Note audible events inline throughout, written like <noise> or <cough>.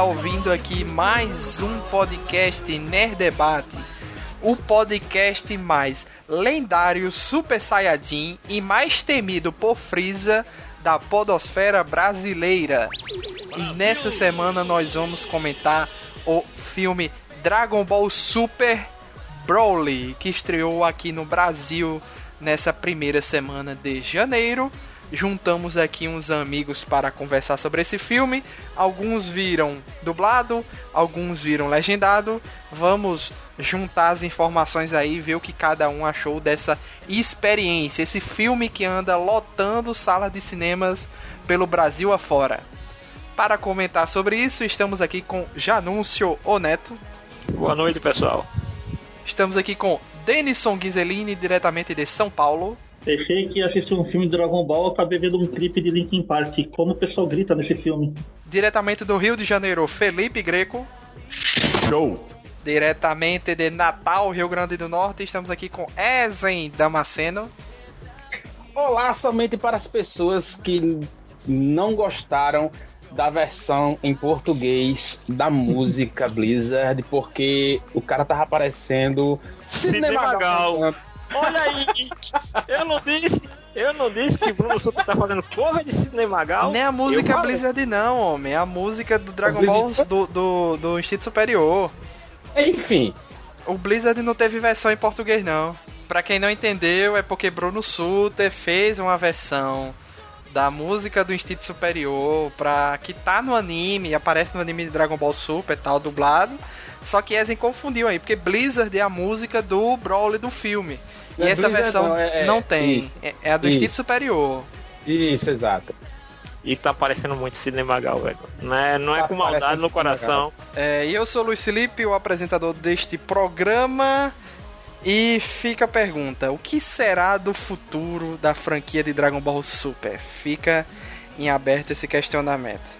Está ouvindo aqui mais um podcast Nerd Debate, o podcast mais lendário Super Saiyajin e mais temido por Frieza da podosfera brasileira. E nessa semana nós vamos comentar o filme Dragon Ball Super Broly, que estreou aqui no Brasil nessa primeira semana de janeiro. Juntamos aqui uns amigos para conversar sobre esse filme. Alguns viram dublado, alguns viram legendado. Vamos juntar as informações aí e ver o que cada um achou dessa experiência. Esse filme que anda lotando salas de cinemas pelo Brasil afora. Para comentar sobre isso, estamos aqui com Janúncio Oneto. Boa noite, pessoal. Estamos aqui com Denison Ghiselini, diretamente de São Paulo. Deixei que assistir um filme de Dragon Ball, acabei vendo um clipe de Linkin Park. Como o pessoal grita nesse filme. Diretamente do Rio de Janeiro, Felipe Greco. Show! Diretamente de Natal, Rio Grande do Norte, estamos aqui com Ezen Damasceno. Olá, somente para as pessoas que não gostaram da versão em português da música Blizzard, porque o cara tava aparecendo Cinemagal. Olha aí, eu não disse, eu não disse que Bruno Sutter tá fazendo porra de Cinemagal. Nem a música Blizzard não, homem, é a música do Dragon Ball do, do, do Instinto Superior. Enfim. O Blizzard não teve versão em português não. Pra quem não entendeu, é porque Bruno Sutter fez uma versão da música do Instinto Superior pra que tá no anime, aparece no anime de Dragon Ball Super tal, dublado. Só que Ezen confundiu aí, porque Blizzard é a música do Broly do filme. E É essa Blizzard versão não, é- é- não tem. isso. É, é a do Isso. Instinto Superior. Isso, exato. E tá parecendo muito Cinemagal, velho. Não é, não é Tá com maldade no coração. É, e eu sou o Luiz Felipe, o apresentador deste programa. E fica a pergunta: o que será do futuro da franquia de Dragon Ball Super? Fica em aberto esse questionamento.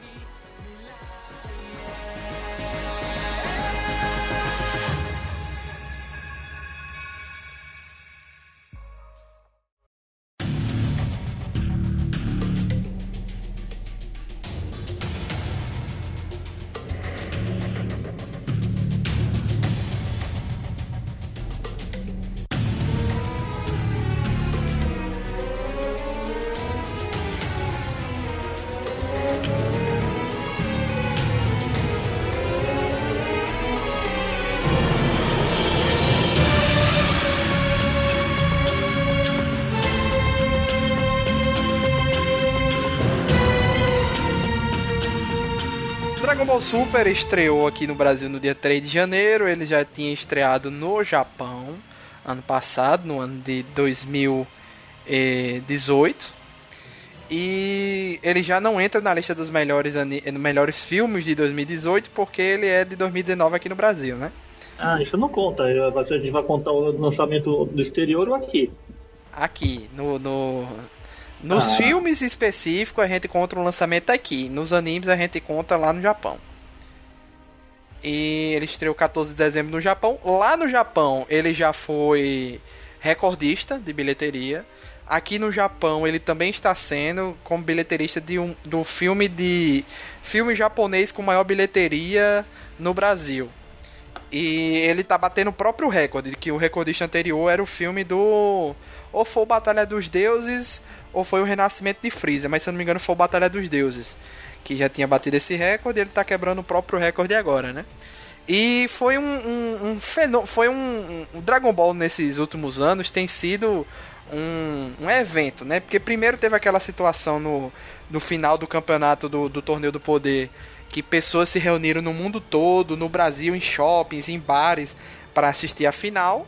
Dragon Super estreou aqui no Brasil no dia 3 de janeiro. Ele já tinha estreado no Japão ano passado, no ano de 2018. E ele já não entra na lista dos melhores, melhores filmes de 2018 porque ele é de 2019 aqui no Brasil, né? Ah, isso não conta. A gente vai contar o lançamento do exterior ou aqui. Aqui, no, no- nos Ah. filmes específicos a gente conta o lançamento aqui, nos animes a gente conta lá no Japão. E ele estreou 14 de dezembro no Japão. Lá no Japão ele já foi recordista de bilheteria. Aqui no Japão ele também está sendo como bilheterista de um, do filme de filme japonês com maior bilheteria no Brasil. E ele tá batendo o próprio recorde, que o recordista anterior era o filme do. Ou foi Batalha dos Deuses, ou foi o Renascimento de Freeza, mas se eu não me engano foi o Batalha dos Deuses. Que já tinha batido esse recorde ele tá quebrando o próprio recorde agora, né? E foi um, um, um fenô- Foi um, um- Dragon Ball nesses últimos anos tem sido um, um evento, né? Porque primeiro teve aquela situação no, no final do campeonato do, do Torneio do Poder que pessoas se reuniram no mundo todo, no Brasil, em shoppings, em bares, para assistir a final.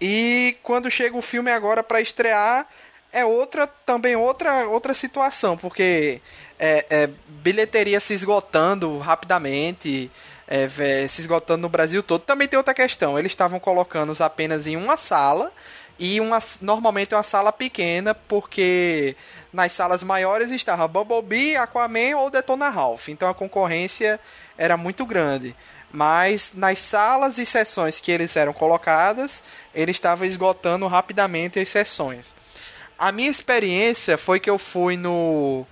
E quando chega o filme agora para estrear, é outra também outra outra situação, porque é, é, bilheteria se esgotando rapidamente, é, se esgotando no Brasil todo. Também tem outra questão, eles estavam colocando-os apenas em uma sala e uma, normalmente uma sala pequena, porque nas salas maiores estava Bumblebee, Aquaman ou Detona Ralph. Então a concorrência era muito grande. Mas nas salas e sessões que eles eram colocadas, ele estava esgotando rapidamente as sessões. A minha experiência foi que eu fui no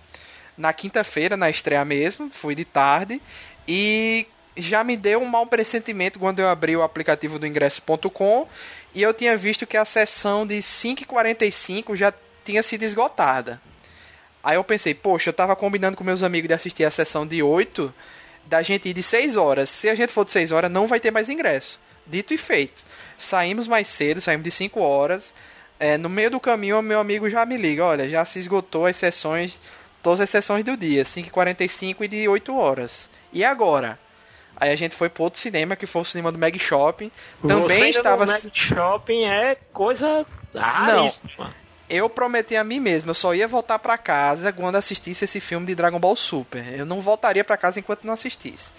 na quinta-feira, na estreia mesmo, fui de tarde, e já me deu um mau pressentimento quando eu abri o aplicativo do ingresso.com e eu tinha visto que a sessão de 5h45 já tinha sido esgotada. Aí eu pensei, poxa, eu tava combinando com meus amigos de assistir a sessão de 8, da gente ir de 6 horas. Se a gente for de 6 horas, não vai ter mais ingresso. Dito e feito. Saímos mais cedo, saímos de 5 horas. É, no meio do caminho, meu amigo já me liga: olha, já se esgotou as sessões, todas as sessões do dia, 5h45 e de 8 horas. E agora? Aí a gente foi pro outro cinema, que foi o cinema do Mag Shopping. Também estava. No Mag Shopping é coisa raríssima. Eu prometi a mim mesmo, eu só ia voltar para casa quando assistisse esse filme de Dragon Ball Super. Eu não voltaria para casa enquanto não assistisse.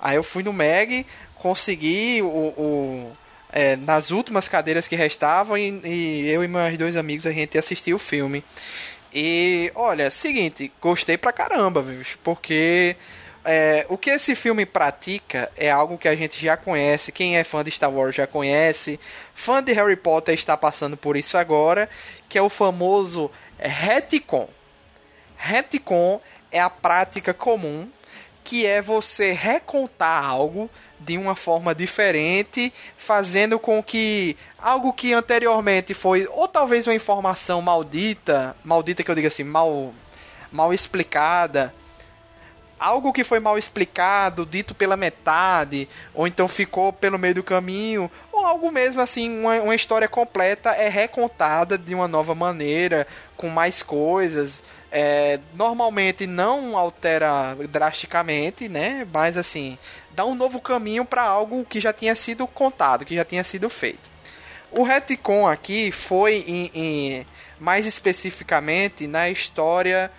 Aí eu fui no Mag, consegui o, o é, nas últimas cadeiras que restavam e, e, eu e meus dois amigos a gente assistiu o filme. E olha, seguinte, gostei pra caramba, viu? porque é, o que esse filme pratica é algo que a gente já conhece, quem é fã de Star Wars já conhece, fã de Harry Potter está passando por isso agora, que é o famoso retcon. Retcon é a prática comum que é você recontar algo de uma forma diferente, fazendo com que algo que anteriormente foi ou talvez uma informação maldita, maldita que eu diga assim, mal mal explicada, algo que foi mal explicado, dito pela metade, ou então ficou pelo meio do caminho, ou algo mesmo assim, uma, uma história completa é recontada de uma nova maneira, com mais coisas. É, normalmente não altera drasticamente, né? Mas assim, dá um novo caminho para algo que já tinha sido contado, que já tinha sido feito. O retcon aqui foi em, em, mais especificamente na história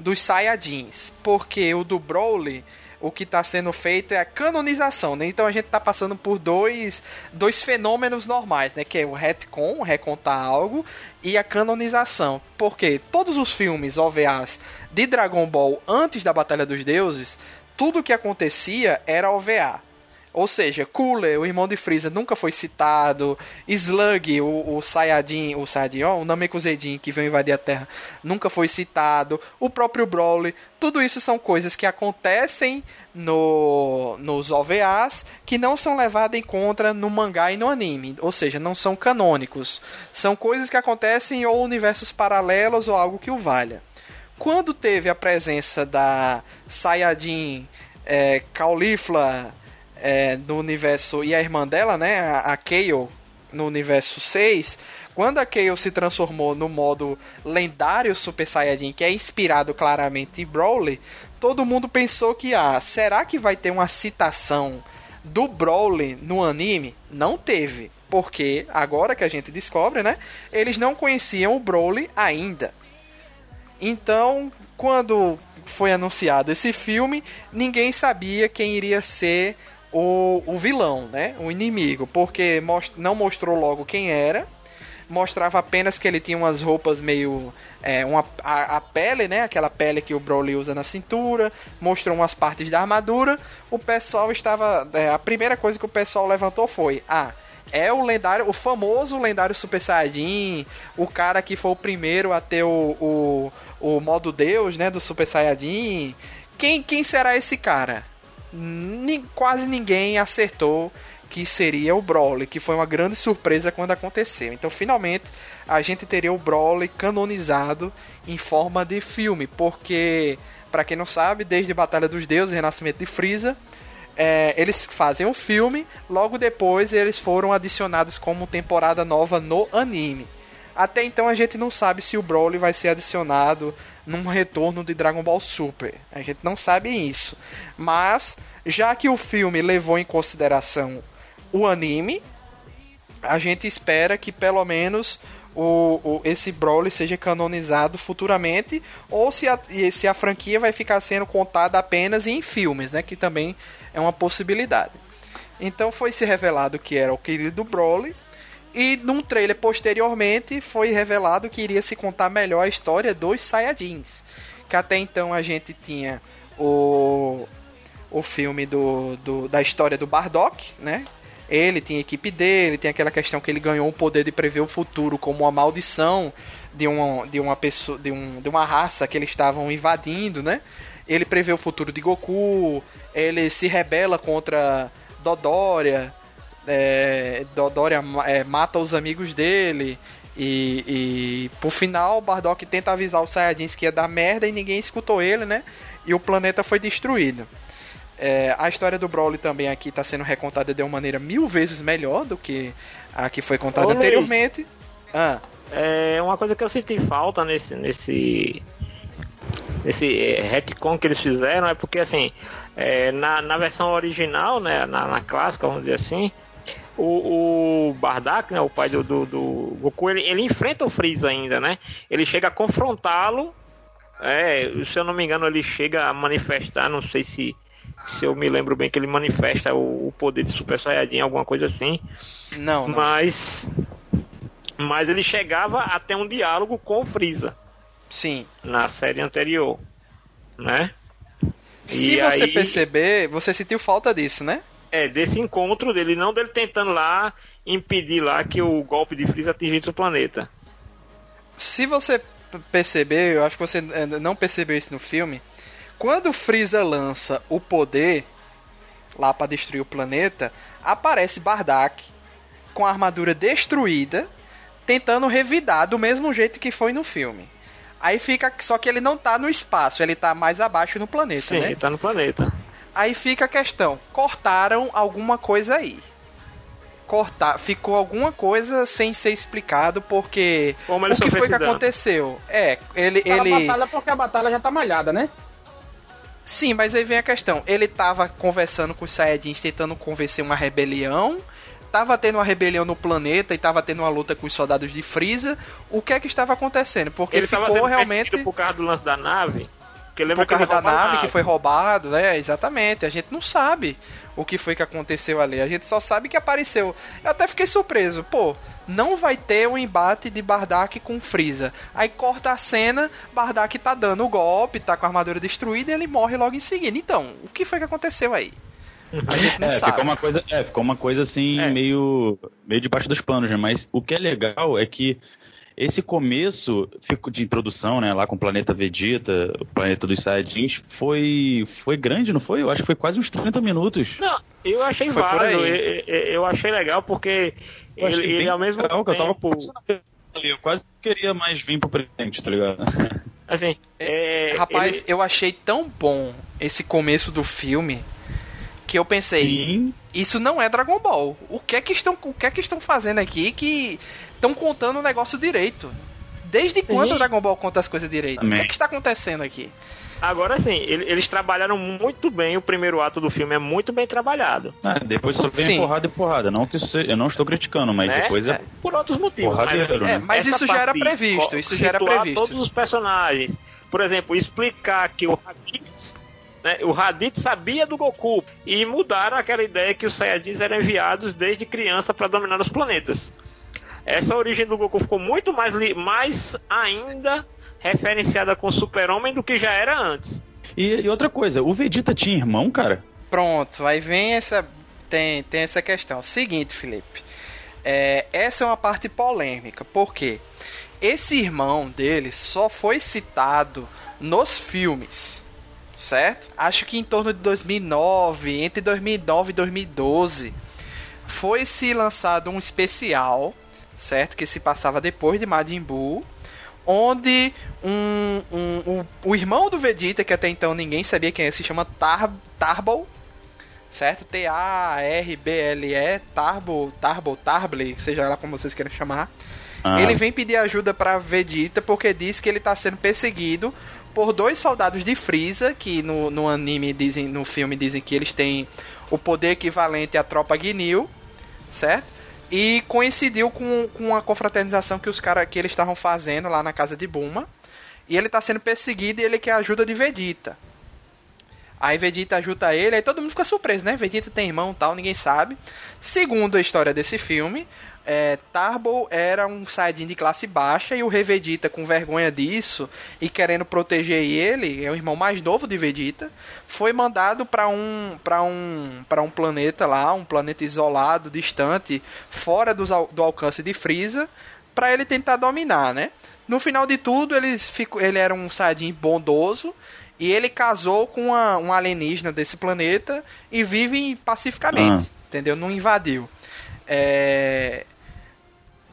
dos Saiyajins, porque o do Broly, o que está sendo feito é a canonização, né? Então a gente está passando por dois, dois fenômenos normais, né? Que é o retcon, recontar algo, e a canonização. Porque todos os filmes OVAs de Dragon Ball antes da Batalha dos Deuses, tudo que acontecia era OVA. Ou seja, Cooler, o irmão de Freeza, nunca foi citado. Slug, o, o Saiyajin, o Saiyajin, o Namekusei que veio invadir a Terra, nunca foi citado. O próprio Broly. Tudo isso são coisas que acontecem no, nos OVAs que não são levadas em conta no mangá e no anime. Ou seja, não são canônicos. São coisas que acontecem em ou universos paralelos ou algo que o valha. Quando teve a presença da Saiyajin é, Caulifla é, no universo. E a irmã dela, né? A, a Kayle, no universo 6. Quando a Kayle se transformou no modo lendário Super Saiyajin, que é inspirado claramente em Broly, todo mundo pensou que, ah, será que vai ter uma citação do Broly no anime? Não teve. Porque, agora que a gente descobre, né? Eles não conheciam o Broly ainda. Então, quando foi anunciado esse filme, ninguém sabia quem iria ser o, o vilão, né? O inimigo, porque most, não mostrou logo quem era, mostrava apenas que ele tinha umas roupas meio. É, uma, a, a, pele, né? Aquela pele que o Broly usa na cintura, mostrou umas partes da armadura. O pessoal estava. É, a primeira coisa que o pessoal levantou foi: Ah, é o lendário, o famoso lendário Super Saiyajin, o cara que foi o primeiro a ter o, o, o modo Deus, né? Do Super Saiyajin. Quem, quem será esse cara? Quase ninguém acertou que seria o Broly, que foi uma grande surpresa quando aconteceu. Então, finalmente, a gente teria o Broly canonizado em forma de filme, porque, para quem não sabe, desde Batalha dos Deuses, Renascimento de Freeza, é, eles fazem um filme, logo depois eles foram adicionados como temporada nova no anime. Até então a gente não sabe se o Broly vai ser adicionado num retorno de Dragon Ball Super. A gente não sabe isso. Mas, já que o filme levou em consideração o anime, a gente espera que pelo menos o, o, esse Broly seja canonizado futuramente, ou se a, se a franquia vai ficar sendo contada apenas em filmes, né? Que também é uma possibilidade. Então foi se revelado que era o querido Broly, e num trailer posteriormente foi revelado que iria se contar melhor a história dos Saiyajins. Que até então a gente tinha o, o filme do, do, da história do Bardock, né? Ele tinha a equipe dele, tem aquela questão que ele ganhou o poder de prever o futuro como uma maldição de uma, de uma pessoa, de, um, de uma raça que eles estavam invadindo, né? Ele prevê o futuro de Goku, ele se rebela contra Dodoria, é, Dodoria é, mata os amigos dele. E, e por final, Bardock tenta avisar os Saiyajins que ia dar merda e ninguém escutou ele, né? E o planeta foi destruído. É, a história do Broly também aqui está sendo recontada de uma maneira mil vezes melhor do que a que foi contada Ô, anteriormente. Ah, É uma coisa que eu senti falta nesse nesse nesse é, retcon que eles fizeram é porque assim é, na, na versão original, né, na, na clássica, vamos dizer assim, o, o Bardak, né, o pai do, do, do Goku, ele, ele enfrenta o Freeza ainda, né? Ele chega a confrontá-lo. É, se eu não me engano, ele chega a manifestar, não sei se se eu me lembro bem que ele manifesta o, o poder de Super Saiyajin, alguma coisa assim. não, não. Mas mas ele chegava até um diálogo com o Freeza Sim. na série anterior, né? Se E você aí- perceber, você sentiu falta disso, né? É, desse encontro dele, não dele tentando lá impedir lá que o golpe de Freeza atingisse o planeta. Se você perceber, eu acho que você eh, não percebeu isso no filme. Quando o Freeza lança o poder lá pra destruir o planeta, aparece Bardak com a armadura destruída, tentando revidar do mesmo jeito que foi no filme. Aí fica só que ele não tá no espaço, ele tá mais abaixo no planeta, Sim, né? ele tá no planeta. Aí fica a questão: cortaram alguma coisa aí. Cortar, ficou alguma coisa sem ser explicado porque Como ele o que foi que aconteceu? É, ele Aquela ele batalha porque a batalha já tá malhada, né? Sim, mas aí vem a questão. Ele tava conversando com os Saiyajins, tentando convencer uma rebelião. Tava tendo uma rebelião no planeta e tava tendo uma luta com os soldados de Freeza. O que é que estava acontecendo? Porque ele tava ficou sendo realmente por causa do lance da nave. Porque lembra por causa que da nave que foi roubado, né? Exatamente. A gente não sabe o que foi que aconteceu ali. A gente só sabe que apareceu. Eu até fiquei surpreso. Pô, não vai ter um embate de Bardak com Freeza. Aí corta a cena, Bardak tá dando o golpe, tá com a armadura destruída e ele morre logo em seguida. Então, o que foi que aconteceu aí? A gente não É, sabe. ficou uma coisa, é, ficou uma coisa assim, É. meio, meio debaixo dos panos, né? Mas o que é legal é que esse começo fico- de introdução, né, lá com o planeta Vegeta, o planeta dos Saiyajins, foi, foi grande, não foi? Eu acho que foi quase uns 30 minutos. Não, eu achei Foi válido. Eu, eu- eu achei legal porque Eu ele, ele ao mesmo legal, que eu tava tempo. ali, Eu quase queria mais vir pro presente, tá ligado? <laughs> Assim, é, Rapaz, ele- eu achei tão bom esse começo do filme que eu pensei, Sim, isso não é Dragon Ball. O que é que estão, o que é que estão fazendo aqui que estão contando o negócio direito? Desde quando o Dragon Ball conta as coisas direito? O que é que está acontecendo aqui? Agora sim, ele- eles trabalharam muito bem. O primeiro ato do filme é muito bem trabalhado. Ah, depois só vem Sim. porrada e porrada. Não que isso eu não estou criticando, mas Né? depois é. Por outros motivos. Mas, né? É, mas isso já era previsto, isso já era previsto. todos os personagens. Por exemplo, explicar que o Raditz, né, o Raditz sabia do Goku e mudaram aquela ideia que os Saiyajins eram enviados desde criança para dominar os planetas. Essa origem do Goku ficou muito mais, mais ainda referenciada com o Super-Homem do que já era antes. E, e outra coisa, o Vegeta tinha irmão, cara? Pronto, aí vem essa tem, tem essa questão. Seguinte, Felipe. É, essa é uma parte polêmica, porque esse irmão dele só foi citado nos filmes, certo? Acho que em torno de 2009, entre 2009 e 2012, foi se lançado um especial, certo? Que se passava depois de Majin Buu, onde um, um- o, o irmão do Vegeta, que até então ninguém sabia quem é, se chama Tar, Tarbal, certo? T-A-R-B-L-E, Tarbo, Tarbo, Tarble, seja lá como vocês queiram chamar. Ah, Ele vem pedir ajuda pra Vegeta porque diz que ele tá sendo perseguido por dois soldados de Freeza, que no, no anime dizem, no filme dizem que eles têm o poder equivalente à tropa Ginyu, certo? E coincidiu com, com a confraternização que os cara, que eles estavam fazendo lá na casa de Buma. E ele tá sendo perseguido e ele quer ajuda de Vegeta. Aí Vegeta ajuda ele, aí todo mundo fica surpreso, né? Vegeta tem irmão tal, ninguém sabe. Segundo a história desse filme, é, era um Saiyajin de classe baixa e o Rei Vegeta, com vergonha disso e querendo proteger ele, é o irmão mais novo de Vegeta, foi mandado para um para um para um planeta lá, um planeta isolado, distante, fora al- do alcance de Freeza, para ele tentar dominar, né? No final de tudo, ele, ficou, ele era um Saiyajin bondoso e ele casou com uma, um alienígena desse planeta e vive pacificamente, ah. entendeu? Não invadiu. É...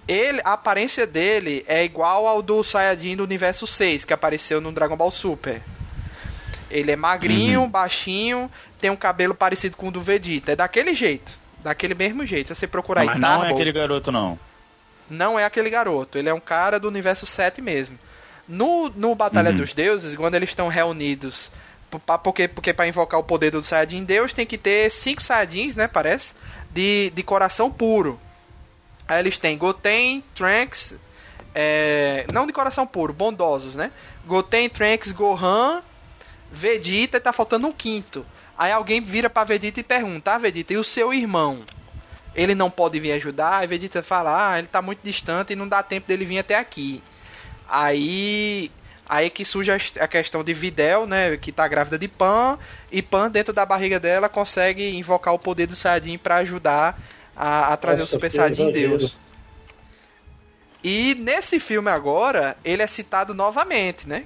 Ele, a aparência dele é igual ao do Saiyajin do universo 6, que apareceu no Dragon Ball Super. Ele é magrinho, uhum. baixinho, tem um cabelo parecido com o do Vegeta. É daquele jeito. Daquele mesmo jeito. Se você procurar Mas aí, não é aquele garoto, não. Não é aquele garoto. Ele é um cara do universo 7 mesmo. No, no Batalha uhum. dos Deuses, quando eles estão reunidos, porque, porque para invocar o poder do Saiyajin Deus, tem que ter cinco Saiyajins, né, parece, de, de coração puro. Aí eles têm Goten, Trunks, é, não de coração puro, bondosos, né? Goten, Trunks, Gohan, Vegeta tá faltando um quinto. Aí alguém vira pra Vegeta e pergunta: Ah, Vegeta, e o seu irmão? Ele não pode vir ajudar? Aí Vegeta fala: Ah, ele tá muito distante e não dá tempo dele vir até aqui. Aí. Aí que surge a questão de Videl, né? Que tá grávida de Pan. E Pan, dentro da barriga dela, consegue invocar o poder do Saiyajin para ajudar a, a trazer Nossa, o Super Saiyajin Deus. E nesse filme agora, ele é citado novamente, né?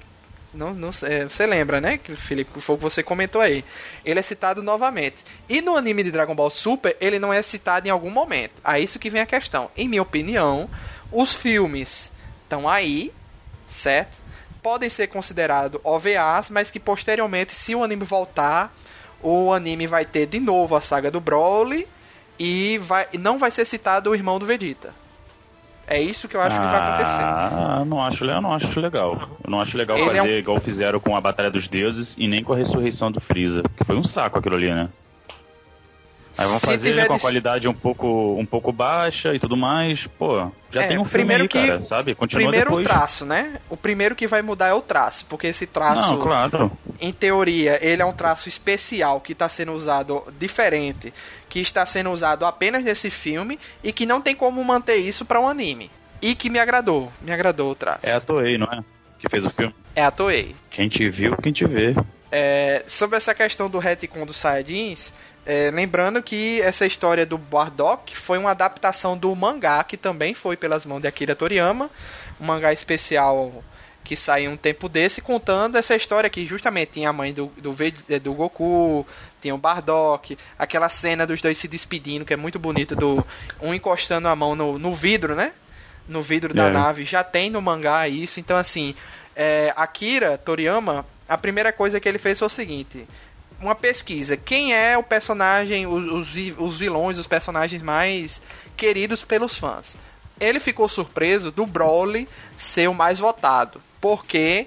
Não, não, é, você lembra, né, que Felipe, foi o que você comentou aí. Ele é citado novamente. E no anime de Dragon Ball Super, ele não é citado em algum momento. A isso que vem a questão. Em minha opinião, os filmes estão aí, certo? Podem ser considerados OVAs, mas que posteriormente, se o anime voltar, o anime vai ter de novo a saga do Broly e vai, não vai ser citado o irmão do Vegeta. É isso que eu acho ah, que vai acontecer. Ah, não acho, eu não acho legal. Eu não acho legal Ele fazer é um... igual fizeram com a Batalha dos Deuses e nem com a ressurreição do Freeza. Que foi um saco aquilo ali, né? Aí vão fazer com a qualidade um pouco, um pouco baixa e tudo mais. Pô, já é, tem um filme primeiro aí, que, cara, sabe? Continua primeiro depois. o traço, né? O primeiro que vai mudar é o traço, porque esse traço, Não, claro. em teoria, ele é um traço especial que está sendo usado diferente, que está sendo usado apenas nesse filme e que não tem como manter isso para um anime. E que me agradou, me agradou o traço. É a Toei, não é? Que fez o filme. É a Toei. Quem te viu, quem te vê. É, sobre essa questão do retcon dos Saiyajins, é, lembrando que essa história do Bardock foi uma adaptação do mangá, que também foi pelas mãos de Akira Toriyama, um mangá especial que saiu um tempo desse, contando essa história que justamente tinha a mãe do, do, é, do Goku, tinha o Bardock, aquela cena dos dois se despedindo, que é muito bonita, do um encostando a mão no, no vidro, né? No vidro da é. nave, já tem no mangá isso, então assim, é, Akira Toriyama, a primeira coisa que ele fez foi o seguinte uma pesquisa. Quem é o personagem, os, os, os vilões, os personagens mais queridos pelos fãs? Ele ficou surpreso do Broly ser o mais votado, porque,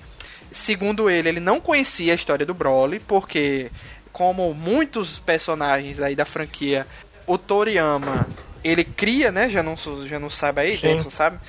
segundo ele, ele não conhecia a história do Broly, porque, como muitos personagens aí da franquia, o Toriyama, ele cria, né? Já não, já não sabe aí, Denson, sabe?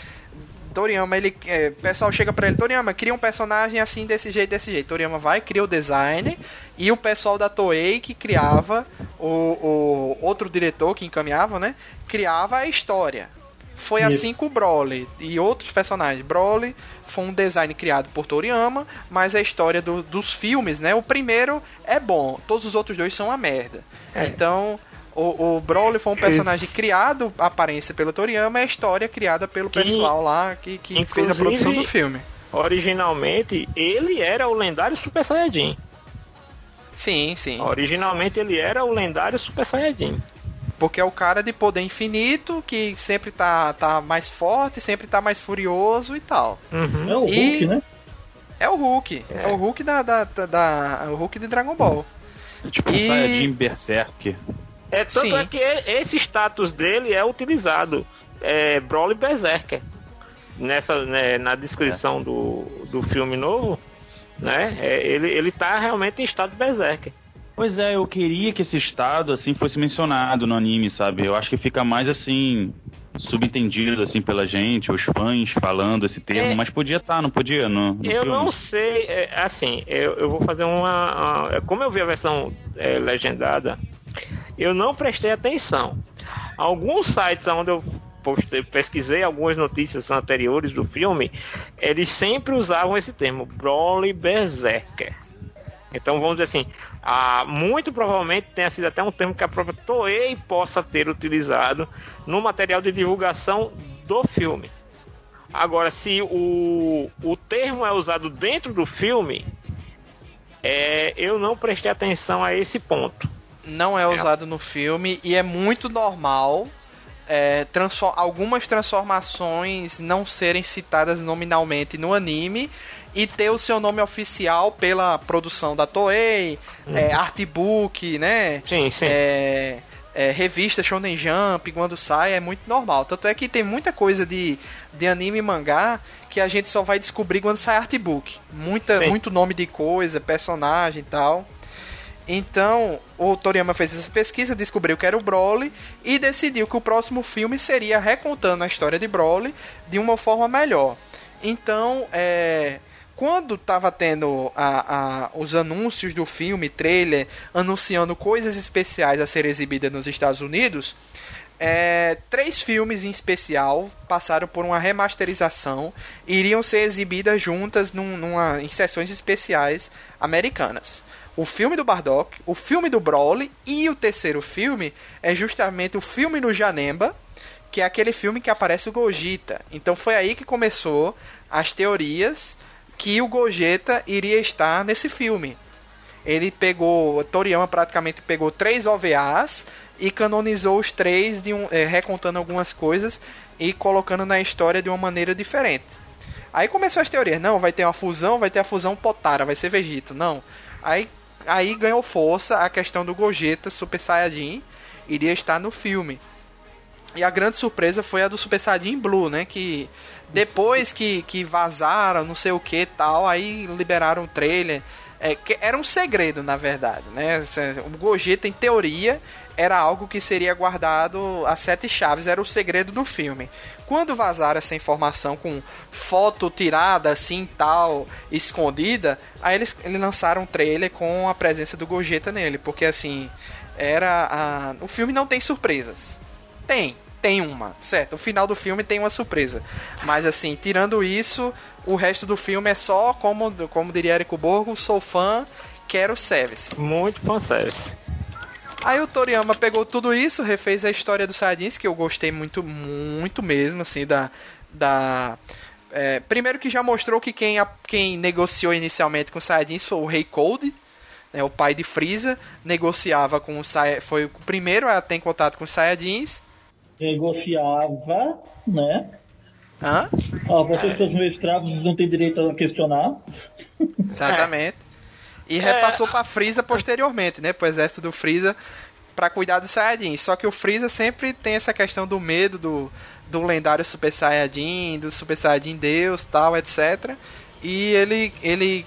Toriyama, ele. É, o pessoal chega pra ele, Toriyama, cria um personagem assim, desse jeito, desse jeito. Toriyama vai, cria o design. E o pessoal da Toei que criava, o, o outro diretor que encaminhava, né? Criava a história. Foi Isso. assim com o Broly e outros personagens. Broly foi um design criado por Toriyama, mas a história do, dos filmes, né? O primeiro é bom, todos os outros dois são uma merda. É. Então, o, o Broly foi um personagem Isso. criado, aparência pelo Toriyama, e a história criada pelo que, pessoal lá que, que fez a produção do filme. Originalmente, ele era o lendário Super Saiyajin. Sim, sim. Originalmente ele era o lendário Super Saiyajin. Porque é o cara de poder infinito, que sempre tá, tá mais forte, sempre tá mais furioso e tal. Uhum. É o Hulk, né? É o Hulk. É, é o Hulk da, da, da, da, o Hulk de Dragon Ball. É tipo e... um Saiyajin Berserk. É, tanto Sim. é que esse status dele é utilizado. É Broly Berserker. Nessa, né, na descrição é. do, do filme novo, né? É, ele, ele tá realmente em estado Berserker. Pois é, eu queria que esse estado assim fosse mencionado no anime, sabe? Eu acho que fica mais assim subentendido assim pela gente, os fãs falando esse termo, é, mas podia estar, tá, não podia no, no Eu filme. não sei, é, assim, eu, eu vou fazer uma, uma, como eu vi a versão é, legendada, eu não prestei atenção. Alguns sites onde eu postei, pesquisei algumas notícias anteriores do filme, eles sempre usavam esse termo, Broly Berserker. Então vamos dizer assim, ah, muito provavelmente tenha sido até um termo que a própria Toei possa ter utilizado no material de divulgação do filme. Agora, se o, o termo é usado dentro do filme, é, eu não prestei atenção a esse ponto. Não é usado no filme e é muito normal é, transform algumas transformações não serem citadas nominalmente no anime e ter o seu nome oficial pela produção da Toei, uhum. é, artbook, né? Sim, sim. É, é, revista Shonen Jump, quando sai, é muito normal. Tanto é que tem muita coisa de, de anime e mangá que a gente só vai descobrir quando sai artbook. Muita, muito nome de coisa, personagem e tal. Então, o Toriyama fez essa pesquisa, descobriu que era o Broly e decidiu que o próximo filme seria recontando a história de Broly de uma forma melhor. Então, é, quando estava tendo a, a, os anúncios do filme, trailer, anunciando coisas especiais a serem exibidas nos Estados Unidos, é, três filmes em especial passaram por uma remasterização e iriam ser exibidas juntas num, numa, em sessões especiais americanas o filme do Bardock, o filme do Broly e o terceiro filme é justamente o filme do Janemba, que é aquele filme que aparece o Gogeta. Então foi aí que começou as teorias que o Gogeta iria estar nesse filme. Ele pegou, Toriyama praticamente pegou três OVAs e canonizou os três de um, é, recontando algumas coisas e colocando na história de uma maneira diferente. Aí começou as teorias, não, vai ter uma fusão, vai ter a fusão Potara, vai ser Vegeta, não. Aí aí ganhou força a questão do Gogeta Super Saiyajin iria estar no filme. E a grande surpresa foi a do Super Saiyajin Blue, né? Que depois que, que vazaram, não sei o que tal, aí liberaram o trailer. É, que era um segredo, na verdade, né? O Gogeta, em teoria, era algo que seria guardado a sete chaves, era o segredo do filme. Quando vazaram essa informação com foto tirada assim, tal, escondida, aí eles, eles lançaram um trailer com a presença do Gogeta nele, porque assim, era a... o filme não tem surpresas. Tem, tem uma, certo? O final do filme tem uma surpresa. Mas assim, tirando isso, o resto do filme é só, como, como diria Eric Borgo, sou fã, quero service. Muito fã service. Aí o Toriyama pegou tudo isso, refez a história do Saiyajins, que eu gostei muito, muito mesmo, assim, da. da é, primeiro que já mostrou que quem, quem negociou inicialmente com o Saiyajins foi o Rei Cold, né, o pai de Freeza, negociava com o Sai, foi o primeiro a ter contato com os Saiyajins. Negociava, né? Hã? Ah, vocês são meus escravos não têm direito a questionar. Exatamente. E é... repassou pra Freeza posteriormente, né? Pro exército do Freeza para cuidar do Saiyajin. Só que o Freeza sempre tem essa questão do medo do, do lendário Super Saiyajin, do Super Saiyajin Deus, tal, etc. E ele ele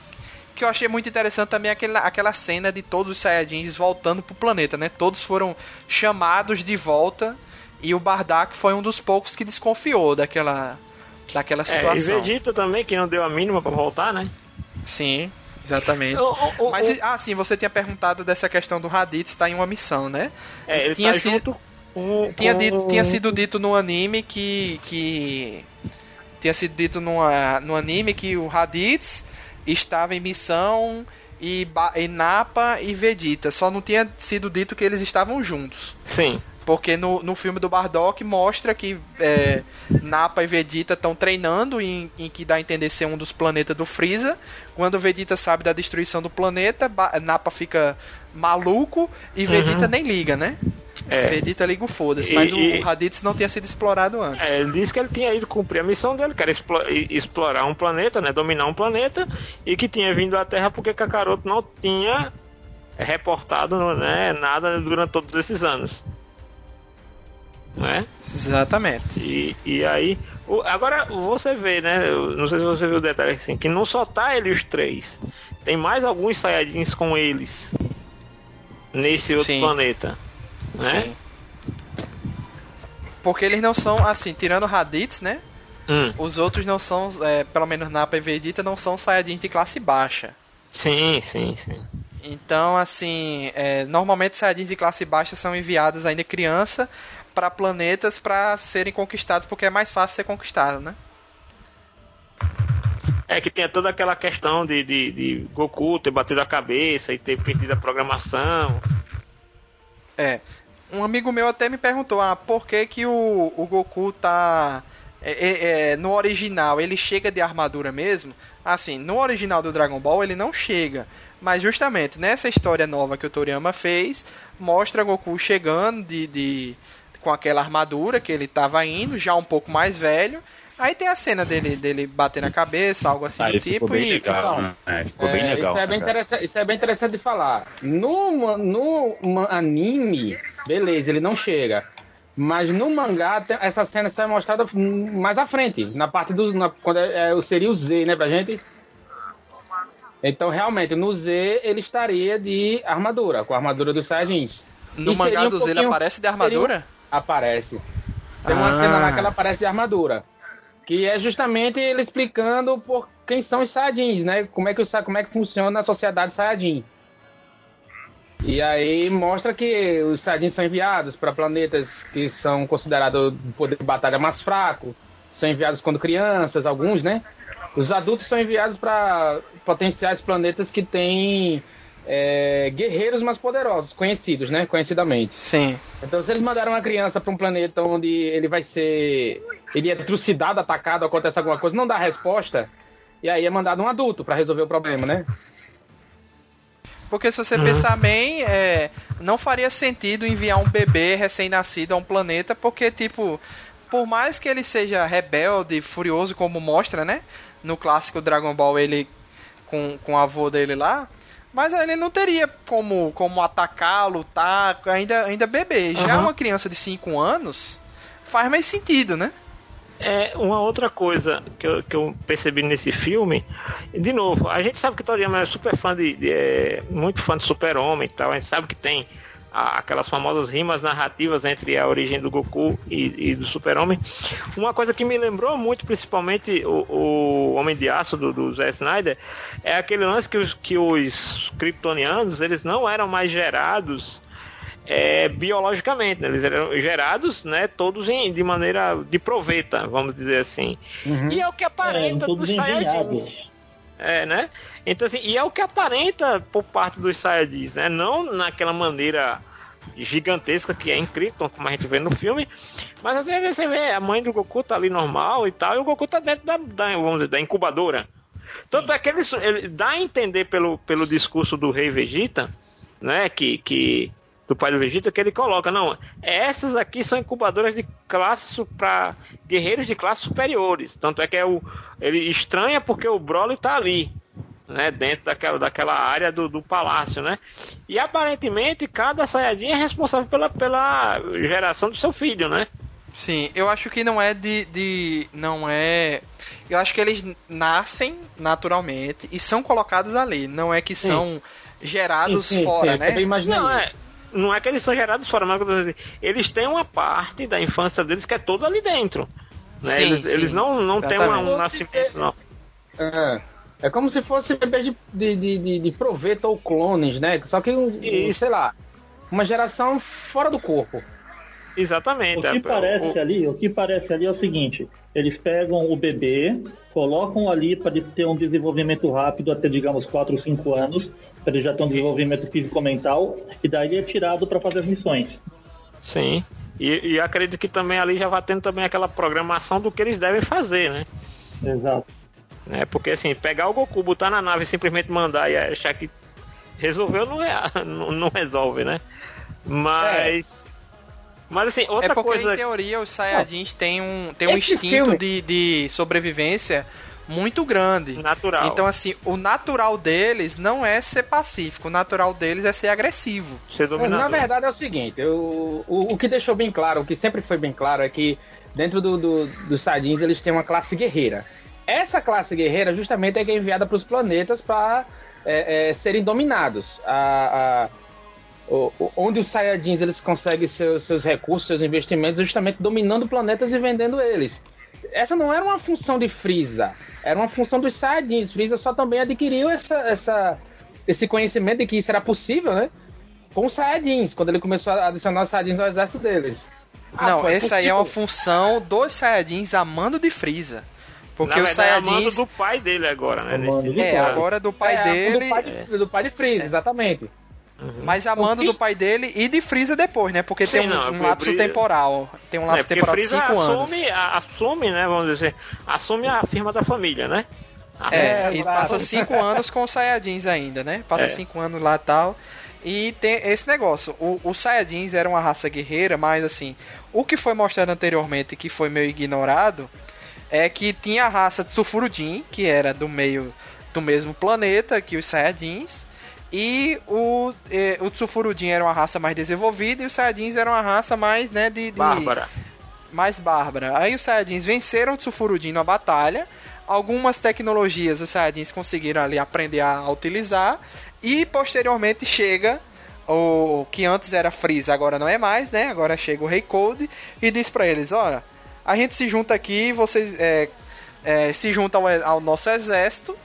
que eu achei muito interessante também é aquela, aquela cena de todos os Saiyajins voltando pro planeta, né? Todos foram chamados de volta e o Bardak foi um dos poucos que desconfiou daquela daquela situação. É, e Vegeta também que não deu a mínima para voltar, né? Sim. Exatamente. O, o, Mas, o... ah, sim, você tinha perguntado dessa questão do Raditz estar em uma missão, né? É, ele tinha tá sido... Com, tinha, dito, tinha sido dito no anime que. que tinha sido dito no, no anime que o Raditz estava em missão e, e Napa e Vegeta. Só não tinha sido dito que eles estavam juntos. Sim. Porque no, no filme do Bardock mostra que é, Nappa e Vegeta estão treinando, em, em, que dá a entender ser um dos planetas do Freeza. Quando Vegeta sabe da destruição do planeta, Nappa fica maluco e Vegeta uhum. nem liga, né? É. Vegeta liga o foda-se, mas e, o Raditz não tinha sido explorado antes. É, ele disse que ele tinha ido cumprir a missão dele, que era explorar um planeta, né? Dominar um planeta, e que tinha vindo à Terra porque Kakaroto não tinha reportado né, nada durante todos esses anos né? Exatamente. E, e aí, agora você vê, né? Não sei se você viu o detalhe assim, que não só tá ele os três, tem mais alguns Saiyajins com eles nesse outro Sim. planeta, né? Sim. Porque eles não são, assim, tirando Raditz, né? Hum. Os outros não são, é, pelo menos Napa e Vegeta, não são Saiyajins de classe baixa. Sim, sim, sim. Então, assim, é, normalmente Saiyajins de classe baixa são enviados ainda criança para planetas para serem conquistados, porque é mais fácil ser conquistado, né? É que tem toda aquela questão de, de, de, Goku ter batido a cabeça e ter perdido a programação. É. Um amigo meu até me perguntou, ah, por que, que o, o Goku tá é, é, é, no original ele chega de armadura mesmo. Assim, no original do Dragon Ball ele não chega. Mas justamente nessa história nova que o Toriyama fez, mostra Goku chegando de, de com aquela armadura que ele estava indo, já um pouco mais velho. Aí tem a cena dele, dele bater na cabeça, algo assim Ah, do ficou tipo. bem E legal, né? É, ficou bem É, legal. Isso é bem, cara. interessante, isso é bem interessante de falar. No, no anime, beleza, ele não chega. Mas no mangá, essa cena só é mostrada mais à frente, na parte do. Na, quando é, é, seria o Z, né, pra gente? Então, realmente, no Z ele estaria de armadura, com a armadura dos Saiyajins. no E seria mangá um do Z ele aparece de seria armadura? Aparece. Tem uma Ah. cena lá que ela aparece de armadura. Que é justamente ele explicando por quem são os Saiyajins, né? Como é que, o como é que funciona a sociedade Saiyajin. E aí mostra que os Saiyajins são enviados para planetas que são considerados o poder de batalha mais fraco. São enviados quando crianças, alguns, né? Os adultos são enviados para potenciais planetas que têm é, guerreiros mais poderosos, conhecidos, né? Conhecidamente. Sim. Então, se eles mandaram uma criança para um planeta onde ele vai ser. Ele é trucidado, atacado, acontece alguma coisa, não dá resposta, e aí é mandado um adulto para resolver o problema, né? Porque se você pensar bem, é, não faria sentido enviar um bebê recém-nascido a um planeta, porque, tipo, por mais que ele seja rebelde, furioso, como mostra, né? No clássico Dragon Ball, ele com, com o avô dele lá. Mas ele não teria como, como atacar, lutar, ainda, ainda bebê. Já Aham. uma criança de 5 anos faz mais sentido, né? É uma outra coisa que eu, que eu percebi nesse filme, de novo, a gente sabe que Toriyama é super fã de, de- é, muito fã de Super-Homem e tal, a gente sabe que tem a- aquelas famosas rimas narrativas entre a origem do Goku e, e do Super-Homem. Uma coisa que me lembrou muito, principalmente o, o Homem de Aço do, do Zack Snyder, é aquele lance que os, que os kryptonianos, eles não eram mais gerados é, biologicamente, né? eles eram gerados, né, todos em, de maneira de proveta, vamos dizer assim. E é o que É, aparenta todos dos Saiyajins. É, né? Então assim, e é o que aparenta por parte dos Saiyajins, né? Não naquela maneira gigantesca que é em Krypton, como a gente vê no filme, mas às vezes você vê a mãe do Goku tá ali normal e tal, e o Goku tá dentro da, da, dizer, da incubadora. Tanto é que ele, ele dá a entender pelo, pelo discurso do rei Vegeta, né, que, que do pai do Vegeta, que ele coloca, não, essas aqui são incubadoras de classe para guerreiros de classes superiores. Tanto é que é o, ele estranha porque o Broly tá ali, né, dentro daquela, daquela área do, do palácio, né? E aparentemente cada Saiyajin é responsável pela, pela geração do seu filho, né? Sim, eu acho que não é de, de. Não é. Eu acho que eles nascem naturalmente e são colocados ali. Não é que são gerados Sim, sim, fora, sim, né? Eu imaginei Não, é, isso. Não é que eles são gerados fora, mas eles têm uma parte da infância deles que é toda ali dentro. Né? Sim, eles, sim, eles não, não têm uma- um exatamente. nascimento, não. É. É como se fosse bebês de, de, de, de, proveta ou clones, né? Só que, um, um, sei lá, uma geração fora do corpo. Exatamente. O que é, parece o- ali, o que parece ali é o seguinte: eles pegam o bebê, colocam ali para ter um desenvolvimento rápido até digamos 4 ou 5 anos, ele já ter um desenvolvimento físico-mental, e daí ele é tirado para fazer as missões. Sim. E, e acredito que também ali já vai tendo também aquela programação do que eles devem fazer, né? Exato. né? Porque assim, pegar o Goku, botar na nave e simplesmente mandar e achar que resolveu não, é, <laughs> não, não resolve, né? Mas. Mas assim, outra É porque, coisa. em teoria, os Saiyajins têm um, têm um instinto filme- de, de sobrevivência muito grande. Natural. Então, assim, o natural deles não é ser pacífico, o natural deles é ser agressivo. ser Na dominador. verdade é o seguinte, eu- o, o que deixou bem claro, o que sempre foi bem claro é que dentro do, do, dos Saiyajins eles têm uma classe guerreira. Essa classe guerreira justamente é que é enviada para os planetas para serem dominados. A, a- o- o- onde os Saiyajins eles conseguem seus, seus recursos, seus investimentos, é justamente dominando planetas e vendendo eles. Essa não era uma função de Freeza, era uma função dos Saiyajins. Freeza só também adquiriu essa, essa, esse conhecimento de que isso era possível, né? com os Saiyajins, quando ele começou a adicionar os Saiyajins ao exército deles. Ah, não, pô, essa aí é uma possível. função dos Saiyajins amando de Freeza. Porque Na é a mando Saiyajins. do pai dele agora, né? É, pai. agora do pai É, dele. Do pai, de- do pai de Freeza, exatamente. Uhum. Mas amando do pai dele e de Freeza depois, né? Porque Sim, tem um, não, um lapso Freeza... temporal. Tem um lapso é, temporal de 5 anos. Assume, né? Vamos dizer, assume a firma da família, né? é, é, e passa 5 anos com os Saiyajins ainda, né? Passa 5 é. anos lá e tal. E tem esse negócio. O, os Saiyajins eram uma raça guerreira, mas assim, o que foi mostrado anteriormente que foi meio ignorado é que tinha a raça Tsufurudin, que era do meio do mesmo planeta que os Saiyajins. E o, eh, o Tsufurudin era uma raça mais desenvolvida e os Saiyajins eram uma raça mais, né, de... de bárbara. Mais bárbara. Aí os Saiyajins venceram o Tsufurudin na batalha. Algumas tecnologias os Saiyajins conseguiram ali aprender a utilizar. E posteriormente chega o que antes era Freeza, agora não é mais, né? Agora chega o Rei Cold e diz para eles, olha, a gente se junta aqui, vocês é, é, se juntam ao, ao, nosso exército,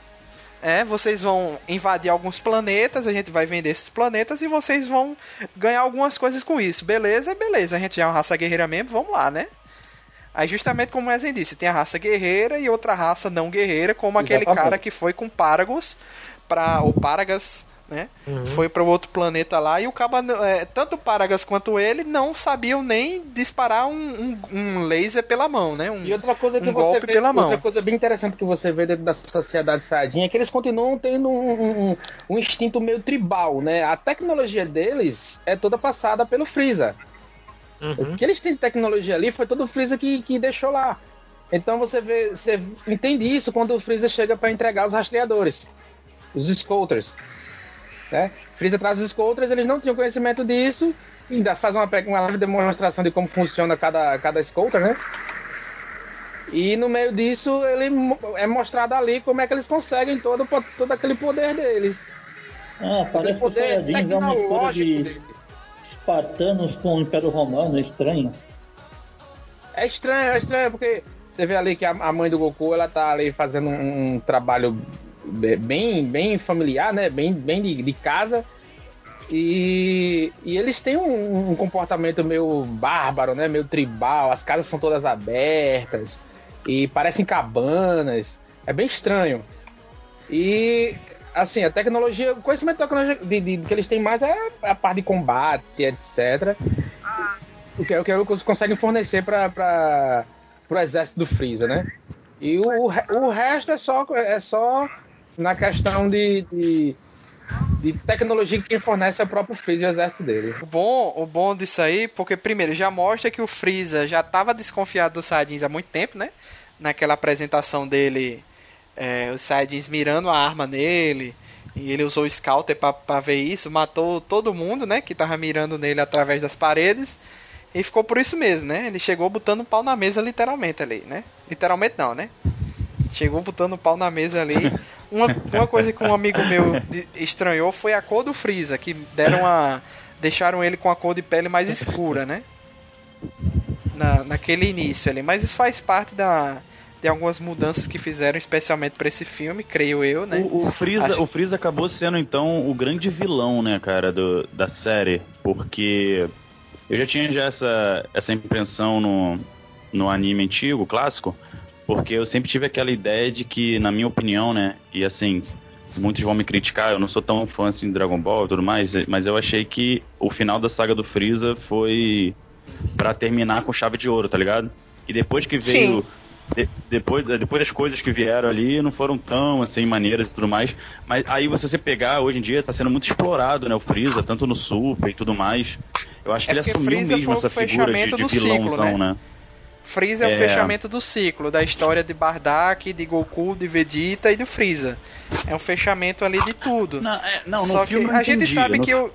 é, vocês vão invadir alguns planetas, a gente vai vender esses planetas e vocês vão ganhar algumas coisas com isso. Beleza? Beleza, a gente já é uma raça guerreira mesmo, vamos lá, né? Aí justamente como o Wesley disse, tem a raça guerreira e outra raça não guerreira, como aquele cara que foi com Paragos para o Paragas né? Uhum. Foi para outro planeta lá e o Caba, é, tanto o Paragas quanto ele não sabiam nem disparar um, um, um laser pela mão, né? Um, e outra coisa que um você vê, pela outra mão. coisa bem interessante que você vê dentro da sociedade Saiyajin é que eles continuam tendo um, um, instinto meio tribal, né? A tecnologia deles é toda passada pelo Freeza. Uhum. O que eles têm de tecnologia ali foi todo o Freeza que, que deixou lá. Então você vê, você entende isso quando o Freeza chega para entregar os rastreadores, os Scouters. Né? Freeza traz os Scouters, eles não tinham conhecimento disso, ainda faz uma, uma leve demonstração de como funciona cada, cada Scouter, né? E no meio disso, ele é mostrado ali como é que eles conseguem todo, todo aquele poder deles. Ah, parece poder que é uma história de deles. espartanos com o Império Romano, é estranho. É estranho, é estranho, porque você vê ali que a, a mãe do Goku, ela tá ali fazendo um, um trabalho bem, bem familiar, né? Bem, bem de, de casa. E, e, eles têm um, um, comportamento meio bárbaro, né? Meio tribal. As casas são todas abertas e parecem cabanas. É bem estranho. E assim, a tecnologia, o conhecimento de, de, que eles têm mais é a parte de combate, etc. O que é o que eles conseguem fornecer para o exército do Freeza, né? E o, o resto é só, é só na questão de, de, de tecnologia que fornece é o próprio Freeza e o exército dele. O bom, o bom disso aí, porque primeiro já mostra que o Freeza já estava desconfiado dos Saiyajins há muito tempo, né? Naquela apresentação dele, é, os Saiyajins mirando a arma nele, e ele usou o Scouter para ver isso, matou todo mundo, né? Que tava mirando nele através das paredes. E ficou por isso mesmo, né? Ele chegou botando pau na mesa literalmente ali, né? Literalmente não, né? Chegou botando pau na mesa ali. Uma, uma coisa que um amigo meu estranhou foi a cor do Freeza, que deram a. deixaram ele com a cor de pele mais escura, né? Na, naquele início ali. Mas isso faz parte da, de algumas mudanças que fizeram especialmente para esse filme, creio eu, né? O, o, Freeza, Acho... o Freeza acabou sendo então o grande vilão, né, cara, do, da série, porque eu já tinha já essa, essa impressão no, no anime antigo, clássico, porque eu sempre tive aquela ideia de que, na minha opinião, né, e assim, muitos vão me criticar, eu não sou tão fã assim de Dragon Ball e tudo mais, mas eu achei que o final da saga do Freeza foi para terminar com chave de ouro, tá ligado? E depois que veio. De, depois, depois das coisas que vieram ali não foram tão assim maneiras e tudo mais. Mas aí você, você pegar, hoje em dia tá sendo muito explorado, né? O Freeza, tanto no Super e tudo mais. Eu acho é que ele assumiu mesmo essa figura de, de vilãozão, ciclo, né? né? Freeza é, é, o fechamento do ciclo, da história de Bardak, de Goku, de Vegeta e do Freeza. É um fechamento ali de tudo. Não, é, não Só que a gente sabe que o.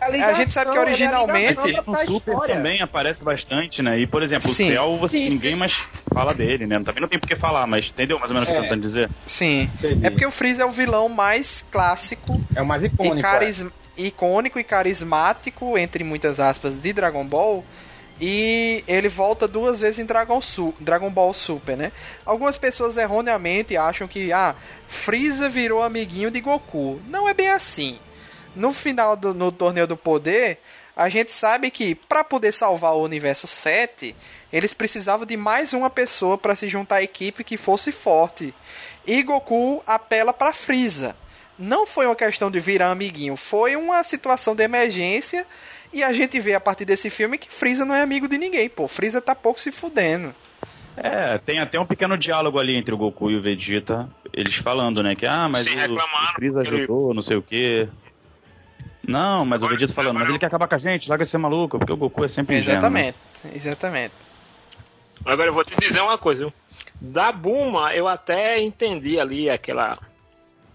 A, gente sabe que originalmente. No Super também aparece bastante, né? E, por exemplo, Sim. o Cell, você, ninguém mais fala dele, né? Também não tem por que falar, mas entendeu mais ou menos o que eu tô tentando dizer? Sim. Entendi. É porque o Freeza é o vilão mais clássico. É o mais icônico. E é. Icônico e carismático, entre muitas aspas, de Dragon Ball e ele volta duas vezes em Dragon, Su Dragon Ball Super, né? Algumas pessoas erroneamente acham que ah, Freeza virou amiguinho de Goku. Não é bem assim. No final do no torneio do poder, a gente sabe que para poder salvar o universo 7, eles precisavam de mais uma pessoa para se juntar à equipe que fosse forte. E Goku apela para Freeza. não foi uma questão de virar amiguinho, foi uma situação de emergência e a gente vê a partir desse filme que Freeza não é amigo de ninguém, pô. Freeza tá pouco se fudendo. É, tem até um pequeno diálogo ali entre o Goku e o Vegeta, eles falando, né, que ah, mas o, o Freeza porque ele- ajudou, não sei o quê. Não, mas o Agora- Vegeta falando, mas ele quer acabar com a gente, larga de ser maluco, porque o Goku é sempre ingênuo, né? Exatamente, exatamente. Agora eu vou te dizer uma coisa. viu? Da Buma, eu até entendi ali aquela.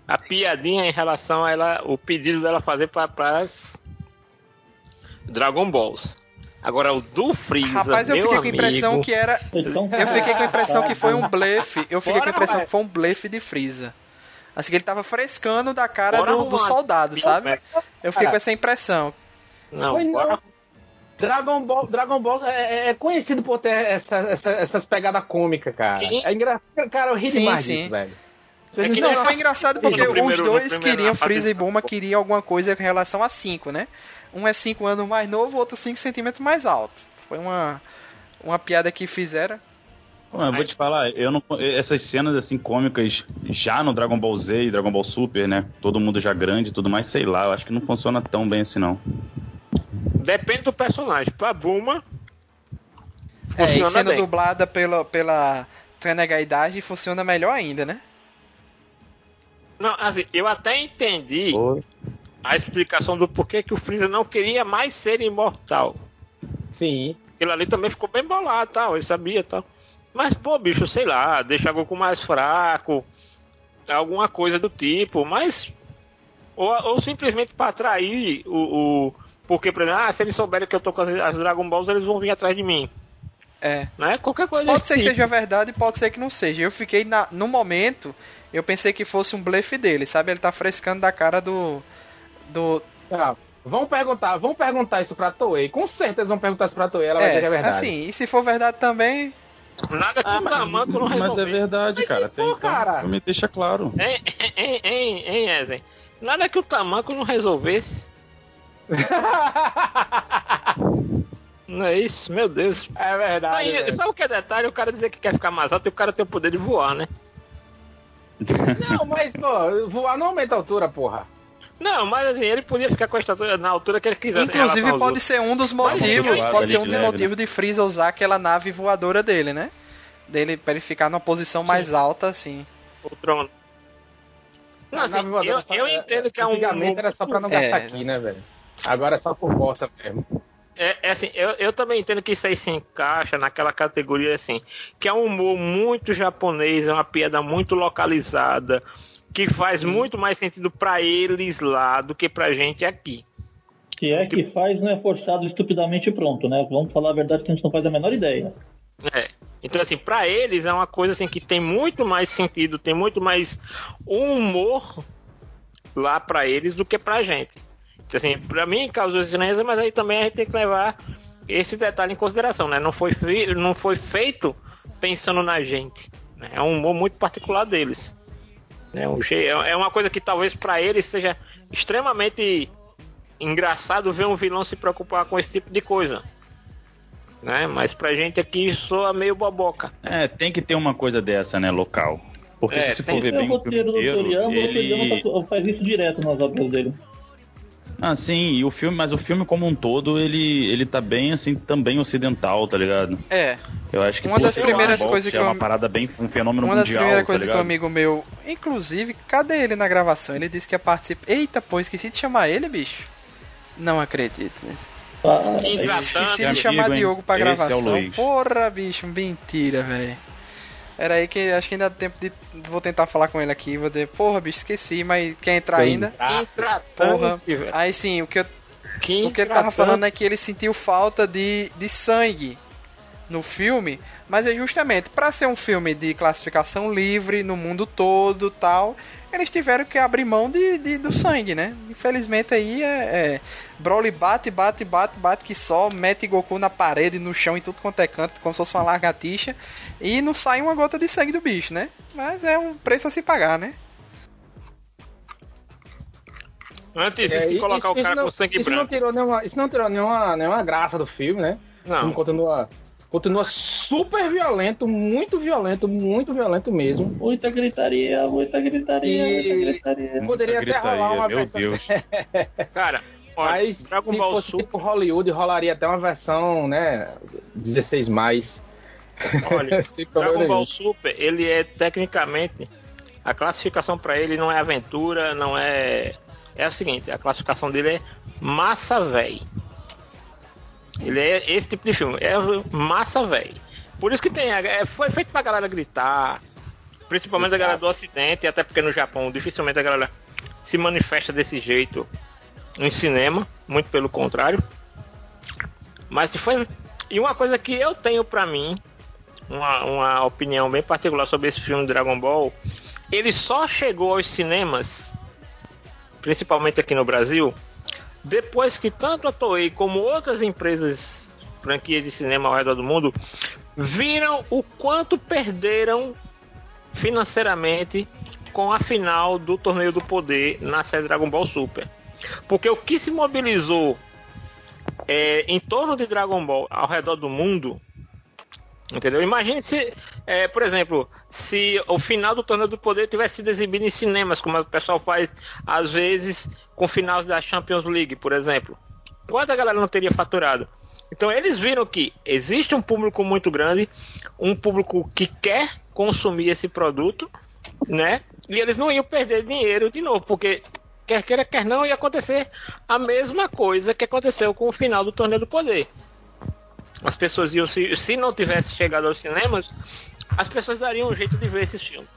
A piadinha em relação a ela. O pedido dela fazer para as Dragon Balls. Agora o do Freeza. Rapaz, eu fiquei com a impressão que era. Eu fiquei com a impressão que foi um blefe. Eu fiquei com a Bora, impressão vai. que foi um blefe de Freeza. Assim que ele tava frescando da cara Bora do, do soldado, sabe? Eu fiquei com essa impressão. Não, Foi não. bora. Dragon Ball, Dragon Ball é, é conhecido por ter essa, essa- essas pegadas cômicas, cara. Sim. É engraçado. Cara, eu ri Sim, demais sim. disso, velho. É que Não, nem foi engraçado porque primeiro- os dois primeiro- queriam, Freeza e Bulma queriam alguma coisa em relação a 5, né? Um é 5 anos mais novo, outro 5 centímetros mais alto. Foi uma, uma piada que fizeram. Pô, eu vou te falar, eu não, essas cenas assim cômicas já no Dragon Ball Z e Dragon Ball Super, né? Todo mundo já grande e tudo mais, sei lá, eu acho que não funciona tão bem assim não. Depende do personagem. Pra Buma, É, e Funciona sendo bem. dublada pela, pela Idade, funciona melhor ainda, né? Não, assim, eu até entendi Pô, a explicação do porquê que o Freeza não queria mais ser imortal. Sim. Aquilo ali também ficou bem bolado, tal, ele sabia, tal. Mas, pô, bicho, sei lá, deixa Goku mais fraco, alguma coisa do tipo, mas... Ou, ou simplesmente pra atrair o... o porque, por exemplo, ah, se eles souberem que eu tô com as, as Dragon Balls, eles vão vir atrás de mim. É. Né? Qualquer coisa Pode ser que tipo. seja verdade, pode ser que não seja. Eu fiquei na, no momento, eu pensei que fosse um blefe dele, sabe? Ele tá frescando da cara do. Do. Tá. Vamos perguntar, vamos perguntar isso pra Toei. Com certeza vão perguntar isso pra Toei, ela vai dizer que é verdade. assim, e se for verdade também. Nada que Ah, o mas, tamanco não mas é resolvesse. verdade, Mas cara. se Tem, for, então, cara. me deixa claro. Hein, hein, hein, hein, Ezen? Nada que o tamanco não resolvesse. <laughs> Não é isso? Meu Deus. É verdade. Aí, velho. sabe o que é detalhe? O cara dizer que quer ficar mais alto e o cara tem o poder de voar, né? Não, mas, pô, voar não aumenta a altura, porra. Não, mas assim, ele podia ficar com a estatura na altura que ele quisesse. em Inclusive, pode outros. ser um dos Mas motivos. voado Pode ser um de dos leve, motivos de Freeza usar aquela nave voadora dele, né? Dele pra ele ficar numa posição mais alta, assim. o trono. Não, assim, nave voadora eu, só- eu é- entendo que é um. Antigamente era só pra não É. gastar aqui, né, velho? Agora é só por bosta mesmo. É, é assim, eu, eu também entendo que isso aí se encaixa naquela categoria assim, que é um humor muito japonês, é uma piada muito localizada, que faz muito mais sentido pra eles lá do que pra gente aqui. Que é que faz, não é forçado estupidamente pronto, né? Vamos falar a verdade que a gente não faz a menor ideia. É. Então, assim, pra eles é uma coisa assim que tem muito mais sentido, tem muito mais humor lá pra eles do que pra gente. Então, assim, pra mim causou estranheza, mas aí também a gente tem que levar esse detalhe em consideração, né? Não foi, não foi feito pensando na gente. né? É um humor muito particular deles. É, um je- é uma coisa que talvez pra eles seja extremamente engraçado ver um vilão se preocupar com esse tipo de coisa. Né? Mas pra gente aqui soa meio boboca. É, tem que ter uma coisa dessa, né, local. Porque É, se for ver É o bem o filme roteiro do inteiro, Toriyama, o Toriyama ele... tá- faz isso direto nas obras dele. Ah, sim, e o filme, mas o filme como um todo, ele, ele tá bem, assim, também ocidental, tá ligado? É. Eu acho que Uma das primeiras coisas que é uma eu- parada bem, um fenômeno Uma das mundial, primeiras tá coisas que um amigo meu. Inclusive, cadê ele na gravação? Ele disse que ia participar. Eita, pô, esqueci de chamar ele, bicho. Não acredito, né? Ah, Que é. Esqueci Amigo, de chamar hein? Diogo pra Esse é gravação. Luiz. Porra, bicho, mentira, velho. Era aí que acho que ainda dá tempo de. Vou tentar falar com ele aqui. Vou dizer, porra, bicho, esqueci, mas quer entrar ainda? Que intratante, Porra. velho. Aí sim, o que, eu- Que o que ele tava falando é que ele sentiu falta de, de sangue no filme, mas é justamente pra ser um filme de classificação livre no mundo todo tal, eles tiveram que abrir mão de, de- do sangue, né? Infelizmente aí é, é Broly bate, bate, bate, bate que só, mete Goku na parede, no chão, em tudo quanto é canto, como se fosse uma largatixa, e não sai uma gota de sangue do bicho, né? Mas é um preço a se pagar, né? Antes É, de isso- colocar o isso cara não- com sangue isso branco. Não tirou nenhuma, isso não tirou nenhuma, nenhuma graça do filme, né? O Não. continua Continua super violento, muito violento, muito violento mesmo. Muita gritaria, muita gritaria, E- muita gritaria. Poderia até gritaria, rolar uma meu versão. Deus. <laughs> Cara, olha, Mas Dragon se Ball fosse Super, tipo Hollywood, rolaria até uma versão, né? 16 mais. olha, <laughs> Dragon Ball. Super, ele é tecnicamente a classificação pra ele não é aventura, não é é o seguinte, a classificação dele é massa véi. Ele é esse tipo de filme, é massa véi. Por isso que tem, é, foi feito pra galera gritar, principalmente a galera do ocidente, até porque no Japão dificilmente a galera se manifesta desse jeito em cinema, muito pelo contrário. Mas se foi e uma coisa que eu tenho pra mim, uma, uma opinião bem particular sobre esse filme Dragon Ball, ele só chegou aos cinemas, principalmente aqui no Brasil, depois que tanto a Toei como outras empresas, franquias de cinema ao redor do mundo, viram o quanto perderam financeiramente com a final do Torneio do Poder na série Dragon Ball Super. Porque o que se mobilizou é, em torno de Dragon Ball ao redor do mundo Entendeu? Imagine se, é, por exemplo, se o final do Torneio do Poder tivesse sido exibido em cinemas, como o pessoal faz às vezes com finais da Champions League, por exemplo. Quanta galera não teria faturado? Então eles viram que existe um público muito grande, um público que quer consumir esse produto, né? E eles não iam perder dinheiro de novo, porque quer queira, quer não, ia acontecer a mesma coisa que aconteceu com o final do Torneio do Poder as pessoas iam se, se não tivesse chegado aos cinemas, as pessoas dariam um jeito de ver esses filmes.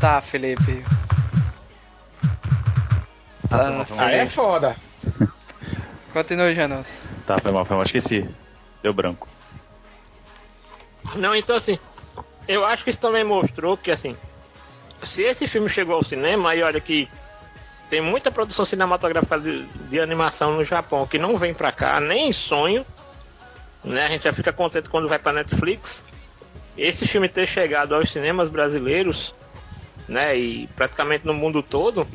Tá, Felipe. Tá, Aí é foda. <laughs> Continua, Janos. Tá, foi mal, foi mal. Esqueci. Deu branco. Não, então assim, eu acho que isso também mostrou que assim, se esse filme chegou ao cinema, aí olha que tem muita produção cinematográfica de, de animação no Japão que não vem pra cá, nem em sonho, né? A gente já fica contente quando vai pra Netflix. Esse filme ter chegado aos cinemas brasileiros, né, e praticamente no mundo todo,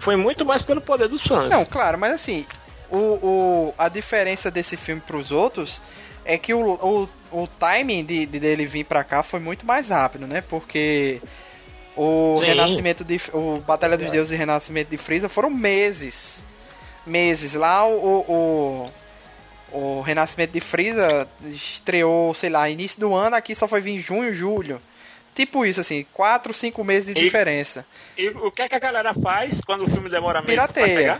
foi muito mais pelo poder dos fãs. Não, claro, mas assim, o, o, a diferença desse filme pros outros é que o, o, o timing de, de dele vir pra cá foi muito mais rápido, né? Porque o Sim. Renascimento de. O Batalha dos Deuses e Renascimento de Freeza foram meses. Meses. Lá o. o, o Renascimento de Freeza estreou, sei lá, início do ano, aqui só foi vir em junho, julho. Tipo isso, assim, 4, 5 meses de E- diferença. E o que é que a galera faz quando o filme demora meses pra Pirateia.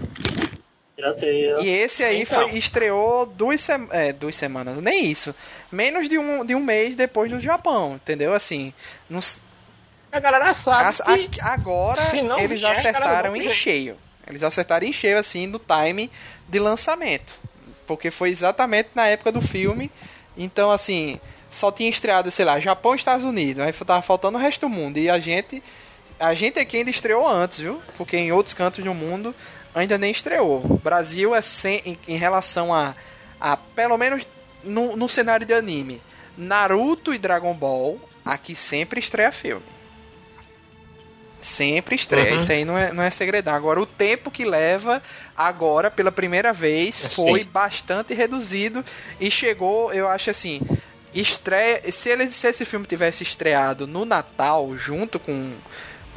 Pirateia. E esse aí Então. foi, estreou duas, sem- é, duas semanas, nem isso. Menos de um, de um mês depois no Japão, entendeu? Assim, não A galera sabe que... a- agora se eles vier, acertaram em cheio. Eles acertaram em cheio, assim, no time de lançamento. Porque foi exatamente na época do filme. Então, assim, só tinha estreado, sei lá, Japão e Estados Unidos. Aí tava faltando o resto do mundo. E a gente. A gente aqui ainda estreou antes, viu? Porque em outros cantos do mundo ainda nem estreou. O Brasil é sem, em, em relação a, a. Pelo menos no, no cenário de anime. Naruto e Dragon Ball, aqui sempre estreia filme. Sempre estreia. Uhum. Isso aí não é, não é segredão. Agora, o tempo que leva agora, pela primeira vez, foi Sim. bastante reduzido e chegou, eu acho assim. Estreia, se, ele, se esse filme tivesse estreado no Natal, junto com,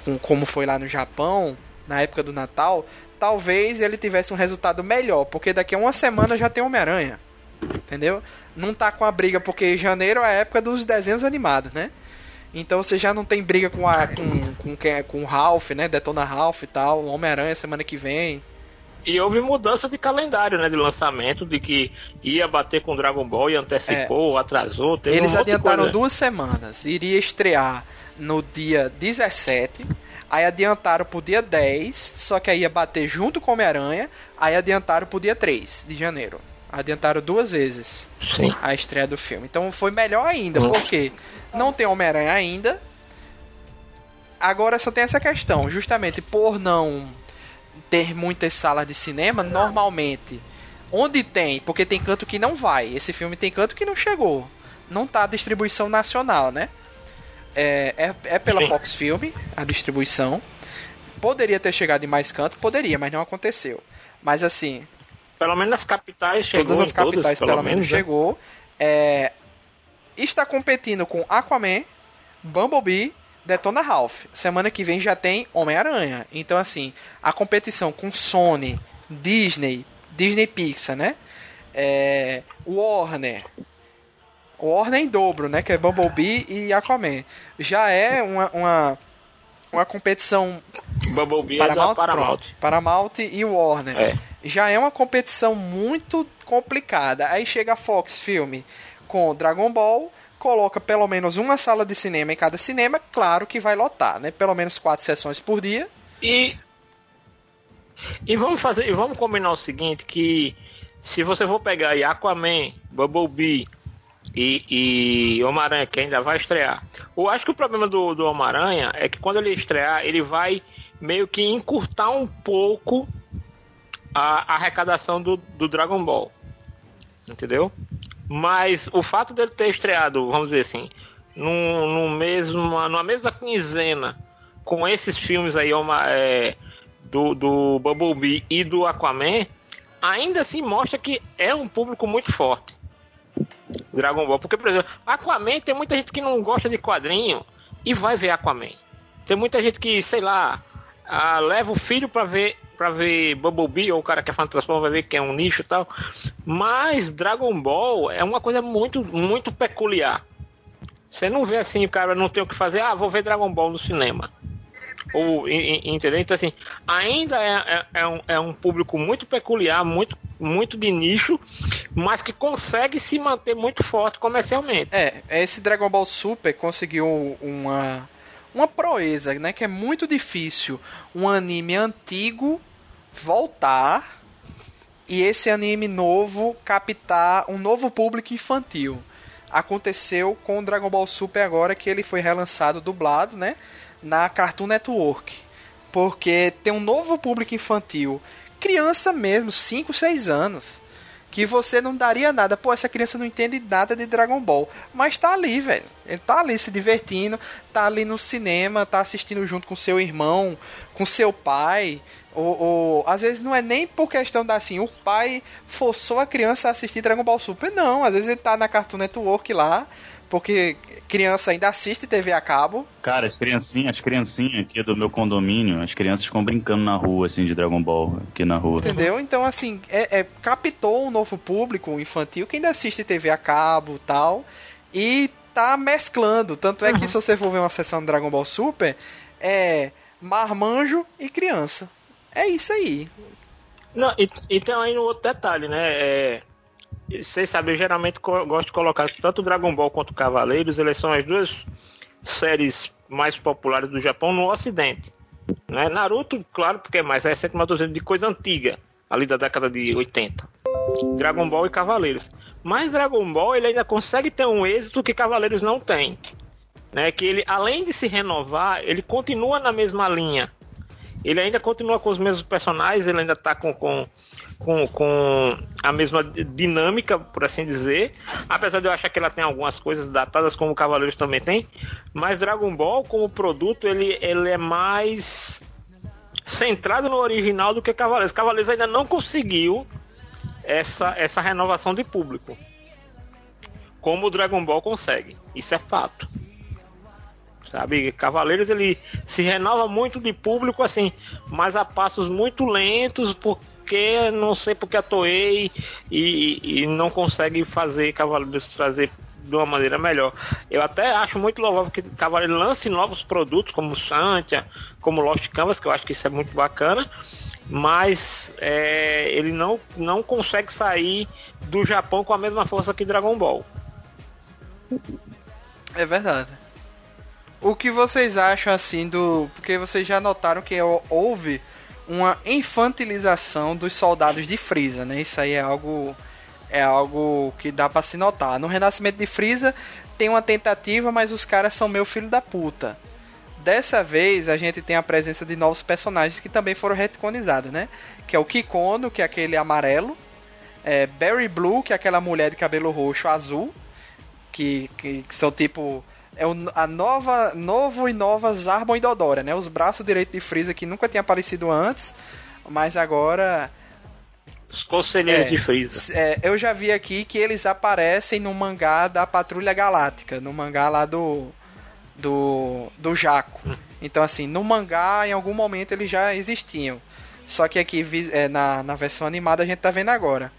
com como foi lá no Japão, na época do Natal, talvez ele tivesse um resultado melhor, porque daqui a uma semana já tem Homem-Aranha. Entendeu? Não tá com a briga, porque janeiro é a época dos desenhos animados, né? Então você já não tem briga com a com, com, quem é- com o Ralph, né? Detona Ralph e tal, Homem-Aranha semana que vem. E houve mudança de calendário, né? De lançamento, de que ia bater com Dragon Ball e antecipou, atrasou. Teve Eles um adiantaram duas semanas. Iria estrear no dia 17. Aí adiantaram pro dia 10. Só que aí ia bater junto com Homem-Aranha. Aí adiantaram pro dia 3 de janeiro. Adiantaram duas vezes Sim. a estreia do filme. Então foi melhor ainda, Hum. porque não tem Homem-Aranha ainda. Agora só tem essa questão, justamente por não ter muitas salas de cinema, normalmente, onde tem, porque tem canto que não vai. Esse filme tem canto que não chegou. Não tá a distribuição nacional, né? É, é, é pela Sim. Fox Film, a distribuição. Poderia ter chegado em mais canto, poderia, mas não aconteceu. Mas assim. Pelo menos nas capitais chegou. Todas as capitais, todas, pelo, pelo, menos, né? chegou. É, está competindo com Aquaman, Bumblebee, Detona Ralph. Semana que vem já tem Homem-Aranha. Então, assim, a competição com Sony, Disney, Disney Pixar, né? É, Warner. Warner em dobro, né? Que é Bumblebee e Aquaman. Já é uma, uma, uma competição. Bumblebee Paramount, é Paramount. Pronto, Paramount e Warner. É. Já é uma competição muito complicada. Aí chega a Fox Filme com Dragon Ball, coloca pelo menos uma sala de cinema em cada cinema, claro que vai lotar, né? Pelo menos quatro sessões por dia. E e vamos fazer, e vamos combinar o seguinte que se você for pegar aí Aquaman, Bumblebee e, e Homem-Aranha que ainda vai estrear. Eu acho que o problema do, do Homem-Aranha é que quando ele estrear, ele vai meio que encurtar um pouco a, a arrecadação do, do Dragon Ball. Entendeu? Mas o fato dele ter estreado, vamos dizer assim, no, no mesmo, numa mesma quinzena com esses filmes aí uma, é, do, do Bumblebee e do Aquaman, ainda assim mostra que é um público muito forte. Dragon Ball. Porque, por exemplo, Aquaman tem muita gente que não gosta de quadrinho e vai ver Aquaman. Tem muita gente que, sei lá, ah, leva o filho para ver para ver Bumblebee ou o cara que é fã Transformers vai ver que é um nicho e tal. Mas Dragon Ball é uma coisa muito muito peculiar. Você não vê assim, o cara não tem o que fazer, ah, vou ver Dragon Ball no cinema. Ou, entendeu? Então, assim, ainda é, é, é, um, é um público muito peculiar, muito, muito de nicho, mas que consegue se manter muito forte comercialmente. É, esse Dragon Ball Super conseguiu uma, uma proeza, né? Que é muito difícil um anime antigo voltar e esse anime novo captar um novo público infantil. Aconteceu com o Dragon Ball Super agora que ele foi relançado dublado, né? Na Cartoon Network. Porque tem um novo público infantil, criança mesmo, 5, 6 anos, que você não daria nada. Pô, essa criança não entende nada de Dragon Ball, mas tá ali, velho. Ele tá ali se divertindo, tá ali no cinema, tá assistindo junto com seu irmão, com seu pai. Ou, ou, às vezes não é nem por questão da assim, o pai forçou a criança a assistir Dragon Ball Super, não. Às vezes ele tá na Cartoon Network lá, porque criança ainda assiste TV a cabo. Cara, as criancinhas, as criancinhas aqui do meu condomínio, as crianças ficam brincando na rua, assim, de Dragon Ball, aqui na rua. Entendeu? Então, assim, é, é captou um novo público infantil que ainda assiste TV a cabo tal, e tá mesclando. Tanto é que uhum. se você for ver uma sessão do Dragon Ball Super, é marmanjo e criança. É isso aí. Não, e, e tem aí um outro detalhe, né? É, vocês sabem, eu geralmente gosto de colocar tanto Dragon Ball quanto Cavaleiros, eles são as duas séries mais populares do Japão no Ocidente. Né? Naruto, claro, porque é mais recente, mas de coisa antiga, ali da década de 80. Dragon Ball e Cavaleiros. Mas Dragon Ball ele ainda consegue ter um êxito que Cavaleiros não tem. Né? Que ele, além de se renovar, ele continua na mesma linha. Ele ainda continua com os mesmos personagens, ele ainda está com, com com, com a mesma dinâmica, por assim dizer. Apesar de eu achar que ela tem algumas coisas datadas, como Cavaleiros também tem. Mas Dragon Ball, como produto, ele, ele é mais centrado no original do que Cavaleiros. Cavaleiros ainda não conseguiu essa, essa renovação de público. Como o Dragon Ball consegue. Isso é fato. Sabe, Cavaleiros ele se renova muito de público assim, mas a passos muito lentos, por, porque não sei porque a Toei e, e não consegue fazer Cavaleiros trazer de uma maneira melhor. Eu até acho muito louvável que Cavaleiro lance novos produtos como Santia, como Lost Canvas, que eu acho que isso é muito bacana, mas é, ele não, não consegue sair do Japão com a mesma força que Dragon Ball. É verdade. O que vocês acham assim do. Porque vocês já notaram que houve uma infantilização dos soldados de Frieza, né? Isso aí é algo é algo que dá para se notar. No Renascimento de Frieza tem uma tentativa, mas os caras são meu filho da puta. Dessa vez a gente tem a presença de novos personagens que também foram retconizados, né? Que é o Kikono, que é aquele amarelo, é Barry Blue, que é aquela mulher de cabelo roxo azul, que, que, que são tipo é o, a nova, novo e nova Zarbon e Dodora, né? Os braços direitos de Freeza que nunca tinha aparecido antes, mas agora Os conselheiros É. de Freeza. É, eu já vi aqui que eles aparecem no mangá da Patrulha Galáctica, no mangá lá do do do Jaco. Então assim, no mangá em algum momento eles já existiam. Só que aqui é, na, na versão animada a gente tá vendo agora.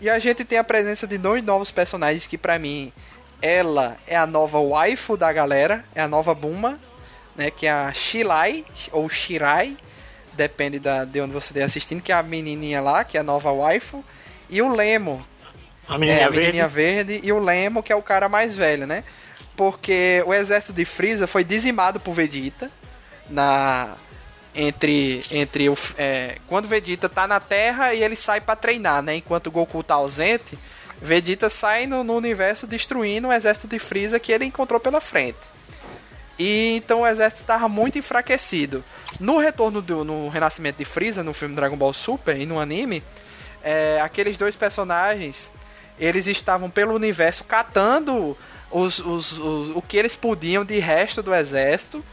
E a gente tem a presença de dois novos personagens que pra mim ela é a nova waifu da galera, é a nova Buma, né, que é a Shilai ou Shirai, depende da, de onde você estiver assistindo, que é a menininha lá, que é a nova waifu, e o Lemo, A é, menininha a verde. menininha verde e o Lemo, que é o cara mais velho, né? Porque o exército de Freeza foi dizimado por Vegeta na entre entre o é, quando Vegeta tá na Terra e ele sai pra treinar, né? Enquanto o Goku tá ausente, Vegeta sai no, no universo destruindo o exército de Freeza que ele encontrou pela frente. E então o exército tava muito enfraquecido. No retorno do no renascimento de Freeza no filme Dragon Ball Super e no anime, é, aqueles dois personagens eles estavam pelo universo catando os, os, os- o que eles podiam de resto do exército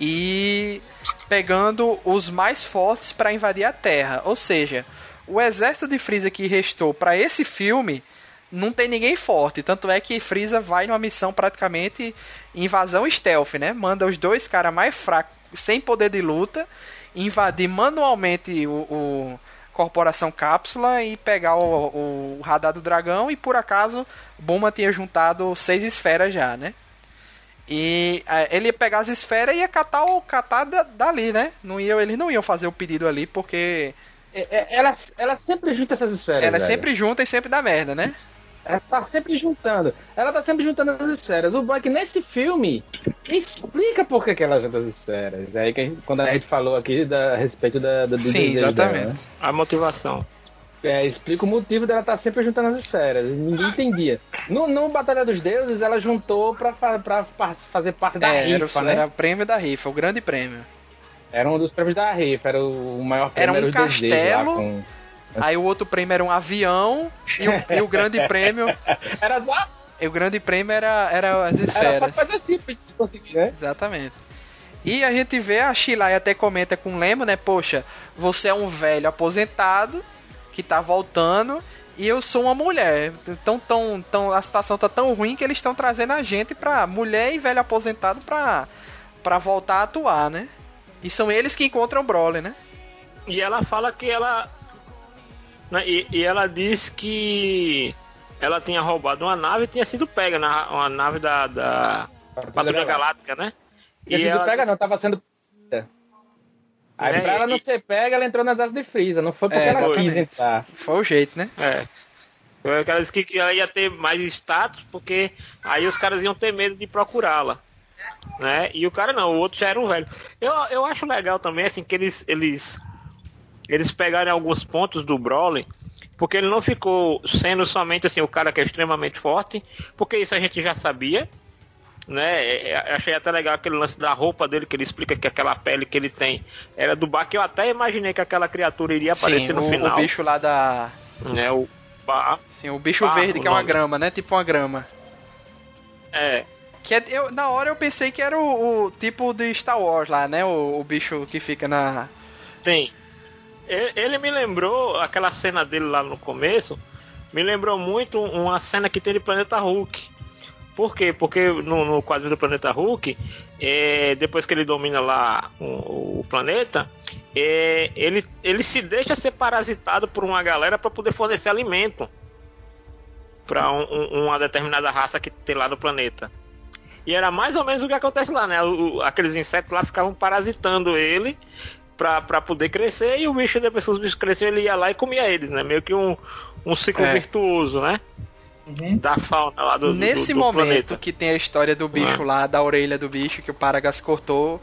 e pegando os mais fortes para invadir a Terra. Ou seja, o exército de Freeza que restou para esse filme não tem ninguém forte. Tanto é que Freeza vai numa missão praticamente invasão stealth, né? Manda os dois caras mais fracos, sem poder de luta, invadir manualmente o, o Corporação Cápsula e pegar o, o radar do dragão. E por acaso, Buma tinha juntado seis esferas já, né? E é, ele ia pegar as esferas e ia catar, o, catar da- dali, né? Não ia, eles não iam fazer o pedido ali porque ela, ela sempre junta essas esferas. ela é velho. sempre junta e sempre dá merda, né? Ela tá sempre juntando. Ela tá sempre juntando as esferas. O bom é que nesse filme explica por que, que ela junta as esferas. É aí que a gente- quando a gente falou aqui da, a respeito da, da, do Sim, exatamente. dela, né? A motivação. É, explica o motivo dela estar sempre juntando as esferas. Ninguém entendia. No, no Batalha dos Deuses, ela juntou pra, fa- pra fa- fazer parte da É, era, rifa, o, né? era o prêmio da rifa, o grande prêmio. Era um dos prêmios da rifa, era o maior prêmio. um era lá castelo. com- Aí o outro prêmio era um avião e o, e o grande <laughs> prêmio, Era só, e o grande prêmio era, era as era só esferas. fazer simples de conseguir, né? Exatamente. E a gente vê a Shilai até comenta com o Lemo, né? Poxa, você é um velho aposentado que tá voltando e eu sou uma mulher. Então tão, tão, a situação tá tão ruim que eles estão trazendo a gente pra mulher e velho aposentado pra, pra voltar a atuar, né? E são eles que encontram o Broly, né? E ela fala que ela. né, E, e ela diz que ela tinha roubado uma nave e tinha sido pega na uma nave da, da Patrulha Galáctica, né? Tinha sido ela pega, disse- não, tava sendo. Aí É, pra ela não e- ser pega, ela entrou nas asas de Freeza. Não foi porque É, ela quis exatamente. entrar. Foi o jeito, né? É. Foi Ela disse que- que ela ia ter mais status, porque aí os caras iam ter medo de procurá-la. Né? E o cara não, o outro já era um velho. Eu, eu acho legal também, assim, que eles, eles, eles pegarem alguns pontos do Broly, porque ele não ficou sendo somente assim, o cara que é extremamente forte, porque isso a gente já sabia. Né? É, é, Achei até legal aquele lance da roupa dele, que ele explica que aquela pele que ele tem era do Bak. Eu até imaginei que aquela criatura iria aparecer Sim, no o, final. o bicho lá da. Né? O Ba- Sim, o bicho Ah, verde, o que é uma grama, né? Tipo uma grama. É, Que é- eu, na hora eu pensei que era o, o tipo de Star Wars lá, né? O, o bicho que fica na. sim. Ele me lembrou aquela cena dele lá no começo. Me lembrou muito uma cena que tem de Planeta Hulk. Por quê? Porque no, no quadrinho do Planeta Hulk, é, depois que ele domina lá o, o planeta, é, ele, ele se deixa ser parasitado por uma galera para poder fornecer alimento para uma determinada raça que tem lá no planeta. E era mais ou menos o que acontece lá, né? O- aqueles insetos lá ficavam parasitando ele pra, pra poder crescer e o bicho, depois que os bichos cresciam, ele ia lá e comia eles, né? Meio que um, um ciclo É. virtuoso, né? Da fauna lá do, do- Nesse do momento planeta. que tem a história do bicho Ah. lá, da orelha do bicho, que o Paragas cortou,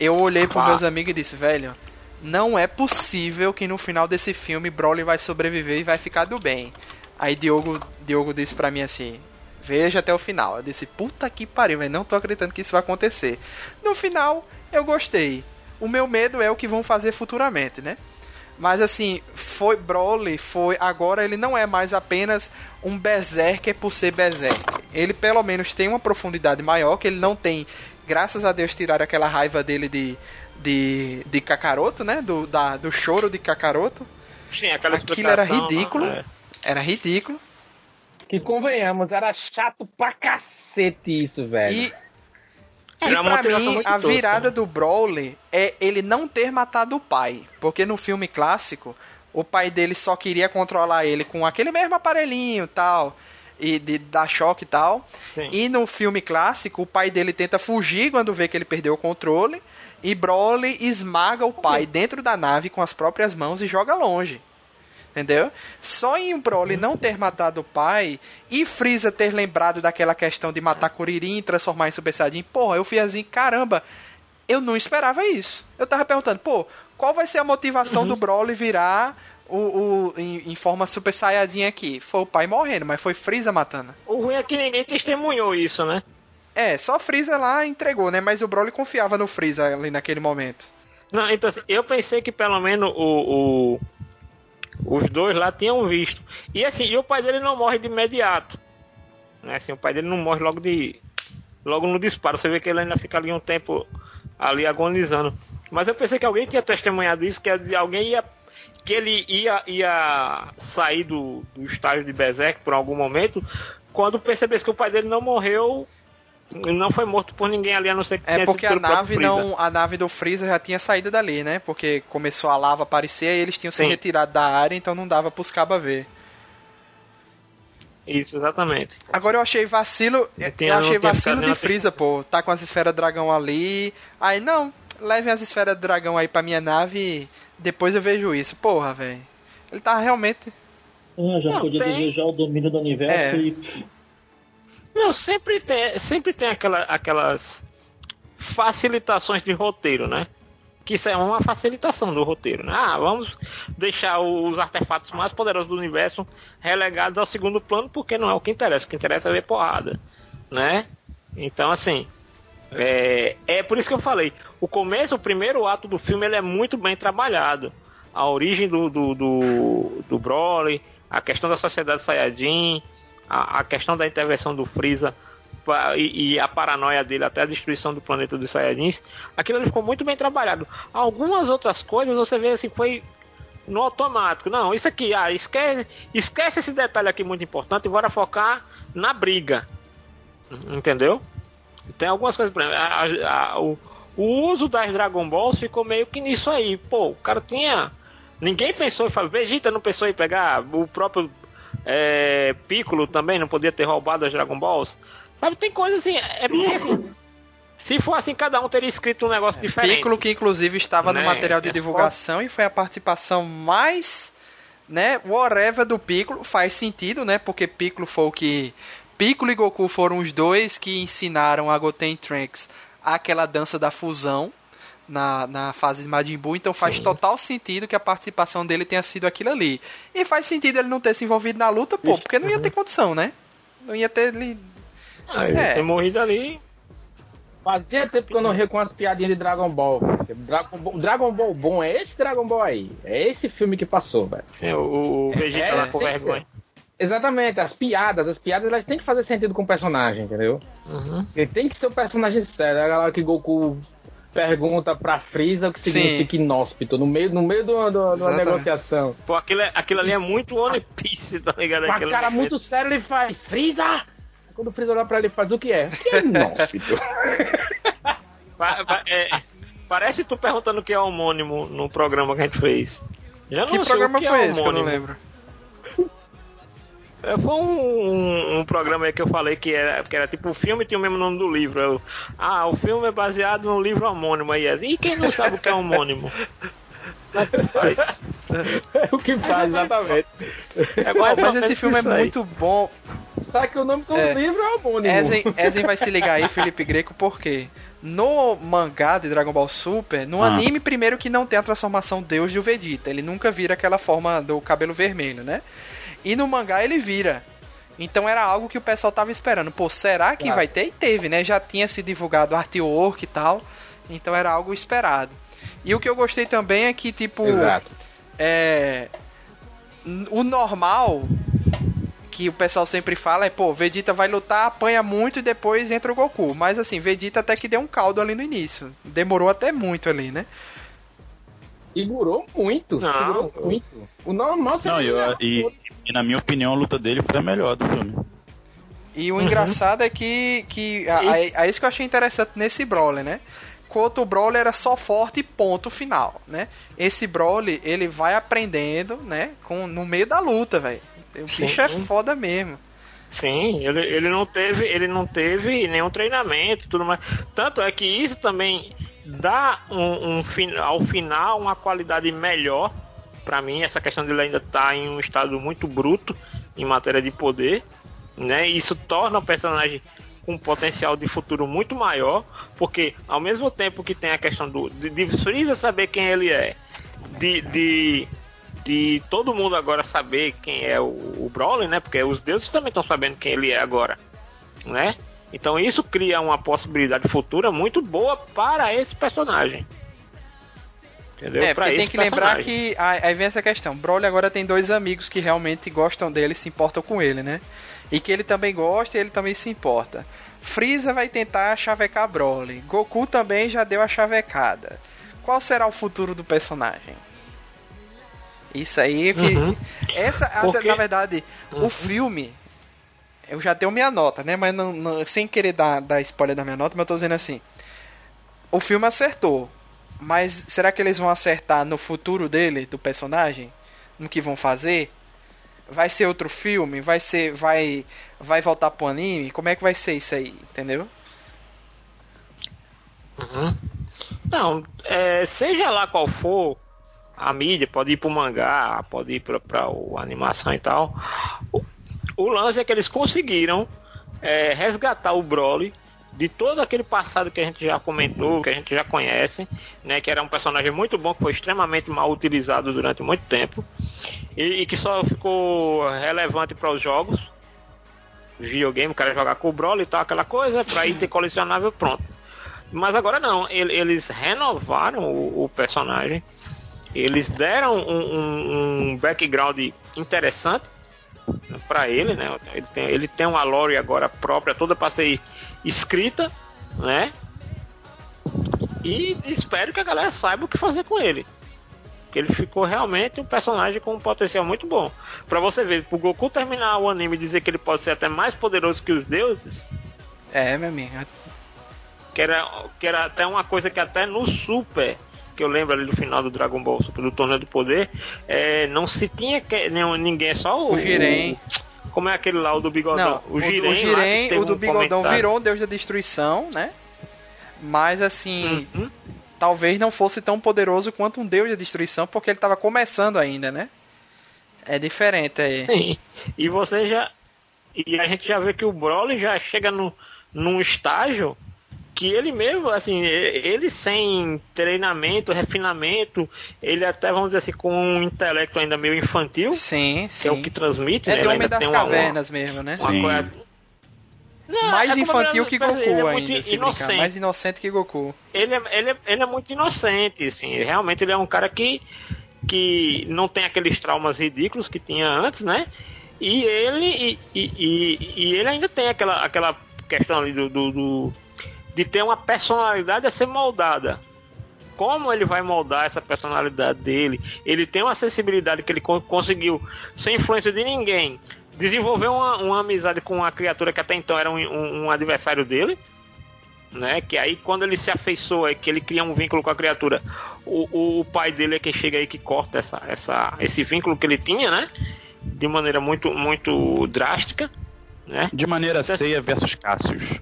eu olhei pros Ah. meus amigos e disse, velho, não é possível que no final desse filme Broly vai sobreviver e vai ficar do bem. Aí Diogo, Diogo disse pra mim assim, veja até o final. Eu disse, puta que pariu, velho, não tô acreditando que isso vai acontecer. No final, eu gostei. O meu medo é o que vão fazer futuramente, né? Mas assim, foi Broly, foi. Agora ele não é mais apenas um berserker por ser berserker. Ele pelo menos tem uma profundidade maior, que ele não tem. Graças a Deus tiraram aquela raiva dele de. de, de Kakaroto, né? Do, da, do choro de Kakaroto. Sim, aquela Aquilo era explicação, ridículo. é. Era ridículo. Que convenhamos, era chato pra cacete isso, velho. E, Era e pra mim, a tosca, virada né? do Broly é ele não ter matado o pai. Porque no filme clássico, o pai dele só queria controlar ele com aquele mesmo aparelhinho e tal. E de dar choque e tal. Sim. E no filme clássico, o pai dele tenta fugir quando vê que ele perdeu o controle. E Broly esmaga o pai dentro da nave com as próprias mãos e joga longe. Entendeu? Só em Broly não ter matado o pai e Freeza ter lembrado daquela questão de matar Kuririn e transformar em Super Saiyajin, porra, eu fui assim, caramba, eu não esperava isso. Eu tava perguntando, pô, qual vai ser a motivação do Broly virar o, o em, em forma Super Saiyajin aqui? Foi o pai morrendo, mas foi Freeza matando. O ruim é que ninguém testemunhou isso, né? É, só Freeza lá entregou, né? Mas o Broly confiava no Freeza ali naquele momento. Não, então assim, eu pensei que pelo menos o, o- os dois lá tinham visto. E assim, e o pai dele não morre de imediato. Né? Assim, o pai dele não morre logo de logo no disparo. Você vê que ele ainda fica ali um tempo ali agonizando. Mas eu pensei que alguém tinha testemunhado isso, que alguém ia que ele ia, ia sair do, do estágio de Berserk por algum momento, quando percebesse que o pai dele não morreu, não foi morto por ninguém ali, a não ser que É tenha porque sido a nave não, a nave do Freeza já tinha saído dali, né? Porque começou a lava aparecer e eles tinham se Sim. retirado da área, então não dava pros cabas ver. Isso, exatamente. Agora eu achei vacilo, eu tinha- não achei vacilo de nem Freeza, pô. Tá com as esferas dragão ali. Aí não, levem as esferas dragão aí pra minha nave e depois eu vejo isso. Porra, velho. Ele tá realmente Ah, já Não, podia tem. desejar o domínio do universo É. e Não, sempre tem, sempre tem aquela, aquelas facilitações de roteiro, né? Que isso é uma facilitação do roteiro, né? Ah, vamos deixar os artefatos mais poderosos do universo relegados ao segundo plano, porque não é o que interessa. O que interessa é ver porrada, né? Então, assim, é, é por isso que eu falei. O começo, o primeiro ato do filme, ele é muito bem trabalhado. A origem do, do, do, do Broly, a questão da sociedade Saiyajin, a, a questão da intervenção do Freeza e, e a paranoia dele até a destruição do planeta dos Saiyajins, aquilo ficou muito bem trabalhado. Algumas outras coisas você vê assim, foi no automático. Não, isso aqui, ah, esquece, esquece esse detalhe aqui muito importante e bora focar na briga. Entendeu? Tem algumas coisas, por exemplo, a- a- o, o uso das Dragon Balls ficou meio que nisso aí. Pô, o cara tinha. Ninguém pensou em fazer. Vegeta não pensou em pegar. O próprio é, Piccolo também não podia ter roubado as Dragon Balls. Sabe, tem coisa assim. É porque assim. Se for assim, cada um teria escrito um negócio diferente. Piccolo que inclusive estava no Né? material de É divulgação e foi a participação mais, né, whatever do Piccolo, faz sentido, né? Porque Piccolo foi o que Piccolo e Goku foram os dois que ensinaram a Goten Trunks aquela dança da fusão na, na fase de Majin Buu, então faz Sim. total sentido que a participação dele tenha sido aquilo ali. E faz sentido ele não ter se envolvido na luta, pô, porque não ia ter condição, né? Não ia ter ele Ah, ele É. ter morrido ali. Fazia tempo que eu não ria com as piadinhas de Dragon Ball. Dragon Ball. Dragon Ball bom é esse Dragon Ball aí. É esse filme que passou, velho. O, o Vegeta É, lá com vergonha. Exatamente, as piadas, as piadas elas têm que fazer sentido com o personagem, entendeu? Uhum. Ele tem que ser o personagem sério. A galera que Goku pergunta pra Freeza o que Sim. significa inóspito no meio, no meio de uma, de uma- de uma Exatamente. negociação. Pô, aquilo, é- aquilo ali é muito One Piece, tá ligado? Com Aquilo cara é- muito sério, ele faz Freeza! Quando o Freeza olha pra ele, ele faz o que é? O que é inóspito? <laughs> É, parece tu perguntando o que é homônimo no programa que a gente fez. Já não Que sei o programa que é foi esse que eu não lembro? É, Foi um, um- um programa aí que eu falei que era, que era tipo o filme tinha o mesmo nome do livro. Eu, ah, o filme é baseado no livro homônimo aí. E quem não sabe o que é homônimo? Faz. é o que faz, exatamente. É mais ou mas menos esse filme é muito bom. Sabe que o nome do É. livro é homônimo. Ezen, Ezen vai se ligar aí, Felipe Greco, porque no mangá de Dragon Ball Super, no Ah. anime, primeiro que não tem a transformação Deus de Vegeta. Ele nunca vira aquela forma do cabelo vermelho, né? E no mangá ele vira. Então era algo que o pessoal tava esperando. Pô, será que Claro. vai ter? E teve, né? Já tinha se divulgado artwork e tal. Então era algo esperado. E o que eu gostei também é que, tipo, Exato. é. O normal que o pessoal sempre fala é, pô, Vegeta vai lutar, apanha muito e depois entra o Goku. Mas assim, Vegeta até que deu um caldo ali no início. Demorou até muito ali, né? Segurou muito, Não, segurou muito. O normal Não, seria... eu- e, e na minha opinião a luta dele foi a melhor do filme. E o engraçado é que. que a, a- a isso que eu achei interessante nesse Brawler, né? Enquanto o Brawler era só forte e ponto final, né? Esse Brawler, ele vai aprendendo, né? Com, no meio da luta, velho. O Sim. bicho é foda mesmo. Sim, ele, ele não teve, ele não teve nenhum treinamento e tudo mais. Tanto é que isso também dá um, um ao final uma qualidade melhor pra mim. Essa questão dele ainda tá em um estado muito bruto em matéria de poder, né? Isso torna o personagem com um potencial de futuro muito maior, porque ao mesmo tempo que tem a questão do de, de Freeza saber quem ele é, de, de de todo mundo agora saber quem é o, o Broly, né? Porque os deuses também estão sabendo quem ele é agora, né? Então isso cria uma possibilidade futura muito boa para esse personagem. Entendeu? É, Pra porque tem que lembrar que. Aí vem essa questão. Broly agora tem dois amigos que realmente gostam dele e se importam com ele, né? E que ele também gosta e ele também se importa. Freeza vai tentar chavecar Broly. Goku também já deu a chavecada. Qual será o futuro do personagem? Isso aí é que. Uhum. Essa, Porque- na verdade, o filme. Eu já tenho minha nota, né? Mas não, não- sem querer dar, dar spoiler da minha nota, mas eu tô dizendo assim. O filme acertou. Mas será que eles vão acertar no futuro dele, do personagem? No que vão fazer? Vai ser outro filme? Vai ser. Vai. Vai voltar pro anime? Como é que vai ser isso aí? Entendeu? Uhum. Não, é, seja lá qual for a mídia, pode ir pro mangá, pode ir pra, pra o- animação e tal. O, o lance é que eles conseguiram é, resgatar o Broly de todo aquele passado que a gente já comentou, que a gente já conhece, né? Que era um personagem muito bom, que foi extremamente mal utilizado durante muito tempo e, e que só ficou relevante para os jogos. Videogame, o cara jogar com o Broly e tal, aquela coisa, pra item colecionável, pronto. Mas agora não, ele- eles renovaram o, o personagem, eles deram um, um- um background interessante para ele, né? Ele tem, ele tem uma lore agora própria, toda para ser escrita, né? E espero que a galera saiba o que fazer com ele. Porque ele ficou realmente um personagem com um potencial muito bom. Pra você ver, pro Goku terminar o anime e dizer que ele pode ser até mais poderoso que os deuses, É, meu amigo. que era, que era até uma coisa que até no Super, que eu lembro ali do final do Dragon Ball Super, do Torneio do Poder, é, não se tinha que, nenhum, ninguém, só o... O Jiren. como é aquele lá, o do bigodão? Não, o, Jiren, o, lá, Jiren, teve o do um Bigodão comentário. virou o Deus da Destruição, né? Mas assim, Uhum. talvez não fosse tão poderoso quanto um Deus da Destruição, porque ele tava começando ainda, né? É diferente aí. Sim. E você já. E a gente já vê que o Broly já chega no, num estágio que ele mesmo, assim, ele sem treinamento, refinamento, ele até, vamos dizer assim, com um intelecto ainda meio infantil, Sim, que é o sim. que transmite, É né? do Homem das tem uma- Cavernas mesmo, né? Sim. coisa- Não, Mais é infantil que ele Goku é muito ainda, se inocente. brincar. Mais inocente que Goku. ele é, ele, é, ele é muito inocente, assim. Realmente ele é um cara que, que não tem aqueles traumas ridículos que tinha antes, né? E ele, e, e, e- e ele ainda tem aquela, aquela questão ali do, do, do- de ter uma personalidade a ser moldada. Como ele vai moldar essa personalidade dele? Ele tem uma sensibilidade que ele con- conseguiu, sem influência de ninguém, desenvolver uma, uma amizade com uma criatura que até então era um, um- um adversário dele né? Que aí quando ele se afeiçoa e que ele cria um vínculo com a criatura, o, o, o pai dele é que chega aí que corta essa, essa, esse vínculo que ele tinha, né? De maneira muito, muito drástica, né? De maneira ceia versus Cássius.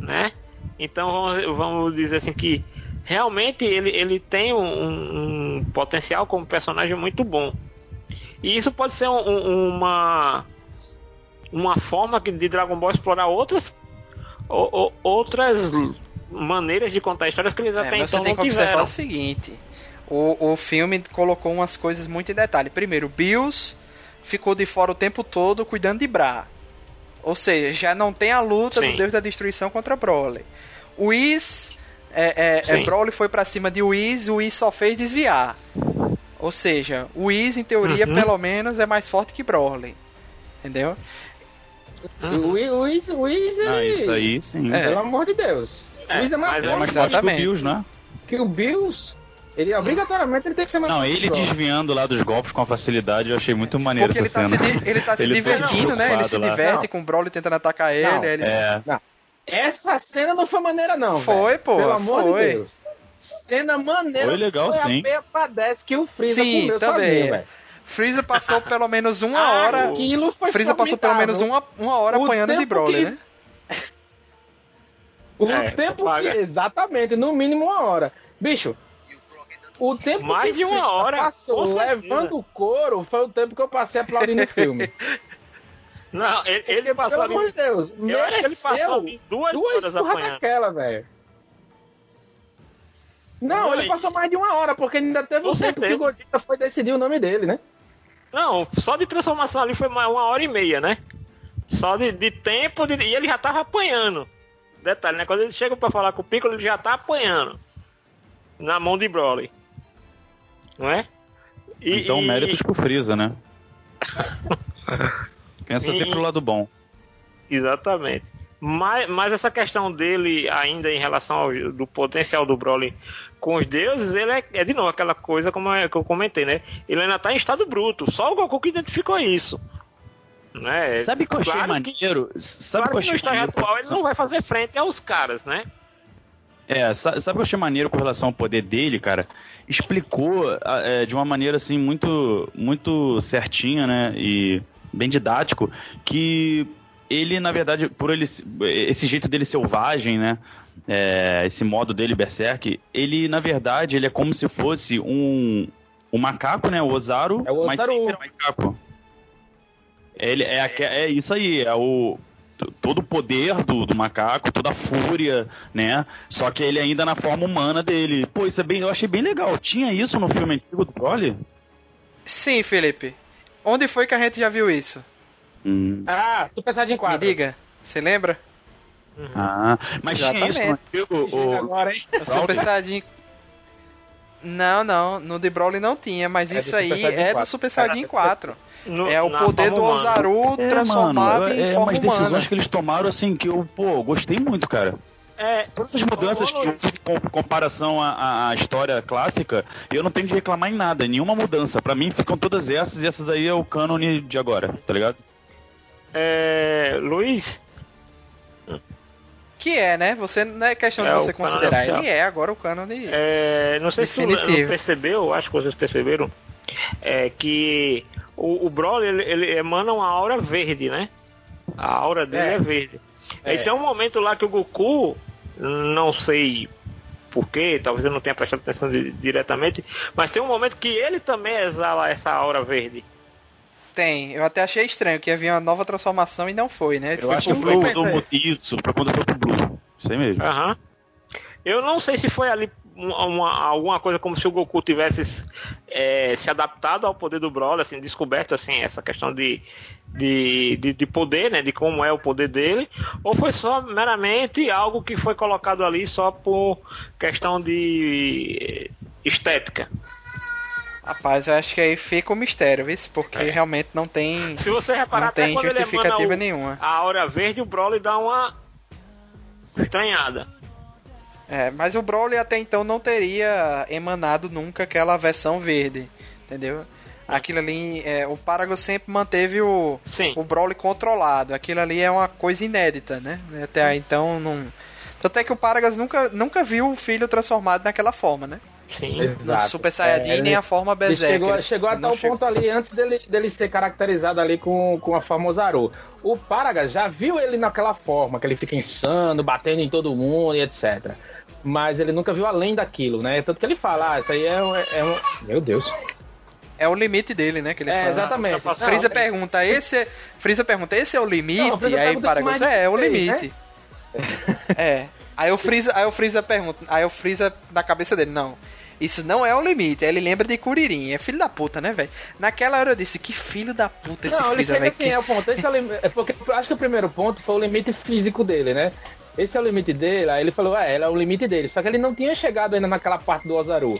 Né? Então vamos, vamos dizer assim que realmente ele, ele tem um, um potencial como personagem muito bom. E isso pode ser um- um- uma uma forma de Dragon Ball explorar outras o- o- outras maneiras de contar histórias que eles É, até mas então você tem não tiveram. o seguinte: o, o filme colocou umas coisas muito em detalhe. Primeiro, Bills ficou de fora o tempo todo cuidando de Bra. Ou seja, já não tem a luta Sim. do Deus da Destruição contra Broly. O Whis, é, é, é. Broly foi pra cima de Whis, o Whis só fez desviar. Ou seja, o Whis, em teoria, Uhum. pelo menos, é mais forte que Broly. Entendeu? O Wiz, o Wiz, o Wiz, Ah, ele- isso aí sim. É. Pelo amor de Deus. É, o Wiz é mais mas é forte mais Exatamente. forte que o Bills, né? que o Bills. Ele obrigatoriamente ele tem que ser mais Não, ele desviando lá dos golpes com facilidade, eu achei muito maneiro Porque ele essa tá, se, cena. di- ele tá <laughs> se Ele todo divertindo, né? Ele se lá. diverte Não. com o Broly tentando atacar ele. Não, ele... É, Essa cena não foi maneira, não. Foi, velho. pô, Pelo amor foi. de Deus. Cena maneira. Foi legal, foi sim. a meia pra 10 que o Freeza Sim, comeu também. sozinho. Freeza passou pelo menos uma Ah, hora. Aquilo foi Freeza passou pelo menos uma, uma hora O apanhando de Broly, que- né? <laughs> O É, tempo que. Exatamente, no mínimo uma hora. Bicho, o tempo Mais que de uma hora, passou levando o couro foi o tempo que eu passei aplaudindo o filme. <laughs> Não, ele, ele passou Pelo amor de Deus, Eu acho que ele passou duas, duas horas apanhando. daquela, velho. Não, Não, ele passou mais de uma hora, porque ainda teve um tempo que o Godita foi decidir o nome dele, né? Não, só de transformação ali foi uma, hora e meia, né? Só de, de tempo de- e ele já tava apanhando. Detalhe, né? Quando eles chegam pra falar com o Piccolo, ele já tá apanhando. Na mão de Broly. Não é? E- então e- méritos pro Freeza, né? <laughs> Pensa E- sempre o lado bom. Exatamente. Mas, mas essa questão dele ainda em relação ao do potencial do Broly com os deuses, ele é, é de novo aquela coisa como é, que eu comentei, né? Ele ainda tá em estado bruto. Só o Goku que identificou isso. Né? Sabe o que eu achei Claro que- maneiro? Sabe o Claro que que no estágio atual ele não vai fazer frente aos caras, né? É, sa- sabe o que eu achei maneiro com relação ao poder dele, cara? Explicou é, de uma maneira assim muito, muito certinha, né? E bem didático, que ele, na verdade, por ele, esse jeito dele selvagem, né? É, esse modo dele berserk, ele, na verdade, ele é como se fosse um, um macaco, né? O Ozaru, É o mas Ozaru. sem ser macaco. Ele é, é isso aí, é o todo o poder do, do macaco, toda a fúria, né? Só que ele ainda na forma humana dele. Pô, isso é bem, eu achei bem legal. Tinha isso no filme antigo do Broly? Sim, Felipe. Onde foi que a gente já viu isso? Hum. Ah, Super Saiyajin Me 4. diga. Você lembra? Ah, mas tinha isso no antigo, o, agora, hein? O Super Saiyajin. Não, não. No de Broly não tinha, mas É isso aí é do 4. Super Saiyajin 4. No- É o poder do. Ozaru É, transformado mano, em é, forma umas decisões humana. que eles tomaram assim que eu, pô, gostei muito, cara. É, Todas essas mudanças que ô, eu fiz com comparação à, à- história clássica, eu não tenho de reclamar em nada, nenhuma mudança. Pra mim ficam todas essas e essas aí é o cânone de agora, tá ligado? é, Luiz, Que é, né? Você não é questão É, de você considerar. Ele é agora o cânone. É, não sei se tu Definitivo. não percebeu, acho que vocês perceberam, é que o, o Broly ele, ele emana uma aura verde, né? A aura dele é, É. verde. É. E tem um momento lá que o Goku, não sei porquê, talvez eu não tenha prestado atenção di- diretamente, mas tem um momento que ele também exala essa aura verde. Tem. Eu até achei estranho que havia uma nova transformação e não foi, né? Eu foi acho que foi Blue. quando isso, foi quando foi pro Blue. Isso aí mesmo. Aham. Eu não sei se foi ali uma, uma- alguma coisa como se o Goku tivesse é, se adaptado ao poder do Broly, assim, descoberto assim, essa questão de, de, de, de poder, né? De como é o poder dele, ou foi só meramente algo que foi colocado ali só por questão de estética. Rapaz, eu acho que aí fica o mistério, viu? Porque É. realmente não tem, Se você reparar, não tem ele justificativa o- nenhuma. a aura verde, o Broly dá uma estranhada. É, mas o Broly até então não teria emanado nunca aquela versão verde, entendeu? Aquilo ali, é, o Paragon sempre manteve o, Sim. o Broly controlado. Aquilo ali é uma coisa inédita, né? Até aí, então não. Tanto é que o Paragas nunca, nunca viu o filho transformado naquela forma, né? Sim. Exato. Super Saiyajin É, nem a forma Berserker. chegou, chegou até o ponto ali antes dele, dele ser caracterizado ali com, com a forma Ozaru. O Paragas já viu ele naquela forma, que ele fica insano, batendo em todo mundo e etc. Mas ele nunca viu além daquilo, né? Tanto que ele fala, ah, isso aí é um. É um... Meu Deus. É o limite dele, né? Que ele É, fala. exatamente. Não, Freeza Não, pergunta, esse é... Freeza pergunta, esse é o limite? Não, aí Paragon, isso mais é, é o limite. é. Aí o Freeza, aí o Freeza pergunta, aí o Freeza na cabeça dele, não. Isso não é o limite. Ele lembra de Kuririn. É filho da puta, né, velho? Naquela hora eu disse, que filho da puta esse Não, ele Freeza, chega velho. assim, que- é o ponto. Esse é, o lim- é porque eu acho que o primeiro ponto foi o limite físico dele, né? Esse é o limite dele, aí ele falou, é, ele é o limite dele. Só que ele não tinha chegado ainda naquela parte do Ozaru.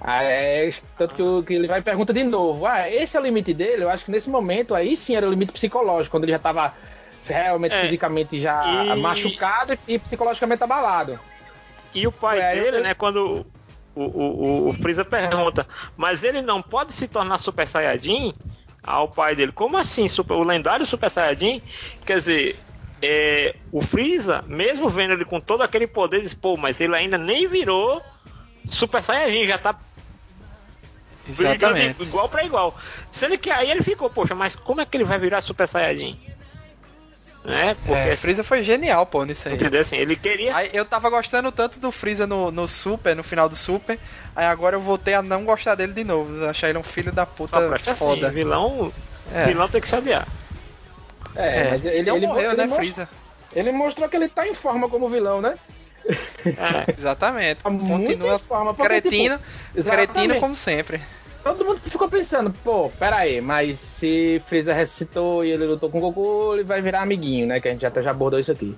Aí, é, tanto que, o- que ele vai e pergunta de novo, ah, esse é o limite dele? Eu acho que nesse momento aí sim era o limite psicológico, quando ele já tava realmente É, fisicamente já e- machucado e psicologicamente abalado. E o pai É, dele, eu- né, quando o, o, o Freeza pergunta, mas ele não pode se tornar Super Saiyajin? Ao pai dele, como assim? Super, o lendário Super Saiyajin? Quer dizer, é, o Freeza, mesmo vendo ele com todo aquele poder, diz, pô, mas ele ainda nem virou Super Saiyajin, já tá Exatamente. igual para igual. Sendo que aí ele ficou, poxa, mas como é que ele vai virar Super Saiyajin? Né? Porque É, Freeza foi genial, pô, nisso aí. entendeu assim, ele queria Aí eu tava gostando tanto do Freeza no, no Super, no final do Super, aí agora eu voltei a não gostar dele de novo, achar ele um filho da só puta assim, foda. vilão, É. vilão tem que se. É, É, mas ele, ele, ele, morreu, ele né, mostra- Freeza? ele mostrou que ele tá em forma como vilão, né? É. Exatamente. Tá Continua em forma. porque, cretino, tipo, cretino exatamente. como sempre. Todo mundo ficou pensando, pô, pera aí, mas se Freeza ressuscitou e ele lutou com o Goku, ele vai virar amiguinho, né? Que a gente até já abordou isso aqui.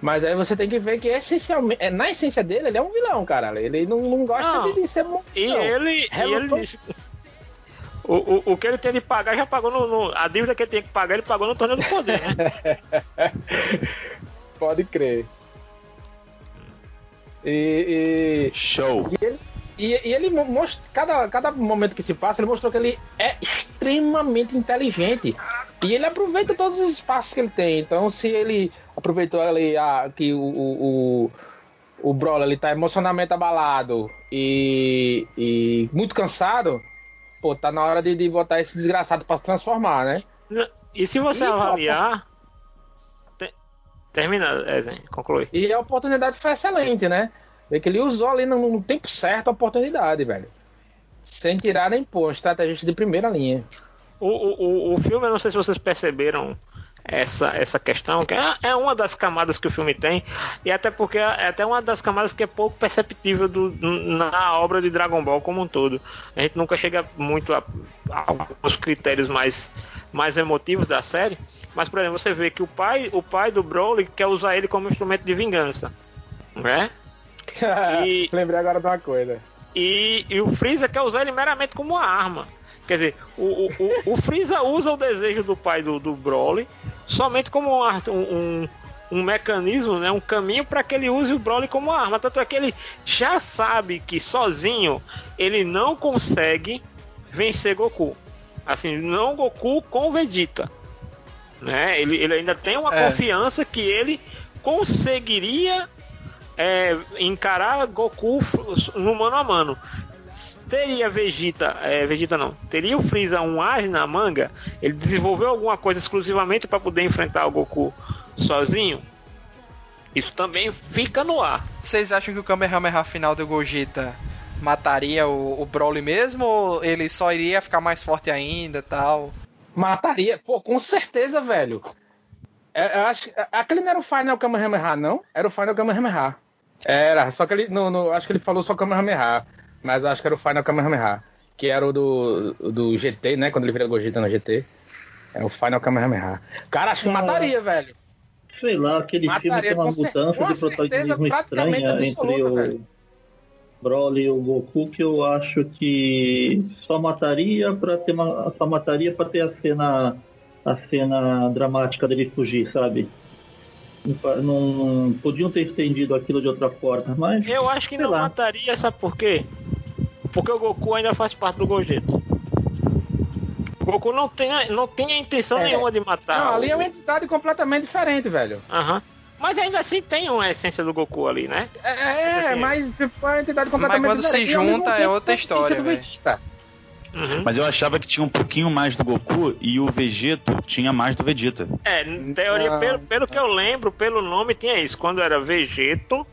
Mas aí você tem que ver que essencialmente, é, na essência dele, ele é um vilão, cara. Ele não, não gosta Não. de, ser um E ele, e ele disse. O, o, o que ele tem de pagar já pagou no, no- A dívida que ele tem que pagar, ele pagou no torneio do poder, né? <laughs> Pode crer. E, Show. e, e ele, e, e ele mo- mostra, cada, cada momento que se passa, ele mostrou que ele é extremamente inteligente. E ele aproveita todos os espaços que ele tem. Então, se ele aproveitou ali ah, que o, o, o, o Broly ele tá emocionalmente abalado e, e muito cansado, pô, tá na hora de, de botar esse desgraçado pra se transformar, né? E se você Ih, avaliar. Te- Termina, Ezen, conclui. E a oportunidade foi excelente, né? Vê que ele usou ali no, no tempo certo a oportunidade, velho. Sem tirar nem pôr, estrategista de primeira linha. O, o, o- filme, eu não sei se vocês perceberam essa, essa questão, que é, é uma das camadas que o filme tem, e até porque é até uma das camadas que é pouco perceptível do, na obra de Dragon Ball como um todo. A gente nunca chega muito a alguns critérios mais, mais emotivos da série, mas, por exemplo, você vê que o pai, o pai do Broly quer usar ele como instrumento de vingança, né? <laughs> E- <laughs> Lembrei agora de uma coisa. E, e o Freeza quer usar ele meramente como uma arma. Quer dizer, o, o, o, o Freeza usa o desejo do pai do, do Broly somente como um, um, um, um mecanismo, né, um caminho para que ele use o Broly como arma. Tanto é que ele já sabe que sozinho ele não consegue vencer Goku. Assim, não Goku com Vegeta. Né? Ele, ele ainda tem uma É. confiança que ele conseguiria é, encarar Goku no mano a mano. Teria Vegeta, é, Vegeta não, teria o Freeza um as na manga? Ele desenvolveu alguma coisa exclusivamente para poder enfrentar o Goku sozinho? Isso também fica no ar. Vocês acham que o Kamehameha final do Gogeta mataria o, o Broly mesmo ou ele só iria ficar mais forte ainda tal? Mataria, pô, com certeza, velho. É, eu acho, aquele não era o Final Kamehameha, não? Era o Final Kamehameha. Era, só que ele, no, no- acho que ele falou só Kamehameha, mas acho que era o Final Kamehameha, que era o do, do GT, né, quando ele vira Gogeta no GT. É o Final Kamehameha. Cara, acho que mataria, velho. Sei lá, aquele Mataria filme tem uma mudança de protagonismo estranha entre absoluta, o velho. Broly e o Goku que eu acho que só mataria para ter uma, só mataria para ter a cena a cena dramática dele fugir, sabe? Não, não- podiam ter estendido aquilo de outra forma, mas Eu acho que não lá. mataria, sabe por quê? Porque o Goku ainda faz parte do Gogeta. O Goku não tem, a- não tem a intenção É. nenhuma de matar. Não, ali é uma entidade completamente diferente, velho. Aham. Mas ainda assim tem uma essência do Goku ali, né? É, é Assim, mas tipo, é uma entidade completamente quando se diferente. E ao mesmo junta, é outra história, velho. Vegeta. Uhum. Mas eu achava que tinha um pouquinho mais do Goku e o Vegeto tinha mais do Vegeta. É, em teoria, Não. pelo, pelo que eu lembro, pelo nome tinha isso. Quando era Vegeto,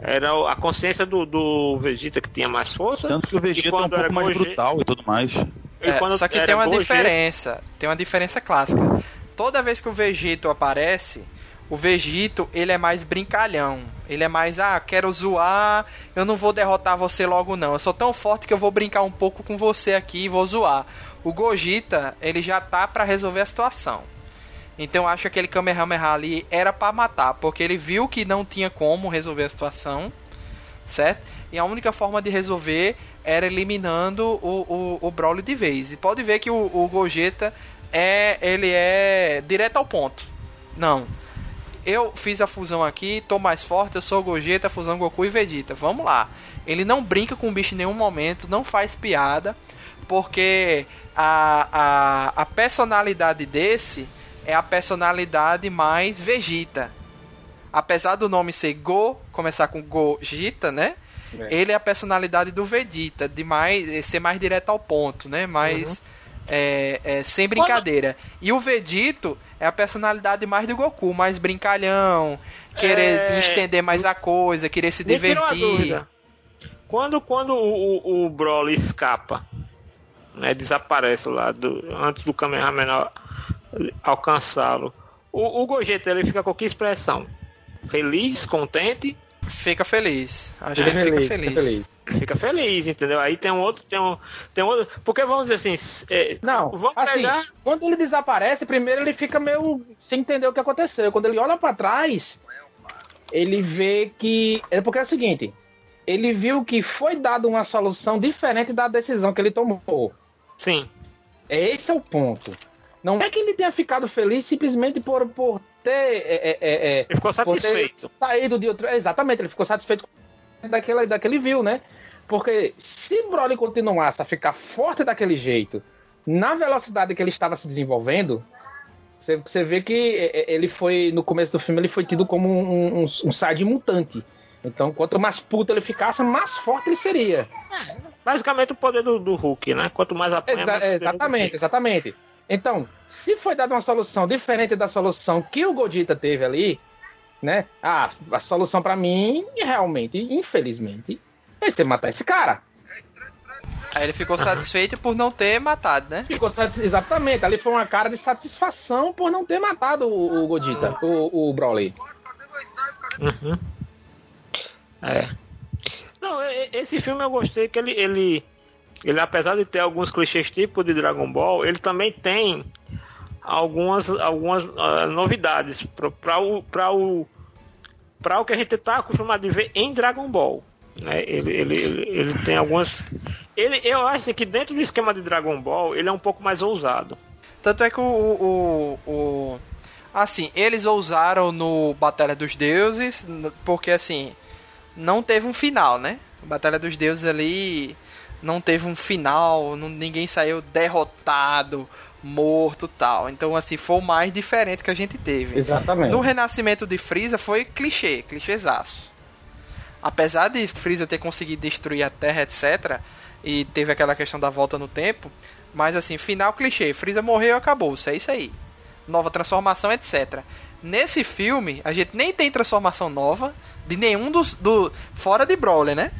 era a consciência do, do Vegeta que tinha mais força. Tanto que o Vegeta é um pouco mais Goge- brutal e tudo mais. e É, quando só que tem uma Gogeta- diferença. Tem uma diferença clássica. Toda vez que o Vegito aparece, o Vegito, ele é mais brincalhão. Ele é mais, ah, quero zoar, eu não vou derrotar você logo não. Eu sou tão forte que eu vou brincar um pouco com você aqui e vou zoar. O Gogeta, ele já tá pra resolver a situação. Então eu acho que aquele Kamehameha ali era pra matar, porque ele viu que não tinha como resolver a situação, certo? E a única forma de resolver era eliminando o, o, o Broly de vez. E pode ver que o, o Gogeta é ele é direto ao ponto. Não. Eu fiz a fusão aqui, tô mais forte, eu sou Gogeta, fusão Goku e Vegeta. Vamos lá. Ele não brinca com o bicho em nenhum momento, não faz piada, porque a, a, a personalidade desse é a personalidade mais Vegeta. Apesar do nome ser Go, começar com Gogeta, né? É. Ele é a personalidade do Vegeta, de mais ser mais direto ao ponto, né? Mais uhum. é, é, sem brincadeira. E o Vegito é a personalidade mais do Goku, mais brincalhão, querer é... estender mais a coisa, querer se divertir. Quando, quando o, o, o Broly escapa, né, desaparece lá do, antes do Kamehameha alcançá-lo, o, o Gogeta ele fica com que expressão? Feliz, contente Fica feliz. Acho fica que ele feliz, fica feliz. Fica feliz. Fica feliz, entendeu? Aí tem um outro, tem um, tem um outro. Porque vamos dizer assim. É, não, vamos assim, pegar... quando ele desaparece, primeiro ele fica meio sem entender o que aconteceu. Quando ele olha para trás, ele vê que. É porque é o seguinte: ele viu que foi dada uma solução diferente da decisão que ele tomou. Sim. Esse é o ponto. Não é que ele tenha ficado feliz simplesmente por, por ter. É, é, é, ele ficou satisfeito. saído de outro. Exatamente, ele ficou satisfeito daquele, daquele viu, né? Porque se Broly continuasse a ficar forte daquele jeito, na velocidade que ele estava se desenvolvendo, você, você vê que ele foi, no começo do filme, ele foi tido como um, um, um side mutante. Então, quanto mais puto ele ficasse, mais forte ele seria. É, basicamente o poder do, do Hulk, né? Quanto mais apanha, Exa mais Exatamente, exatamente. Então, se foi dada uma solução diferente da solução que o Godita teve ali, né? Ah, a solução para mim, realmente, infelizmente, é você matar esse cara. Aí ele ficou satisfeito por não ter matado, né? Ficou satisfeito, exatamente. Ali foi uma cara de satisfação por não ter matado o, o Godita, o, o Broly. Uhum. É. Não, esse filme eu gostei que ele, ele ele apesar de ter alguns clichês tipo de Dragon Ball, ele também tem algumas, algumas uh, novidades para o, para o, o que a gente está acostumado a ver em Dragon Ball. Né? Ele, ele, ele, ele, tem algumas. Ele, eu acho que dentro do esquema de Dragon Ball, ele é um pouco mais ousado. Tanto é que o, o, o assim, eles ousaram no Batalha dos Deuses, porque assim, não teve um final, né? Batalha dos Deuses ali não teve um final, não, ninguém saiu derrotado, morto tal. Então, assim, foi o mais diferente que a gente teve. Exatamente. No renascimento de Freeza foi clichê, clichêzaço. Apesar de Freeza ter conseguido destruir a Terra, etc., e teve aquela questão da volta no tempo, mas assim, final clichê, Freeza morreu e acabou, isso é isso aí. Nova transformação, etc. Nesse filme, a gente nem tem transformação nova de nenhum dos. Do, fora de Brawler, né?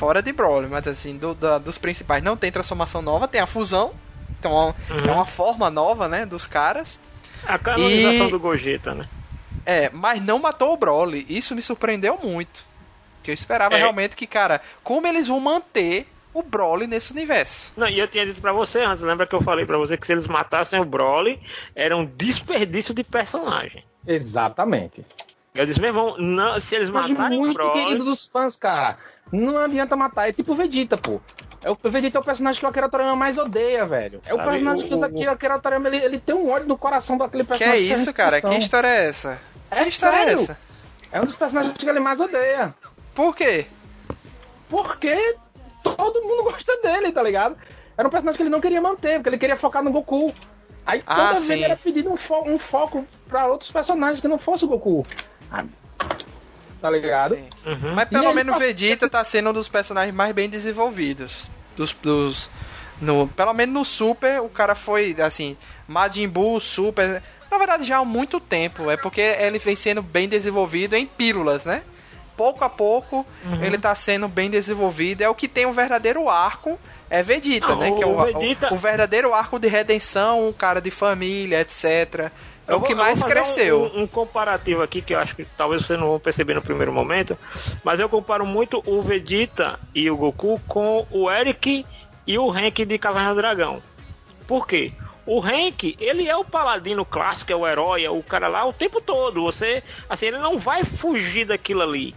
Fora de Broly, mas assim, do, da, dos principais não tem transformação nova, tem a fusão, então uhum. é uma forma nova, né, dos caras. A canonização e... do Gogeta, né? É, mas não matou o Broly, isso me surpreendeu muito. Que eu esperava é. realmente que, cara, como eles vão manter o Broly nesse universo. Não, e eu tinha dito pra você antes, lembra que eu falei pra você que se eles matassem o Broly, era um desperdício de personagem. Exatamente. Eu disse, meu irmão, não, se eles Mas matarem muito o Broly... querido dos fãs, cara. Não adianta matar. É tipo o Vegeta, pô. É o Vegeta é o personagem que o Akira Toriyama mais odeia, velho. É o personagem que o, que o Akira Toriyama ele, ele tem um ódio no coração daquele personagem. Que é isso, cara? Que história é essa? É que história sério? é essa? É um dos personagens que ele mais odeia. Por quê? Porque todo mundo <laughs> gosta dele, tá ligado? Era um personagem que ele não queria manter, porque ele queria focar no Goku. Aí ah, toda ah, vez era pedido um, fo um foco para outros personagens que não fosse o Goku. Tá ligado? Uhum. Mas pelo menos o Vegeta tá sendo um dos personagens mais bem desenvolvidos. Dos. dos no, pelo menos no Super, o cara foi assim. Majin Buu, Super. Na verdade, já há muito tempo. É porque ele vem sendo bem desenvolvido em pílulas, né? Pouco a pouco uhum. ele tá sendo bem desenvolvido. É o que tem um verdadeiro arco. É Vegeta, Não, né? Que é o, Vegeta... o, o verdadeiro arco de redenção, um cara de família, etc. É o que mais cresceu. Um, um, comparativo aqui que eu acho que talvez você não vão perceber no primeiro momento, mas eu comparo muito o Vegeta e o Goku com o Eric e o Hank de Caverna do Dragão. Por quê? O Hank, ele é o paladino clássico, é o herói, é o cara lá o tempo todo. Você, assim, ele não vai fugir daquilo ali.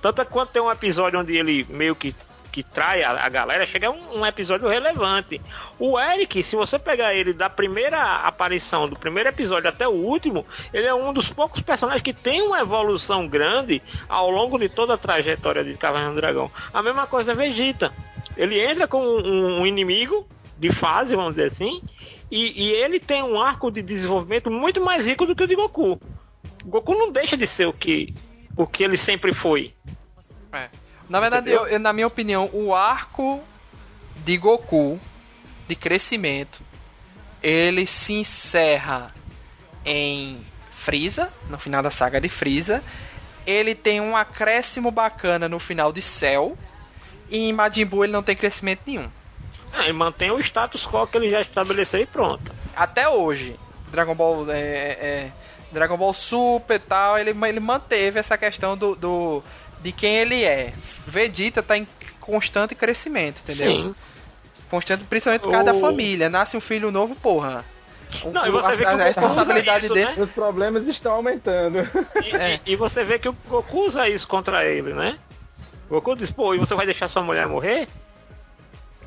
Tanto é quanto tem um episódio onde ele meio que que trai a, a galera, chega um, um, episódio relevante. O Eric, se você pegar ele da primeira aparição, do primeiro episódio até o último, ele é um dos poucos personagens que tem uma evolução grande ao longo de toda a trajetória de Caverna do Dragão. A mesma coisa é Vegeta. Ele entra com um, um inimigo de fase, vamos dizer assim, e, e, ele tem um arco de desenvolvimento muito mais rico do que o de Goku. Goku não deixa de ser o que, o que ele sempre foi. É. Na verdade, eu, eu, na minha opinião, o arco de Goku de crescimento ele se encerra em Freeza, no final da saga de Freeza. Ele tem um acréscimo bacana no final de Cell. E em Majin Buu ele não tem crescimento nenhum. É, e mantém o status quo que ele já estabeleceu e pronto. Até hoje, Dragon Ball é, é, Dragon Ball Super e tal, ele, ele manteve essa questão do, do de quem ele é. Vegeta tá em constante crescimento, entendeu? Sim. Constante, principalmente por causa o... da família. Nasce um filho novo, porra. Não, e você a, vê que a, a responsabilidade isso, dele. Né? Os problemas estão aumentando. E, é. e, e, você vê que o Goku usa isso contra ele, né? O Goku diz, pô, e você vai deixar sua mulher morrer?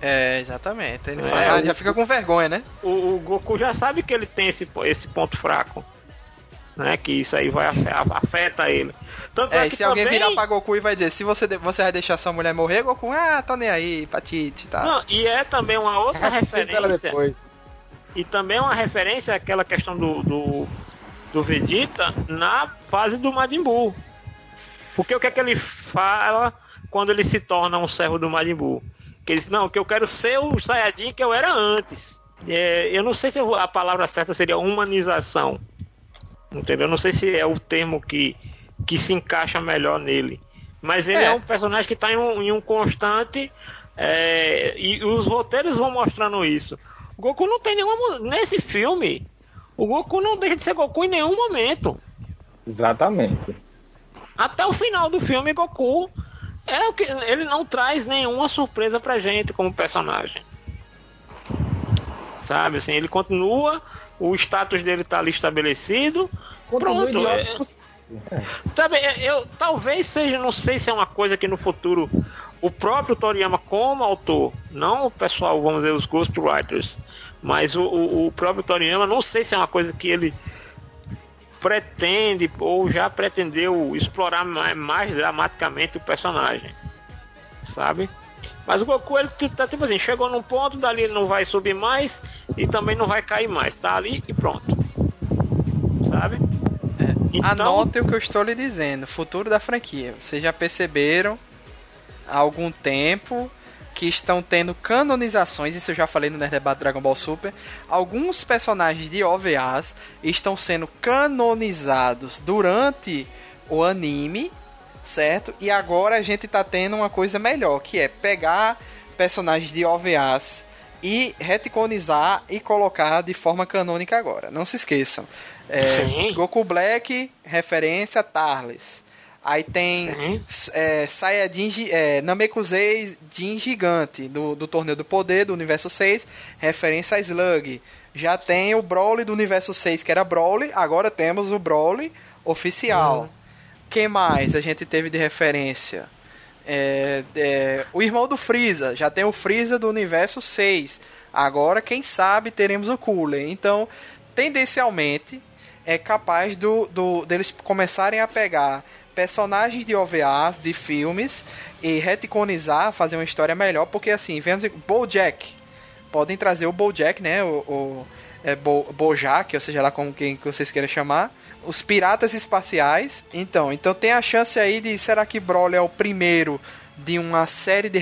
É, exatamente. Ele é, fala, o, já fica com vergonha, né? O, o, Goku já sabe que ele tem esse, esse ponto fraco. Né? Que isso aí vai afeta ele. Tanto é, é se alguém virar pra Goku e vai dizer, se você, você vai deixar sua mulher morrer, Goku, ah, tô nem aí, patite, tá? Não, e é também uma outra referência. E também uma referência àquela questão do, do, do Vegeta na fase do Majin Buu. Porque o que é que ele fala quando ele se torna um servo do Majin Buu? Que eles não, que eu quero ser o Saiyajin que eu era antes. É, eu não sei se a palavra certa seria humanização. Entendeu? Eu não sei se é o termo que, que se encaixa melhor nele. Mas ele é, é um personagem que está em, um, em um, constante. É, e os roteiros vão mostrando isso. O Goku não tem nenhuma. Nesse filme, o Goku não deixa de ser Goku em nenhum momento. Exatamente. Até o final do filme, Goku é o que ele não traz nenhuma surpresa pra gente como personagem. Sabe, assim, ele continua, o status dele tá ali estabelecido. Continua pronto. É, <laughs> é. Sabe, eu talvez seja, não sei se é uma coisa que no futuro o próprio Toriyama como autor, não o pessoal, vamos dizer, os ghostwriters, mas o, o, o próprio Toriyama, não sei se é uma coisa que ele pretende ou já pretendeu explorar mais, mais dramaticamente o personagem, sabe? Mas o Goku ele tá tipo assim, chegou num ponto, dali não vai subir mais e também não vai cair mais, tá ali e pronto. Sabe? É, então... Anote o que eu estou lhe dizendo, futuro da franquia. Vocês já perceberam há algum tempo que estão tendo canonizações, isso eu já falei no Nerd Debate Dragon Ball Super. Alguns personagens de OVAs estão sendo canonizados durante o anime, certo? E agora a gente tá tendo uma coisa melhor, que é pegar personagens de OVAs e reticonizar e colocar de forma canônica agora. Não se esqueçam. É, Goku Black, referência Tarles. Aí tem uhum. é, Saiyajin, é, Namekusei Jin Gigante, do, do Torneio do Poder, do Universo 6, referência a Slug. Já tem o Broly do Universo 6, que era Broly, agora temos o Broly oficial. Uhum. Quem mais a gente teve de referência? É, é, o irmão do Freeza, já tem o Freeza do Universo 6. Agora, quem sabe, teremos o Cooler. Então, tendencialmente, é capaz do, do deles começarem a pegar personagens de OVAs, de filmes, e reticonizar, fazer uma história melhor, porque assim, vendo Bojack, podem trazer o Bojack, né, o, o é, Bo, Bojack, ou seja lá como quem que vocês queiram chamar, os piratas espaciais. Então, então tem a chance aí de, será que Broly é o primeiro de uma série de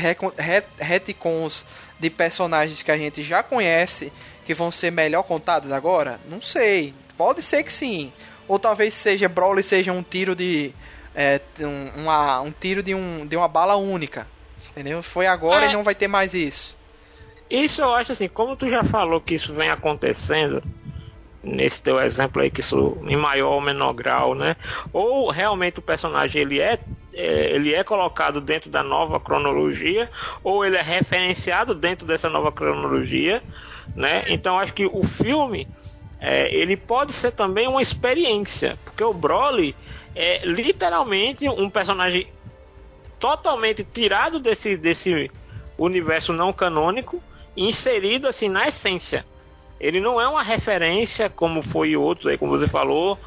retcons de personagens que a gente já conhece, que vão ser melhor contados agora? Não sei. Pode ser que sim. Ou talvez seja Broly seja um tiro de é, um, uma, um tiro de, um, de uma bala única. Entendeu? Foi agora é. e não vai ter mais isso. Isso eu acho assim, como tu já falou que isso vem acontecendo, nesse teu exemplo aí, que isso em maior ou menor grau, né? Ou realmente o personagem ele é, é, ele é colocado dentro da nova cronologia, ou ele é referenciado dentro dessa nova cronologia, né? Então acho que o filme é, ele pode ser também uma experiência, porque o Broly é literalmente um personagem totalmente tirado desse, desse universo não canônico inserido assim na essência. Ele não é uma referência como foi outros aí, como você falou.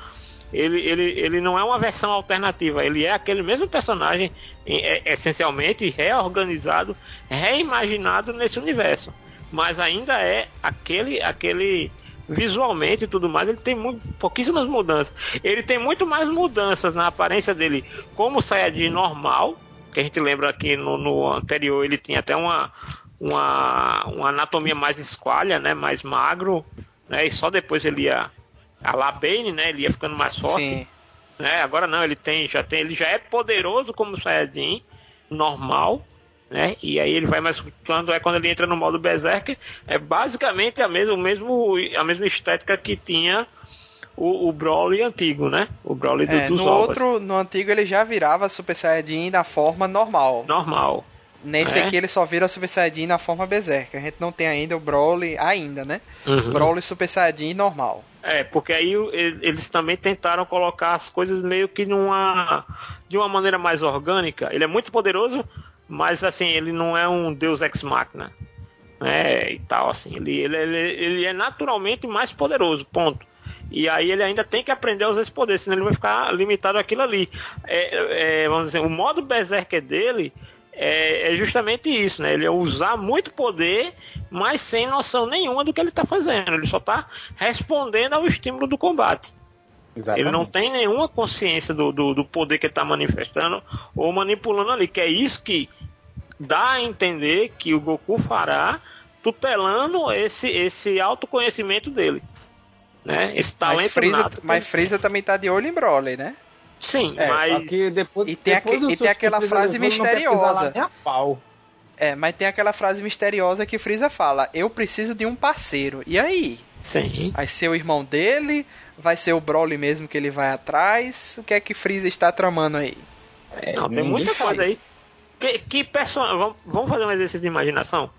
Ele, ele, ele não é uma versão alternativa, ele é aquele mesmo personagem é, essencialmente reorganizado, reimaginado nesse universo. Mas ainda é aquele aquele visualmente e tudo mais, ele tem muito, pouquíssimas mudanças. Ele tem muito mais mudanças na aparência dele como Saiyajin normal, que a gente lembra que no, no anterior ele tinha até uma, uma, uma anatomia mais esqualha, né, mais magro, né, e só depois ele ia a La Bane, né, ele ia ficando mais forte. Sim. Né, agora não, ele tem, já tem, ele já é poderoso como Saiyajin normal, né? E aí ele vai mais quando é quando ele entra no modo Berserker, é basicamente a mesma, mesmo, a mesma estética que tinha o, o Broly antigo, né? O Broly é, dos no ovos. outro, no antigo ele já virava Super Saiyajin na forma normal. Normal. Nesse é. aqui ele só vira Super Saiyajin na forma Berserker. A gente não tem ainda o Broly ainda, né? Uhum. Broly Super Saiyajin normal. É, porque aí eles também tentaram colocar as coisas meio que numa de uma maneira mais orgânica. Ele é muito poderoso, mas assim, ele não é um deus ex machina, né, e tal, assim, ele, ele, ele, ele é naturalmente mais poderoso, ponto. E aí ele ainda tem que aprender a usar esse poder, senão ele vai ficar limitado àquilo ali. É, é, vamos dizer, o modo berserker dele é, é, justamente isso, né? Ele é usar muito poder, mas sem noção nenhuma do que ele está fazendo. Ele só está respondendo ao estímulo do combate. Exatamente. Ele não tem nenhuma consciência do, do, do poder que ele está manifestando ou manipulando ali, que é isso que dá a entender que o Goku fará tutelando esse, esse autoconhecimento dele. Né? Esse talento mas Freeza, mas Freeza também tá de olho em Broly, né? Sim, é, mas... Depois, e tem, depois a, e tem aquela frase misteriosa. É, mas tem aquela frase misteriosa que Freeza fala: Eu preciso de um parceiro. E aí? Sim. Vai ser o irmão dele? Vai ser o Broly mesmo que ele vai atrás? O que é que Freeza está tramando aí? É, não, tem muita coisa aí. Que, que personagem. Vamos, fazer um exercício de imaginação.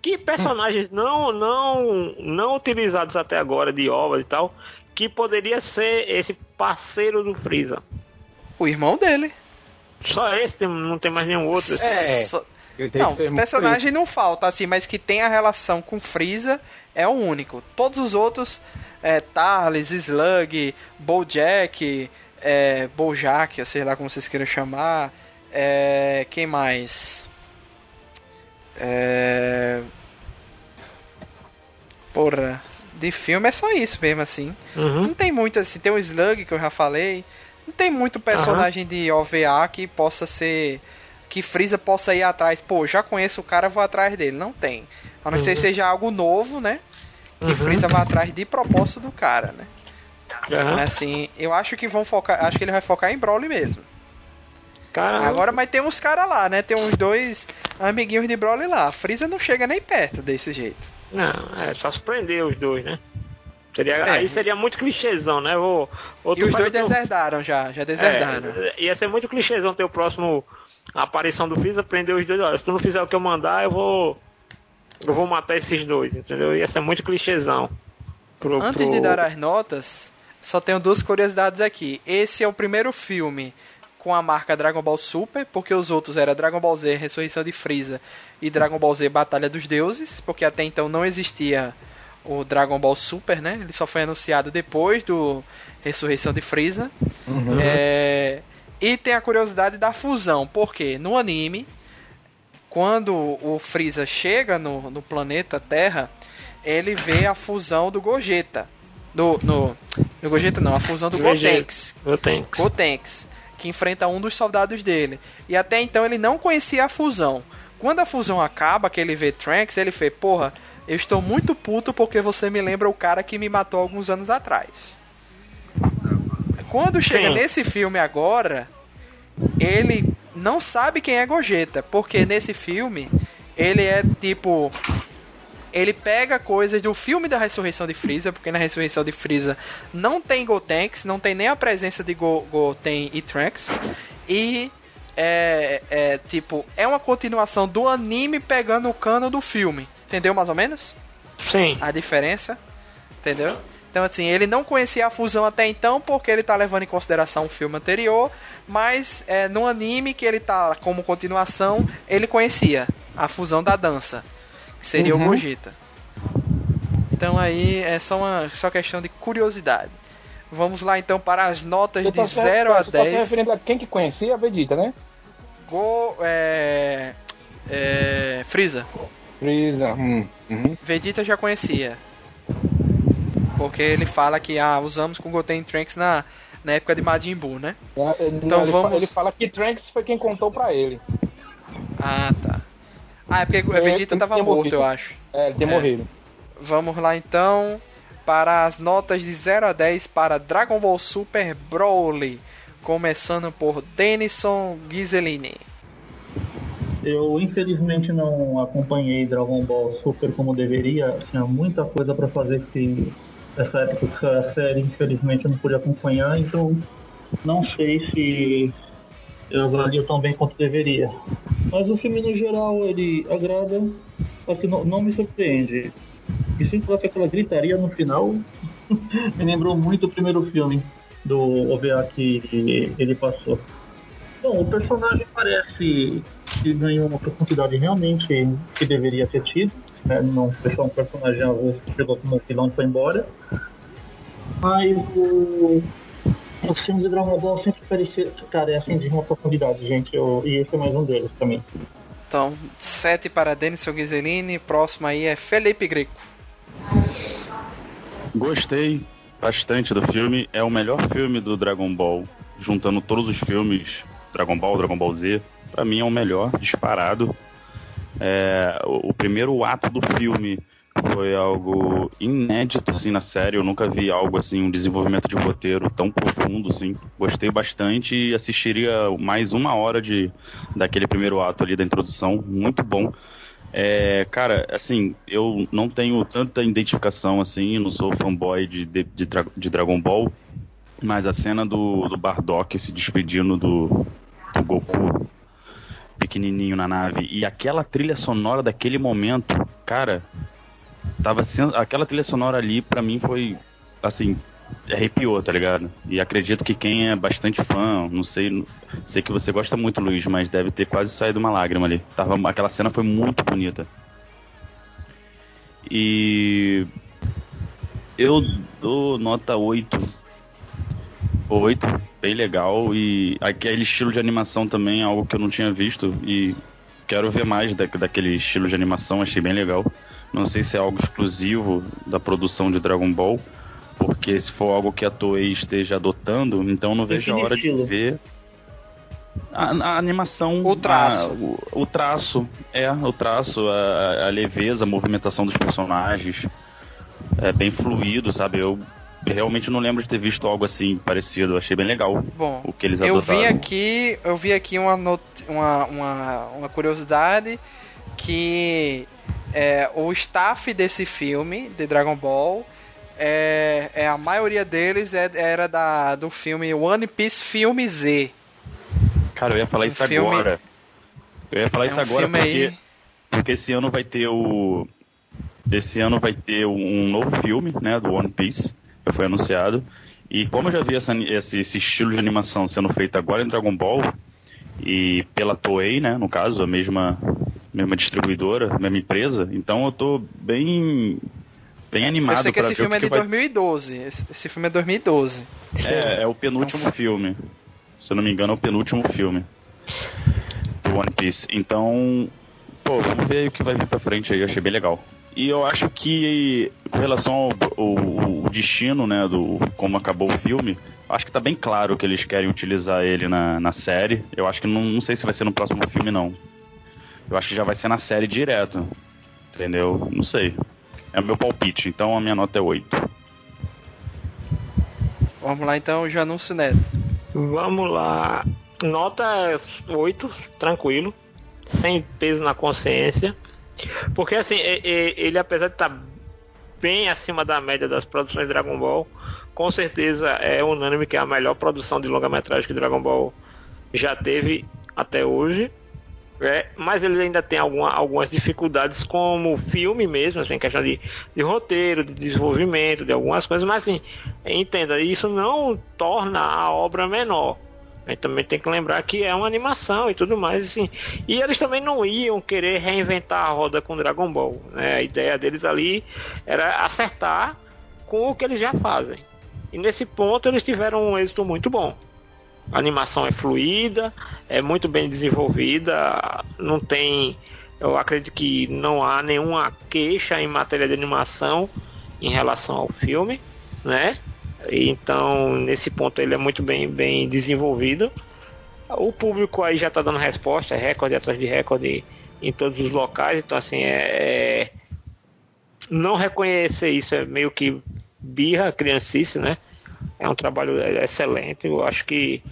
Que personagens não, não, não utilizados até agora de ovas e tal, que poderia ser esse parceiro do Freeza? O irmão dele. Só esse, não tem mais nenhum outro. É. Só... Não, personagem não falta, assim, mas que tem a relação com Freeza é o único. Todos os outros, é, Tarles, Slug, Bojack, é, Bojack, sei lá como vocês queiram chamar, é, quem mais? É... Porra, de filme é só isso mesmo, assim. Uhum. Não tem muito, assim, tem o Slug que eu já falei. Não tem muito personagem uhum. de OVA que possa ser. Que Freeza possa ir atrás. Pô, já conheço o cara, vou atrás dele. Não tem. A não uhum. ser que seja algo novo, né? Que uhum. Freeza vai atrás de propósito do cara, né? Uhum. Assim, eu acho que vão focar. Acho que ele vai focar em Broly mesmo. Caramba. Agora, mas tem uns caras lá, né? Tem uns dois amiguinhos de Broly lá. Freeza não chega nem perto desse jeito. Não, é só surpreender os dois, né? Seria, é. Aí seria muito clichêzão, né? O, e os dois deserdaram já, já deserdaram. É, ia ser muito clichêzão ter o próximo a aparição do Freeza, prender os dois. Olha, se tu não fizer o que eu mandar, eu vou. Eu vou matar esses dois, entendeu? Ia ser muito clichêzão. Pro, Antes pro... de dar as notas, só tenho duas curiosidades aqui. Esse é o primeiro filme com a marca Dragon Ball Super, porque os outros eram Dragon Ball Z Ressurreição de Freeza e Dragon Ball Z Batalha dos Deuses, porque até então não existia o Dragon Ball Super, né? Ele só foi anunciado depois do Ressurreição de Freeza. Uhum. É... E tem a curiosidade da fusão, porque no anime, quando o Freeza chega no, no planeta Terra, ele vê a fusão do Gogeta. Do, no, no Gogeta não, a fusão do Gotenks. Gotenks. Gotenks que enfrenta um dos soldados dele. E até então ele não conhecia a fusão. Quando a fusão acaba, que ele vê Trunks, ele fez, porra, eu estou muito puto porque você me lembra o cara que me matou alguns anos atrás. Quando chega Sim. nesse filme agora, ele não sabe quem é Gogeta, porque nesse filme ele é tipo ele pega coisas do filme da ressurreição de Freeza, porque na ressurreição de Freeza não tem Gotenks, não tem nem a presença de Go Goten e Trunks. E é, é, tipo, é uma continuação do anime pegando o cano do filme. Entendeu mais ou menos? Sim. A diferença? Entendeu? Então, assim, ele não conhecia a fusão até então, porque ele tá levando em consideração o filme anterior, mas é, no anime que ele tá como continuação, ele conhecia a fusão da dança, seria Uhum. o Gogeta. Então aí é só uma só questão de curiosidade. Vamos lá então para as notas de tá se- 0 a tu tá se 10. referindo a quem que conhecia a Vegeta, né? Go, é, é, Freeza. Freeza. Hum. Uhum. Vegeta já conhecia. Porque ele fala que ah, usamos com Goten Trunks na, na época de Majin Buu, né? Então Então ele, vamos- fa- ele fala que Trunks foi quem contou pra ele. Ah, tá. Ah, é porque É, Vegeta tava morto, morrido. eu acho. É, ele tinha É. morrido. Vamos lá então para as notas de 0 a 10 para Dragon Ball Super Broly. Começando por Denison Ghiseline. Eu infelizmente não acompanhei Dragon Ball Super como deveria. Tinha muita coisa pra fazer que essa época que saiu a série, infelizmente eu não pude acompanhar, então não sei se eu avalio tão bem quanto deveria. Mas o filme no geral ele agrada, só que não, não me surpreende. E sem falar que aquela gritaria no final <laughs> me lembrou muito o primeiro filme do OVA que ele passou. Bom, o personagem parece que ganhou uma profundidade realmente que deveria ter tido. Né? Não foi um personagem avulso que chegou como vilão e foi embora. Mas o, os filmes de Dragon Ball sempre parece- carecem de uma profundidade, gente. Eu, e esse é mais um deles também. Então, 7 para Denison Ghiseline. Próximo aí é Felipe Greco. Gostei bastante do filme. É o melhor filme do Dragon Ball, juntando todos os filmes Dragon Ball, Dragon Ball Z. Pra mim é o melhor, disparado. É, o, o primeiro ato do filme foi algo inédito assim na série. Eu nunca vi algo assim, um desenvolvimento de roteiro tão profundo assim. Gostei bastante e assistiria mais uma hora de daquele primeiro ato ali da introdução. Muito bom. É, cara, assim, eu não tenho tanta identificação assim, não sou fanboy de, de, de, de Dragon Ball, mas a cena do, do Bardock se despedindo do, do Goku pequenininho na nave e aquela trilha sonora daquele momento, cara, tava sendo, aquela trilha sonora ali pra mim foi assim, arrepiou, tá ligado? E acredito que quem é bastante fã, não sei, sei que você gosta muito, Luiz, mas deve ter quase saído uma lágrima ali. Tava, aquela cena foi muito bonita. E eu dou nota 8. 8, bem legal. E aquele estilo de animação também é algo que eu não tinha visto. E quero ver mais da, daquele estilo de animação, achei bem legal. Não sei se é algo exclusivo da produção de Dragon Ball, porque se for algo que a Toei esteja adotando, então eu não vejo a hora de ver a, a animação, O traço. a- o, o traço, é o traço, a, a leveza, a movimentação dos personagens, é bem fluido, sabe? Eu realmente não lembro de ter visto algo assim parecido. Achei bem legal Bom, o que eles eu adotaram. vi aqui, eu vi aqui uma, not- uma, uma, uma curiosidade que é, o staff desse filme de Dragon Ball é, é a maioria deles é- era da do filme One Piece Filme Z. Cara, eu ia falar Um isso filme- agora. Eu ia falar É isso um agora porque, aí- porque esse ano vai ter o. Esse ano vai ter um novo filme, né, do One Piece, que foi anunciado. E como eu já vi essa- esse, esse estilo de animação sendo feito agora em Dragon Ball, e pela Toei, né, no caso, a mesma, mesma distribuidora, mesma empresa, então eu tô bem, bem animado eu sei que esse filme é de vai 2012. Esse, esse filme é 2012. é, é o penúltimo filme. Se eu não me engano, é o penúltimo filme do One Piece. Então, pô, vamos ver aí o que vai vir pra frente aí. Eu achei bem legal. E eu acho que, com relação ao, ao- ao destino, né, do como acabou o filme, acho que tá bem claro que eles querem utilizar ele na, na série. Eu acho que não, não sei se vai ser no próximo filme, não. Eu acho que já vai ser na série direto. Entendeu? Não sei. É o meu palpite, então a minha nota é 8. Vamos lá então, Janúncio Neto. Vamos lá. Nota 8, tranquilo. Sem peso na consciência. Porque assim, ele apesar de estar bem acima da média das produções de Dragon Ball, com certeza é unânime que é a melhor produção de longa-metragem que Dragon Ball já teve até hoje. É, mas ele ainda tem alguma, algumas dificuldades como filme mesmo, assim, questão de, de roteiro, de desenvolvimento, de algumas coisas, mas assim, entenda, isso não torna a obra menor. A gente também tem que lembrar que é uma animação e tudo mais, assim. E eles também não iam querer reinventar a roda com Dragon Ball. Né? A ideia deles ali era acertar com o que eles já fazem. E nesse ponto eles tiveram um êxito muito bom. A animação é fluida, é muito bem desenvolvida, não tem. Eu acredito que não há nenhuma queixa em matéria de animação em relação ao filme, né? Então, nesse ponto, ele é muito bem, bem desenvolvido. O público aí já está dando resposta, recorde atrás de recorde em todos os locais. Então, assim, é, é não reconhecer isso é meio que birra, criancice, né? É um trabalho excelente. Eu acho que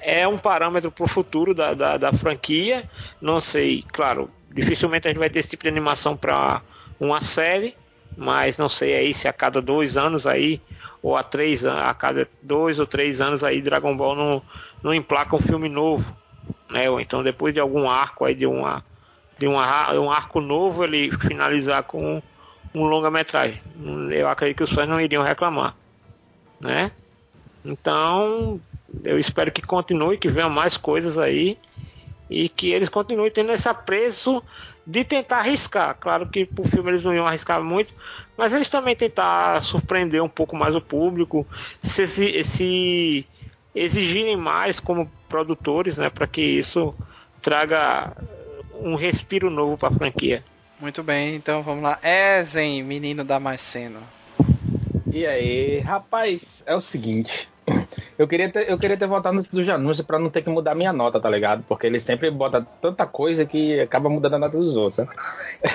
é um parâmetro para o futuro da, da, da, franquia. Não sei, claro, dificilmente a gente vai ter esse tipo de animação para uma série, mas não sei aí se a cada dois anos aí, ou a três a cada dois ou três anos aí, Dragon Ball não, não emplaca um filme novo. Né? Ou então depois de algum arco aí de uma de uma, um arco novo ele finalizar com um longa-metragem. Eu acredito que os fãs não iriam reclamar, né? Então, eu espero que continue, que venham mais coisas aí e que eles continuem tendo esse apreço de tentar arriscar. Claro que pro filme eles não iam arriscar muito, mas eles também tentar surpreender um pouco mais o público, se, se, se exigirem mais como produtores, né, para que isso traga um respiro novo para a franquia. Muito bem, então vamos lá. Ezen, menino Damasceno. E aí, rapaz, é o seguinte. <clears throat> Eu queria ter, eu queria ter votado nesse do Janúncio pra não ter que mudar minha nota, tá ligado? Porque ele sempre bota tanta coisa que acaba mudando a nota dos outros, né?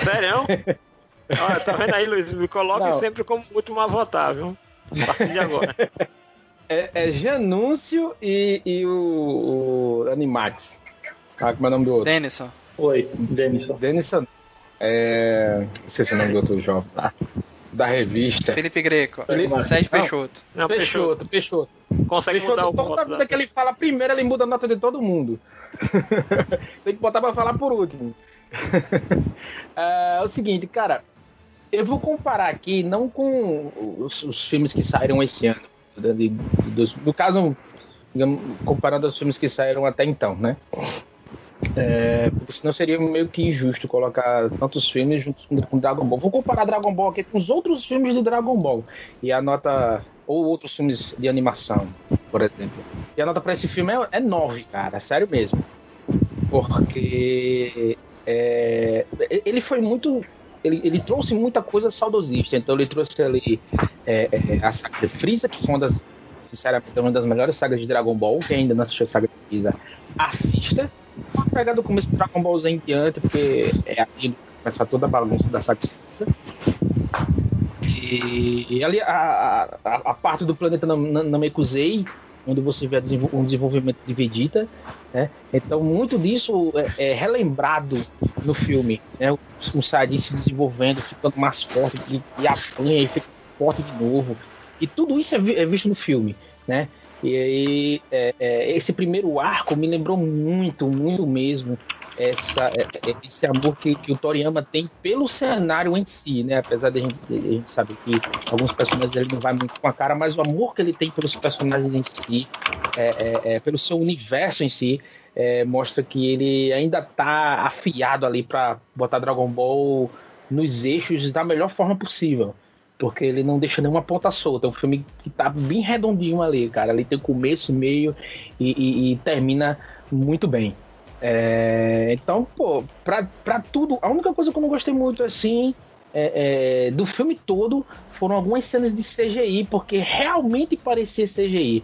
Sério? <laughs> Olha, tá vendo aí, Luiz? Me coloque não. sempre como último a votar, viu? A partir de agora. <laughs> É, é Janúncio e, e o, o Animax. Ah, como é o nome do outro? Denison. Oi, Denison. Denison. É. Esqueci o nome do outro jovem. Tá? Da revista. Felipe Greco. Felipe... Sérgio Peixoto. Não, Peixoto, Peixoto. Consegue Peixoto, mudar o Toda vida que ele fala primeiro, ele muda a nota de todo mundo. <laughs> Tem que botar pra falar por último. <laughs> é, é o seguinte, cara. Eu vou comparar aqui, não com os, os filmes que saíram esse ano. De, de, de, no caso, digamos, comparando aos filmes que saíram até então, né? É, porque senão seria meio que injusto colocar tantos filmes juntos com Dragon Ball. Vou comparar Dragon Ball aqui com os outros filmes de Dragon Ball. E a nota. Ou outros filmes de animação, por exemplo. E a nota para esse filme é, é 9, cara. Sério mesmo. Porque. É, ele foi muito. Ele, ele, trouxe muita coisa saudosista. Então ele trouxe ali é, é, a saga de Freeza, que foi uma das. Sinceramente, uma das melhores sagas de Dragon Ball. Quem ainda não assistiu a saga de Freeza, assista Vamos pegar do começo do Dragon Ball Z em diante, porque é aqui começa toda a bagunça da saga. E, e ali a, a, a, parte do planeta Namekusei, onde você vê um desenvolvimento de Vegeta, né? Então muito disso é, é relembrado no filme, né? O, o Saiyajin se desenvolvendo, ficando mais forte, e, e apanha e fica forte de novo. E tudo isso é, vi, é visto no filme, né? E aí, é, é, esse primeiro arco me lembrou muito, muito mesmo essa, é, é, esse amor que, que, o Toriyama tem pelo cenário em si, né? Apesar de a gente, de a gente saber que alguns personagens ele não vai muito com a cara, mas o amor que ele tem pelos personagens em si, é, é, pelo seu universo em si, mostra que ele ainda tá afiado ali para botar Dragon Ball nos eixos da melhor forma possível porque ele não deixa nenhuma ponta solta. É um filme que tá bem redondinho ali, cara. Ele tem começo, meio e, e, e termina muito bem. É, então, pô, pra, pra tudo, a única coisa que eu não gostei muito assim é, é, do filme todo foram algumas cenas de CGI, porque realmente parecia CGI.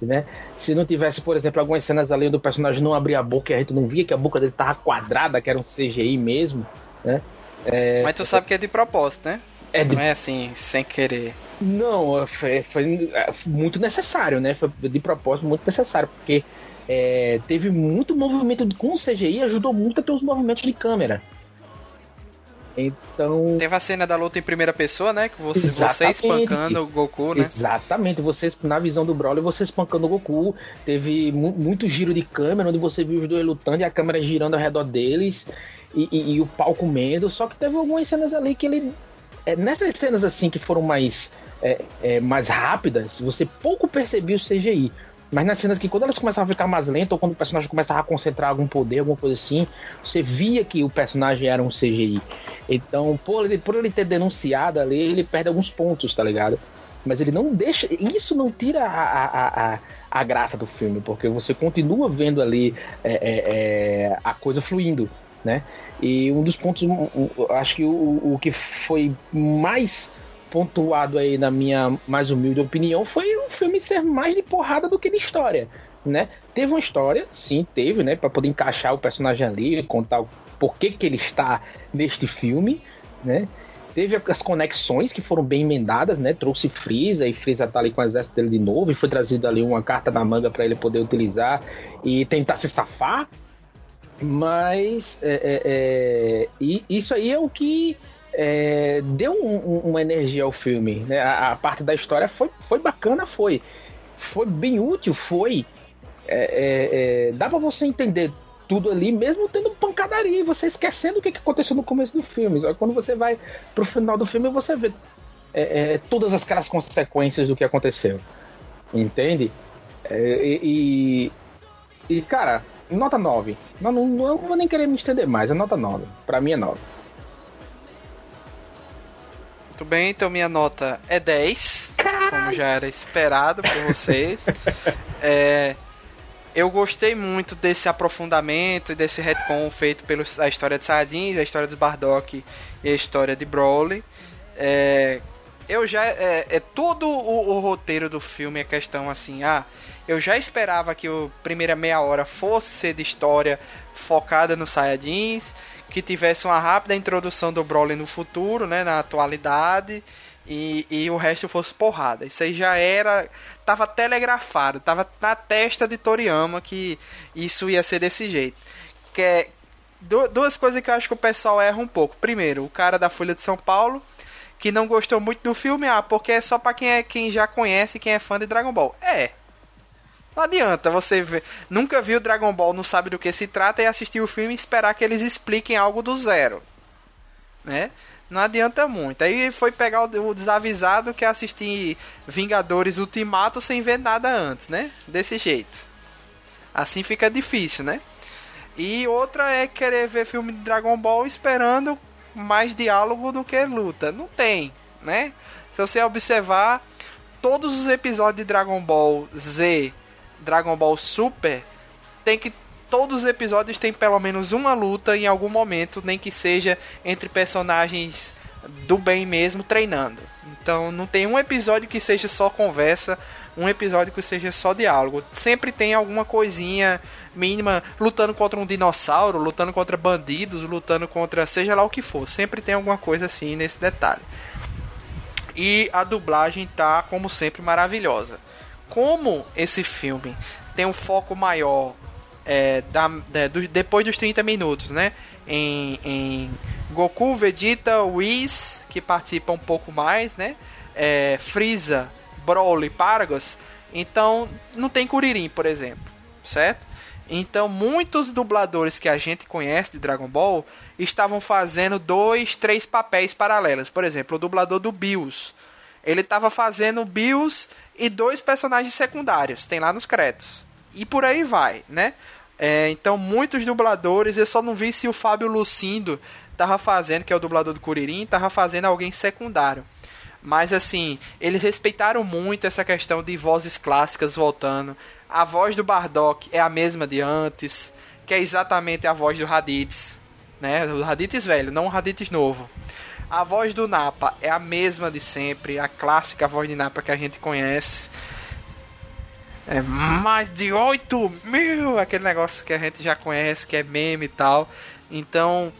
Né? Se não tivesse, por exemplo, algumas cenas ali onde o personagem não abria a boca e a gente não via que a boca dele tava quadrada, que era um CGI mesmo, né? É, Mas tu sabe que é de propósito, né? É de... Não é assim, sem querer. Não, foi, foi é, muito necessário, né? Foi de propósito muito necessário, porque é, teve muito movimento com o CGI ajudou muito a ter os movimentos de câmera. Então. Teve a cena da luta em primeira pessoa, né? Que você, você espancando o Goku, né? Exatamente, você, na visão do Broly, você espancando o Goku. Teve mu muito giro de câmera, onde você viu os dois lutando e a câmera girando ao redor deles. E, e, e o pau comendo. Só que teve algumas cenas ali que ele. É, nessas cenas assim que foram mais. É, é, mais rápidas, você pouco percebeu o CGI. Mas nas cenas que quando elas começavam a ficar mais lentas, ou quando o personagem começava a concentrar algum poder, alguma coisa assim, você via que o personagem era um CGI. Então, por ele, por ele ter denunciado ali, ele perde alguns pontos, tá ligado? Mas ele não deixa. Isso não tira a, a, a, a graça do filme, porque você continua vendo ali é, é, é, a coisa fluindo, né? E um dos pontos, acho que o, o que foi mais pontuado aí na minha mais humilde opinião foi o filme ser mais de porrada do que de história, né? Teve uma história, sim, teve, né, para poder encaixar o personagem ali, contar o porquê que ele está neste filme, né? Teve as conexões que foram bem emendadas, né? Trouxe Freeza e Freeza tá ali com o exército dele de novo e foi trazido ali uma carta na manga para ele poder utilizar e tentar se safar. Mas é, é, é, e isso aí é o que é, deu um, um, uma energia ao filme. Né? A, a, parte da história foi, foi bacana, foi. Foi bem útil, foi. É, é, é dá para você entender tudo ali, mesmo tendo pancadaria, você esquecendo o que, aconteceu no começo do filme. Só quando você vai pro final do filme, você vê é, é, todas aquelas consequências do que aconteceu. Entende? e, e, cara, nota 9. Não, não, não, vou nem querer me estender mais, é nota 9. Pra mim é 9. Muito bem, então minha nota é 10, como já era esperado por vocês. <laughs> é, eu gostei muito desse aprofundamento e desse retcon feito pela história de Sardins, a história de Bardock e a história de Broly. É, eu já é, é todo o, o, roteiro do filme é questão assim, ah, eu já esperava que a primeira meia hora fosse ser de história focada no Saiyajins que tivesse uma rápida introdução do Broly no futuro, né, na atualidade, e, e o resto fosse porrada. Isso aí já era. Tava telegrafado, tava na testa de Toriyama que isso ia ser desse jeito. Que é, duas coisas que eu acho que o pessoal erra um pouco. Primeiro, o cara da Folha de São Paulo, que não gostou muito do filme, ah, porque é só para quem é quem já conhece, quem é fã de Dragon Ball. É, não adianta você ver, nunca viu Dragon Ball, não sabe do que se trata e assistir o filme e esperar que eles expliquem algo do zero. Né? Não adianta muito. Aí foi pegar o desavisado que é assistir Vingadores Ultimato sem ver nada antes, né? Desse jeito. Assim fica difícil, né? E outra é querer ver filme de Dragon Ball esperando mais diálogo do que luta. Não tem, né? Se você observar todos os episódios de Dragon Ball Z Dragon Ball Super, tem que todos os episódios tem pelo menos uma luta em algum momento, nem que seja entre personagens do bem mesmo treinando. Então não tem um episódio que seja só conversa, um episódio que seja só diálogo. Sempre tem alguma coisinha mínima lutando contra um dinossauro, lutando contra bandidos, lutando contra seja lá o que for. Sempre tem alguma coisa assim nesse detalhe. E a dublagem tá como sempre maravilhosa como esse filme tem um foco maior é, da, da, do, depois dos 30 minutos, né? Em, em Goku, Vegeta, Whis, que participa um pouco mais, né? É, Freeza, Broly, Paragus. Então, não tem Kuririn, por exemplo, certo? Então, muitos dubladores que a gente conhece de Dragon Ball estavam fazendo dois, três papéis paralelos. Por exemplo, o dublador do Bills. Ele estava fazendo Bills e dois personagens secundários, tem lá nos créditos. E por aí vai, né? É, então, muitos dubladores, eu só não vi se o Fábio Lucindo tava fazendo, que é o dublador do Curirim, tava fazendo alguém secundário. Mas assim, eles respeitaram muito essa questão de vozes clássicas voltando. A voz do Bardock é a mesma de antes, que é exatamente a voz do Raditz, né? O Raditz velho, não o Raditz novo. A voz do Napa é a mesma de sempre, a clássica voz de Napa que a gente conhece. É mais de 8 mil, aquele negócio que a gente já conhece, que é meme e tal. Então,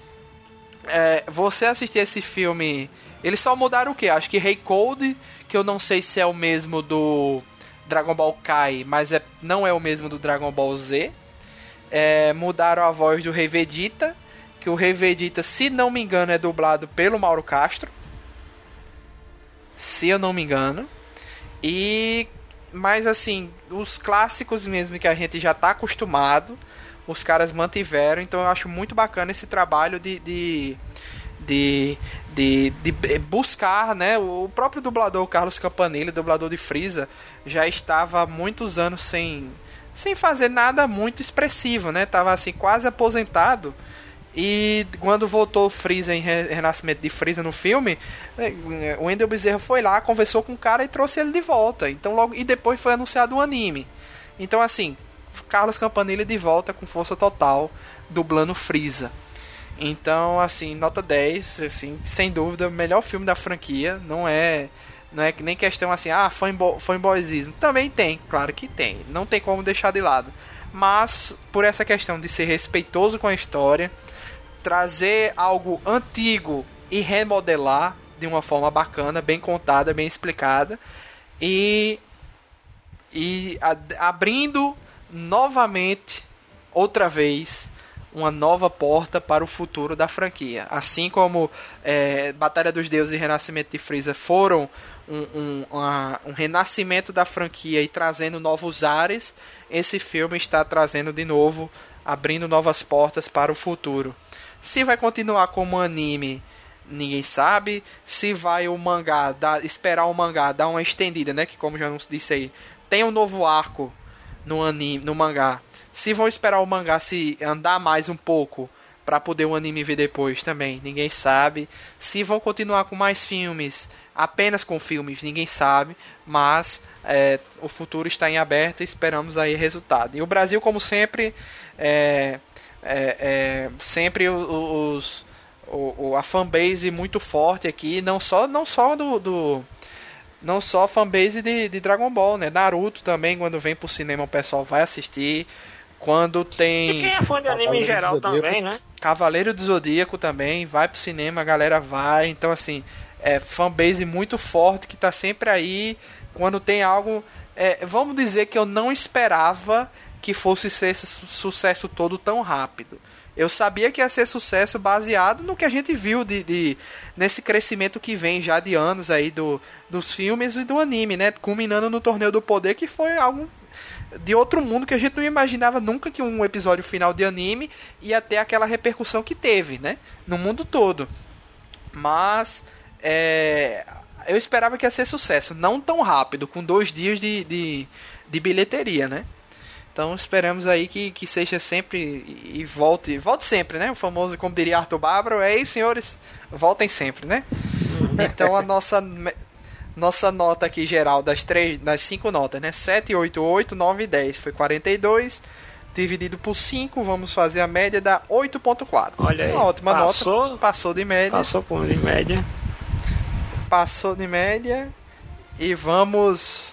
é, você assistir esse filme, eles só mudaram o que? Acho que Rei Cold, que eu não sei se é o mesmo do Dragon Ball Kai, mas é, não é o mesmo do Dragon Ball Z. É, mudaram a voz do Rei Vegeta que o Rei Vegeta, se não me engano, é dublado pelo Mauro Castro. Se eu não me engano. E mas assim, os clássicos mesmo que a gente já está acostumado, os caras mantiveram, então eu acho muito bacana esse trabalho de, de, de, de, de buscar, né? O próprio dublador Carlos Campanile, dublador de Freeza, já estava há muitos anos sem, sem fazer nada muito expressivo, né? Tava assim quase aposentado. E quando voltou o Freeza em Renascimento de Freeza no filme, é, o Wendell Bezerra foi lá, conversou com o cara e trouxe ele de volta. Então logo e depois foi anunciado um anime. Então assim, Carlos Campanile de volta com força total, dublando Freeza. Então, assim, nota 10, assim, sem dúvida, o melhor filme da franquia, não é não é nem questão assim, ah, fanboy, fanboyismo. Também tem, claro que tem. Não tem como deixar de lado. Mas por essa questão de ser respeitoso com a história, trazer algo antigo e remodelar de uma forma bacana, bem contada, bem explicada e e abrindo novamente outra vez uma nova porta para o futuro da franquia. Assim como é, Batalha dos Deuses e Renascimento de Freeza foram um, um, uma, um, renascimento da franquia e trazendo novos ares, esse filme está trazendo de novo, abrindo novas portas para o futuro. Se vai continuar como anime, ninguém sabe. Se vai o mangá, dar, esperar o mangá dar uma estendida, né? Que como já disse aí, tem um novo arco no anime, no mangá. Se vão esperar o mangá se andar mais um pouco para poder o anime ver depois também, ninguém sabe. Se vão continuar com mais filmes, apenas com filmes, ninguém sabe. Mas é, o futuro está em aberto e esperamos aí resultado. E o Brasil, como sempre, é, é, é, sempre os, o, a fanbase muito forte aqui, não só, não só do, do não só fanbase de, de Dragon Ball, né? Naruto também, quando vem pro cinema o pessoal vai assistir. Quando tem. E quem é fã de anime em geral também, né? Cavaleiro do Zodíaco também, vai pro cinema, a galera vai. Então, assim, é fanbase muito forte que tá sempre aí. Quando tem algo. É, vamos dizer que eu não esperava que fosse ser esse sucesso todo tão rápido. Eu sabia que ia ser sucesso baseado no que a gente viu de, de nesse crescimento que vem já de anos aí do, dos filmes e do anime, né? Culminando no Torneio do Poder, que foi algo de outro mundo que a gente não imaginava nunca que um episódio final de anime ia ter aquela repercussão que teve, né? No mundo todo. Mas é, eu esperava que ia ser sucesso, não tão rápido, com dois dias de, de, de bilheteria, né? Então esperamos aí que, que seja sempre e volte, volte sempre, né? O famoso, como diria Arthur Bárbaro, é isso, senhores, voltem sempre, né? Então a <laughs> nossa nossa nota aqui geral das três, das cinco notas, né? 7, 8, 8, 9 e 10 foi 42 dividido por 5, vamos fazer a média da 8.4. Olha aí. Uma ótima passou, nota. Passou de média. Passou por de média. Passou de média. E vamos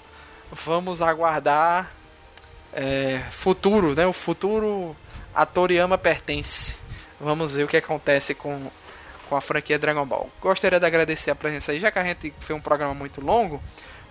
vamos aguardar é, futuro, né? O futuro a Toriyama pertence. Vamos ver o que acontece com, com a franquia Dragon Ball. Gostaria de agradecer a presença aí, já que a gente fez um programa muito longo,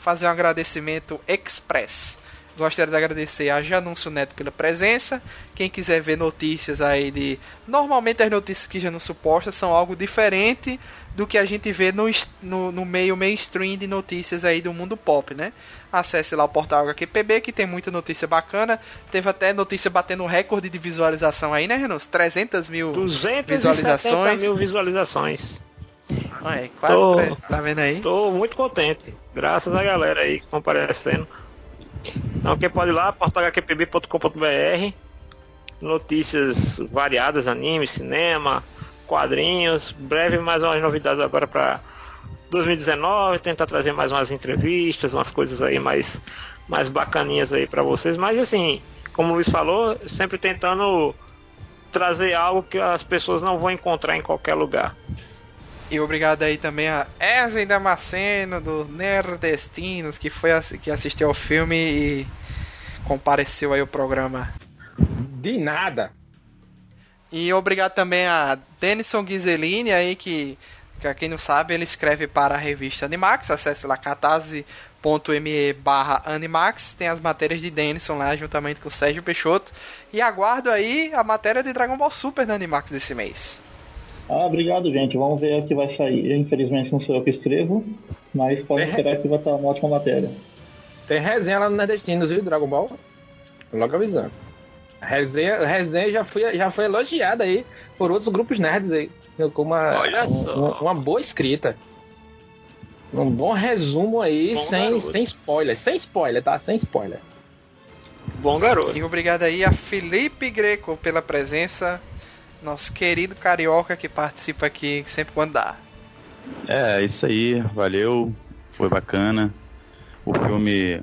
fazer um agradecimento express Gostaria de agradecer a Janúncio Neto pela presença. Quem quiser ver notícias aí de. Normalmente as notícias que Janúncio posta são algo diferente do que a gente vê no, no, no, meio mainstream de notícias aí do mundo pop, né? Acesse lá o portal HQPB que tem muita notícia bacana. Teve até notícia batendo recorde de visualização aí, né, Renan? 300 mil visualizações. mil visualizações. Quase tô, tá vendo aí? Tô muito contente. Graças a galera aí comparecendo. Então quem pode ir lá, portalhqpb.com.br Notícias variadas, anime, cinema, quadrinhos. Breve mais umas novidades agora para 2019, tentar trazer mais umas entrevistas, umas coisas aí mais, mais bacaninhas aí para vocês. Mas assim, como o Luiz falou, sempre tentando trazer algo que as pessoas não vão encontrar em qualquer lugar. E obrigado aí também a Ezen Damasceno, do Nerdestinos, que foi que assistiu ao filme e compareceu aí ao programa. De nada. E obrigado também a Denison Ghiselini aí, que, que quem não sabe, ele escreve para a revista Animax. Acesse lá catarse.me barra Animax. Tem as matérias de Denison lá, juntamente com o Sérgio Peixoto. E aguardo aí a matéria de Dragon Ball Super na Animax desse mês. Ah, obrigado, gente. Vamos ver o que vai sair. Infelizmente não sou eu que escrevo, mas pode Tem- esperar que vai estar uma ótima matéria. Tem resenha lá no Nordestinos, viu? Dragon Ball. Logo avisando. A resenha, a resenha já, foi, já foi elogiada aí por outros grupos nerds aí. Com uma, Olha um- só. uma, uma boa escrita. Um bom resumo aí, Bom sem, garoto. sem spoiler. Sem spoiler, tá? Sem spoiler. Bom garoto. E obrigado aí a Felipe Greco pela presença. Nosso querido carioca que participa aqui sempre quando dá. É, isso aí, valeu, foi bacana. O filme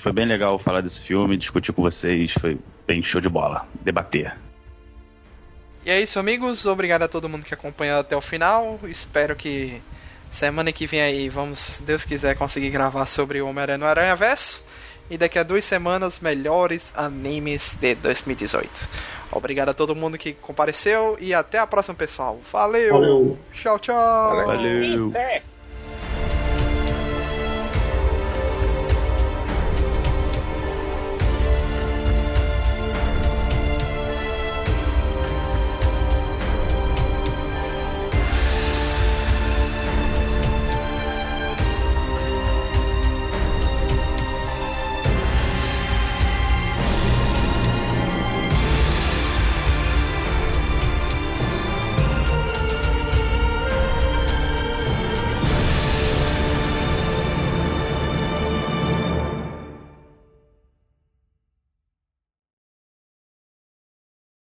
foi bem legal falar desse filme, discutir com vocês, foi bem show de bola, debater. E é isso, amigos. Obrigado a todo mundo que acompanhou até o final. Espero que semana que vem aí, vamos, se Deus quiser, conseguir gravar sobre o Homem-Aranha no Aranha Verso. E daqui a duas semanas, melhores animes de 2018. Obrigado a todo mundo que compareceu e até a próxima, pessoal. Valeu! Valeu. Tchau, tchau! Valeu! É.